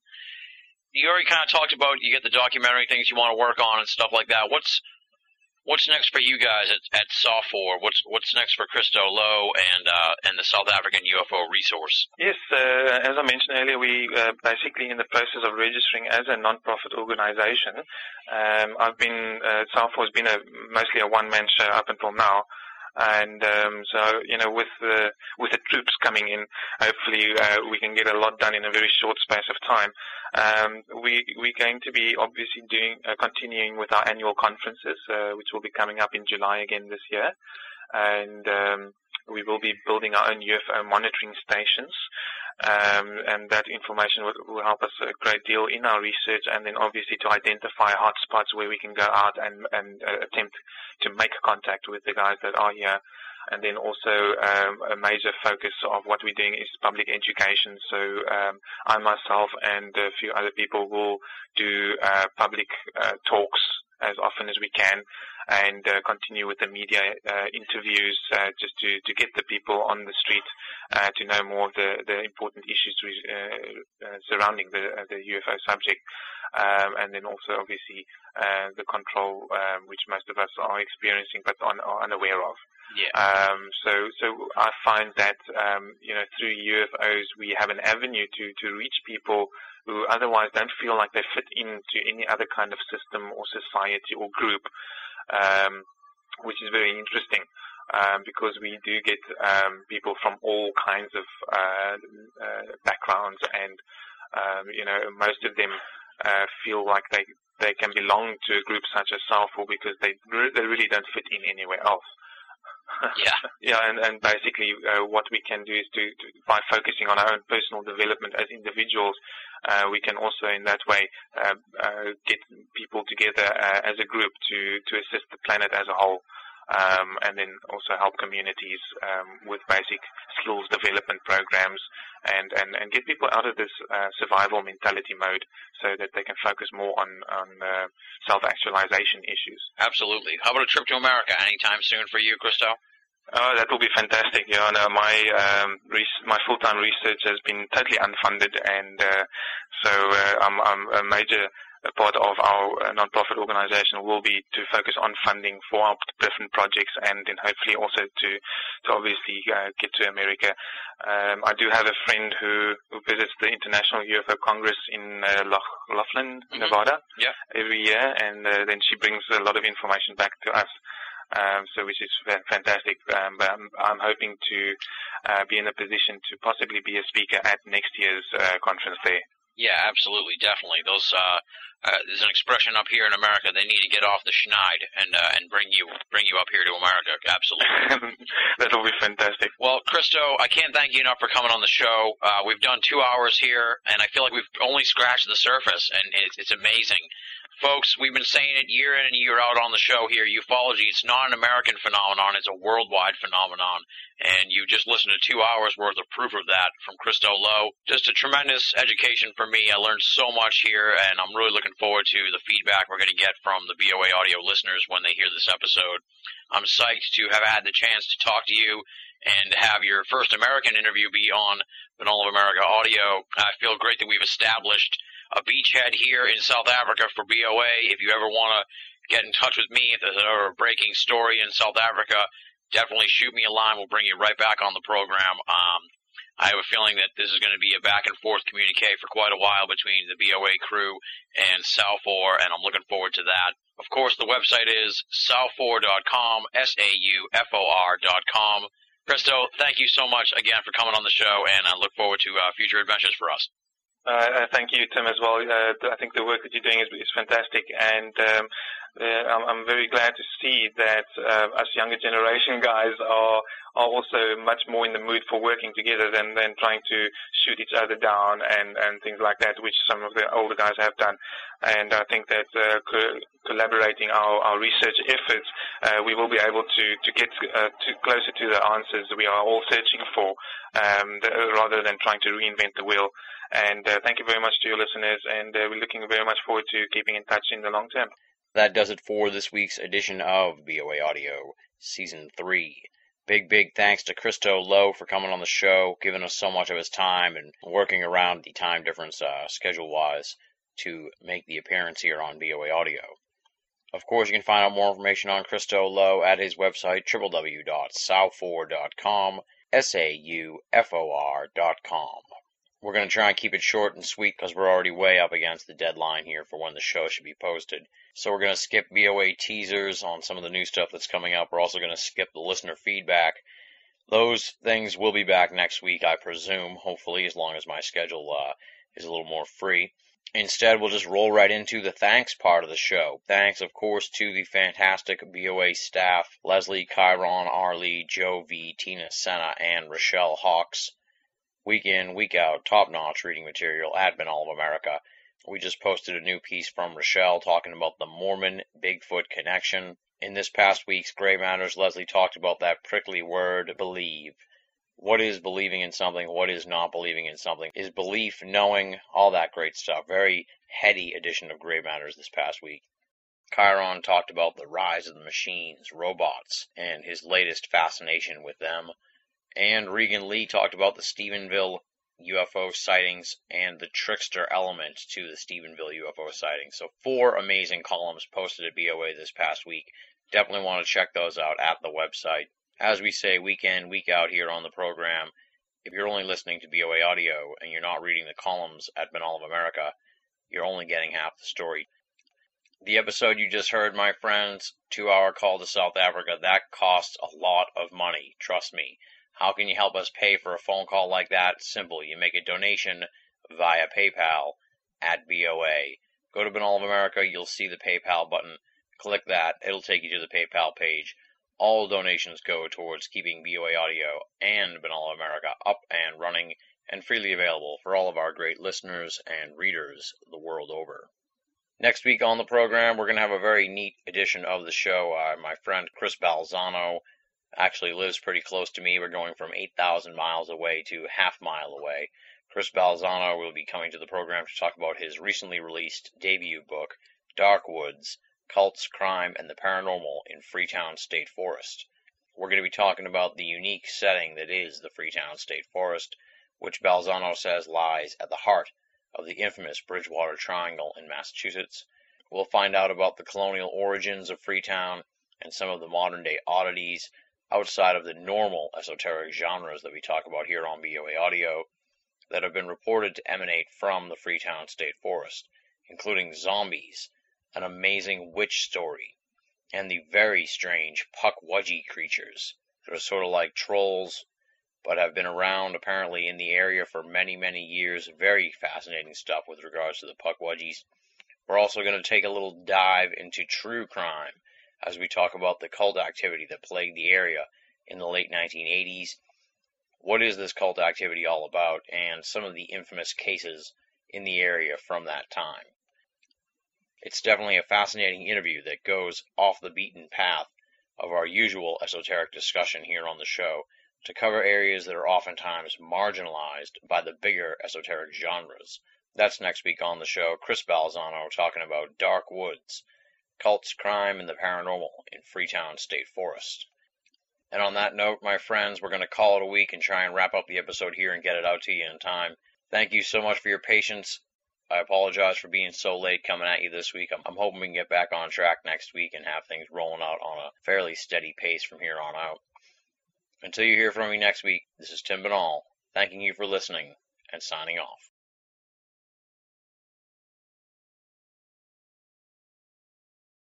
[SPEAKER 1] you already kind of talked about you get the documentary things you want to work on and stuff like that. What's what's next for you guys at, at SAUFOR? What's what's next for Christo Louw and uh, and the South African UFO resource?
[SPEAKER 2] Yes, uh, as I mentioned earlier, we uh, basically in the process of registering as a non-profit organization. Um, I've been uh, has been a mostly a one-man show up until now. And um, so, you know, with the with the troops coming in, hopefully uh, we can get a lot done in a very short space of time. Um, we we're going to be obviously doing uh, continuing with our annual conferences, uh, which will be coming up in July again this year, and um, we will be building our own UFO monitoring stations. Um, and that information will, will, help us a great deal in our research, and then obviously to identify hotspots where we can go out and, and uh, attempt to make contact with the guys that are here. And then also um, a major focus of what we're doing is public education. So um, I myself and a few other people will do uh, public uh, talks as often as we can and uh, continue with the media uh, interviews uh, just to, to get the people on the street uh, to know more of the, the important issues uh, uh, surrounding the, the UFO subject. Um, and then also obviously the control um, which most of us are experiencing but are, are unaware of.
[SPEAKER 1] Yeah.
[SPEAKER 2] Um, so, so I find that um, you know through UFOs we have an avenue to to reach people who otherwise don't feel like they fit into any other kind of system or society or group, um, which is very interesting. Um, because we do get um, people from all kinds of uh, uh, backgrounds, and um, you know most of them uh, feel like they they can belong to a group such as SAUFOR because they they really don't fit in anywhere else.
[SPEAKER 1] Yeah.
[SPEAKER 2] yeah, and, and basically uh, what we can do is to, to, by focusing on our own personal development as individuals, uh, we can also in that way uh, uh get people together uh, as a group to, to assist the planet as a whole. Um, and then also help communities um, with basic skills development programs and, and, and get people out of this uh, survival mentality mode so that they can focus more on, on uh, self-actualization issues.
[SPEAKER 1] Absolutely. How about a trip to America anytime soon for you, Christo?
[SPEAKER 2] Oh, that will be fantastic. Yeah, no, my um, res- my full-time research has been totally unfunded, and uh, so uh, I'm, I'm a major a part of our uh, non-profit organization will be to focus on funding for our different projects and then hopefully also to, to obviously uh, get to America. Um, I do have a friend who, who visits the International UFO Congress in uh, Laughlin, mm-hmm. Nevada,
[SPEAKER 1] yeah.
[SPEAKER 2] every year, and uh, then she brings a lot of information back to us. Um, so which is fantastic. Um, but I'm, I'm, hoping to uh, be in a position to possibly be a speaker at next year's uh, conference there.
[SPEAKER 1] Yeah, absolutely, definitely. Those uh, uh, there's an expression up here in America. They need to get off the schneid and uh, and bring you bring you up here to America. Absolutely,
[SPEAKER 2] that'll be fantastic.
[SPEAKER 1] Well, Christo, I can't thank you enough for coming on the show. Uh, we've done two hours here, and I feel like we've only scratched the surface, and it's, it's amazing. Folks, we've been saying it year in and year out on the show here. Ufology, it's not an American phenomenon, it's a worldwide phenomenon. And you just listened to two hours worth of proof of that from Christo Louw. Just a tremendous education for me. I learned so much here, and I'm really looking forward to the feedback we're going to get from the BOA audio listeners when they hear this episode. I'm psyched to have had the chance to talk to you and have your first American interview be on Binnall of America Audio. I feel great that we've established a beachhead here in South Africa for BOA. If you ever want to get in touch with me, if there's a breaking story in South Africa, definitely shoot me a line. We'll bring you right back on the program. Um, I have a feeling that this is going to be a back and forth communique for quite a while between the BOA crew and SAUFOR, and I'm looking forward to that. Of course, the website is saufor.com, S-A-U-F-O-R.com. Christo, thank you so much again for coming on the show, and I look forward to uh, future adventures for us.
[SPEAKER 2] Uh, thank you, Tim, as well. Uh, I think the work that you're doing is, is fantastic, and um, uh, I'm, I'm, very glad to see that uh, us younger generation guys are are also much more in the mood for working together than, than trying to shoot each other down and, and things like that, which some of the older guys have done. And I think that uh, co- collaborating our, our research efforts, uh, we will be able to, to get uh, to closer to the answers we are all searching for, um, the, rather than trying to reinvent the wheel. And uh, thank you very much to your listeners, and uh, we're looking very much forward to keeping in touch in the long term.
[SPEAKER 7] That does it for this week's edition of BOA Audio, Season 3. Big, big thanks to Christo Louw for coming on the show, giving us so much of his time and working around the time difference uh, schedule wise to make the appearance here on BOA Audio. Of course, you can find out more information on Christo Louw at his website, www.saufor.com, S A U F O R.com. We're going to try and keep it short and sweet because we're already way up against the deadline here for when the show should be posted. So we're going to skip BOA teasers on some of the new stuff that's coming up. We're also going to skip the listener feedback. Those things will be back next week, I presume, hopefully, as long as my schedule uh, is a little more free. Instead, we'll just roll right into the thanks part of the show. Thanks, of course, to the fantastic BOA staff Leslie, Chiron, Arlie, Joe V, Tina Senna, and Rochelle Hawks week in, week out, top notch reading material at Binnall of America. We just posted a new piece from Rochelle talking about the Mormon Bigfoot connection. In this past week's Gray Matters, Leslie talked about that prickly word, believe. What is believing in something? What is not believing in something? Is belief knowing? All that great stuff. Very heady edition of Gray Matters this past week. Chiron talked about the rise of the machines, robots, and his latest fascination with them. And Regan Lee talked about the Stephenville UFO sightings and the trickster element to the Stephenville UFO sightings. So four amazing columns posted at BOA this past week. Definitely want to check those out at the website. As we say week in, week out here on the program, if you're only listening to BOA audio and you're not reading the columns at Binnall of America, you're only getting half the story. The episode you just heard, my friends, two hour call to South Africa, that costs a lot of money. Trust me. How can you help us pay for a phone call like that? Simple. You make a donation via PayPal at BOA. Go to Binnall of America, you'll see the PayPal button. Click that, it'll take you to the PayPal page. All donations go towards keeping BOA Audio and Binnall of America up and running and freely available for all of our great listeners and readers the world over. Next week on the program, we're going to have a very neat edition of the show. Uh, my friend Chris Balzano actually lives pretty close to me. We're going from 8,000 miles away to half mile away. Chris Balzano will be coming to the program to talk about his recently released debut book, Dark Woods Cults, Crime, and the Paranormal in Freetown State Forest. We're going to be talking about the unique setting that is the Freetown State Forest, which Balzano says lies at the heart of the infamous Bridgewater Triangle in Massachusetts. We'll find out about the colonial origins of Freetown and some of the modern day oddities outside of the normal esoteric genres that we talk about here on BOA Audio that have been reported to emanate from the Freetown State Forest, including zombies, an amazing witch story, and the very strange Pukwudgie creatures that are sort of like trolls but have been around apparently in the area for many, many years. Very fascinating stuff with regards to the Pukwudgies. We're also going to take a little dive into true crime as we talk about the cult activity that plagued the area in the late 1980s. What is this cult activity all about, and some of the infamous cases in the area from that time? It's definitely a fascinating interview that goes off the beaten path of our usual esoteric discussion here on the show to cover areas that are oftentimes marginalized by the bigger esoteric genres. That's next week on the show. Chris Balzano talking about Dark Woods, cults, crime, and the paranormal in Freetown State Forest. And on that note, my friends, we're going to call it a week and try and wrap up the episode here and get it out to you in time. Thank you so much for your patience. I apologize for being so late coming at you this week. I'm, I'm hoping we can get back on track next week and have things rolling out on a fairly steady pace from here on out. Until you hear from me next week, this is Tim Binnall, thanking you for listening and signing off.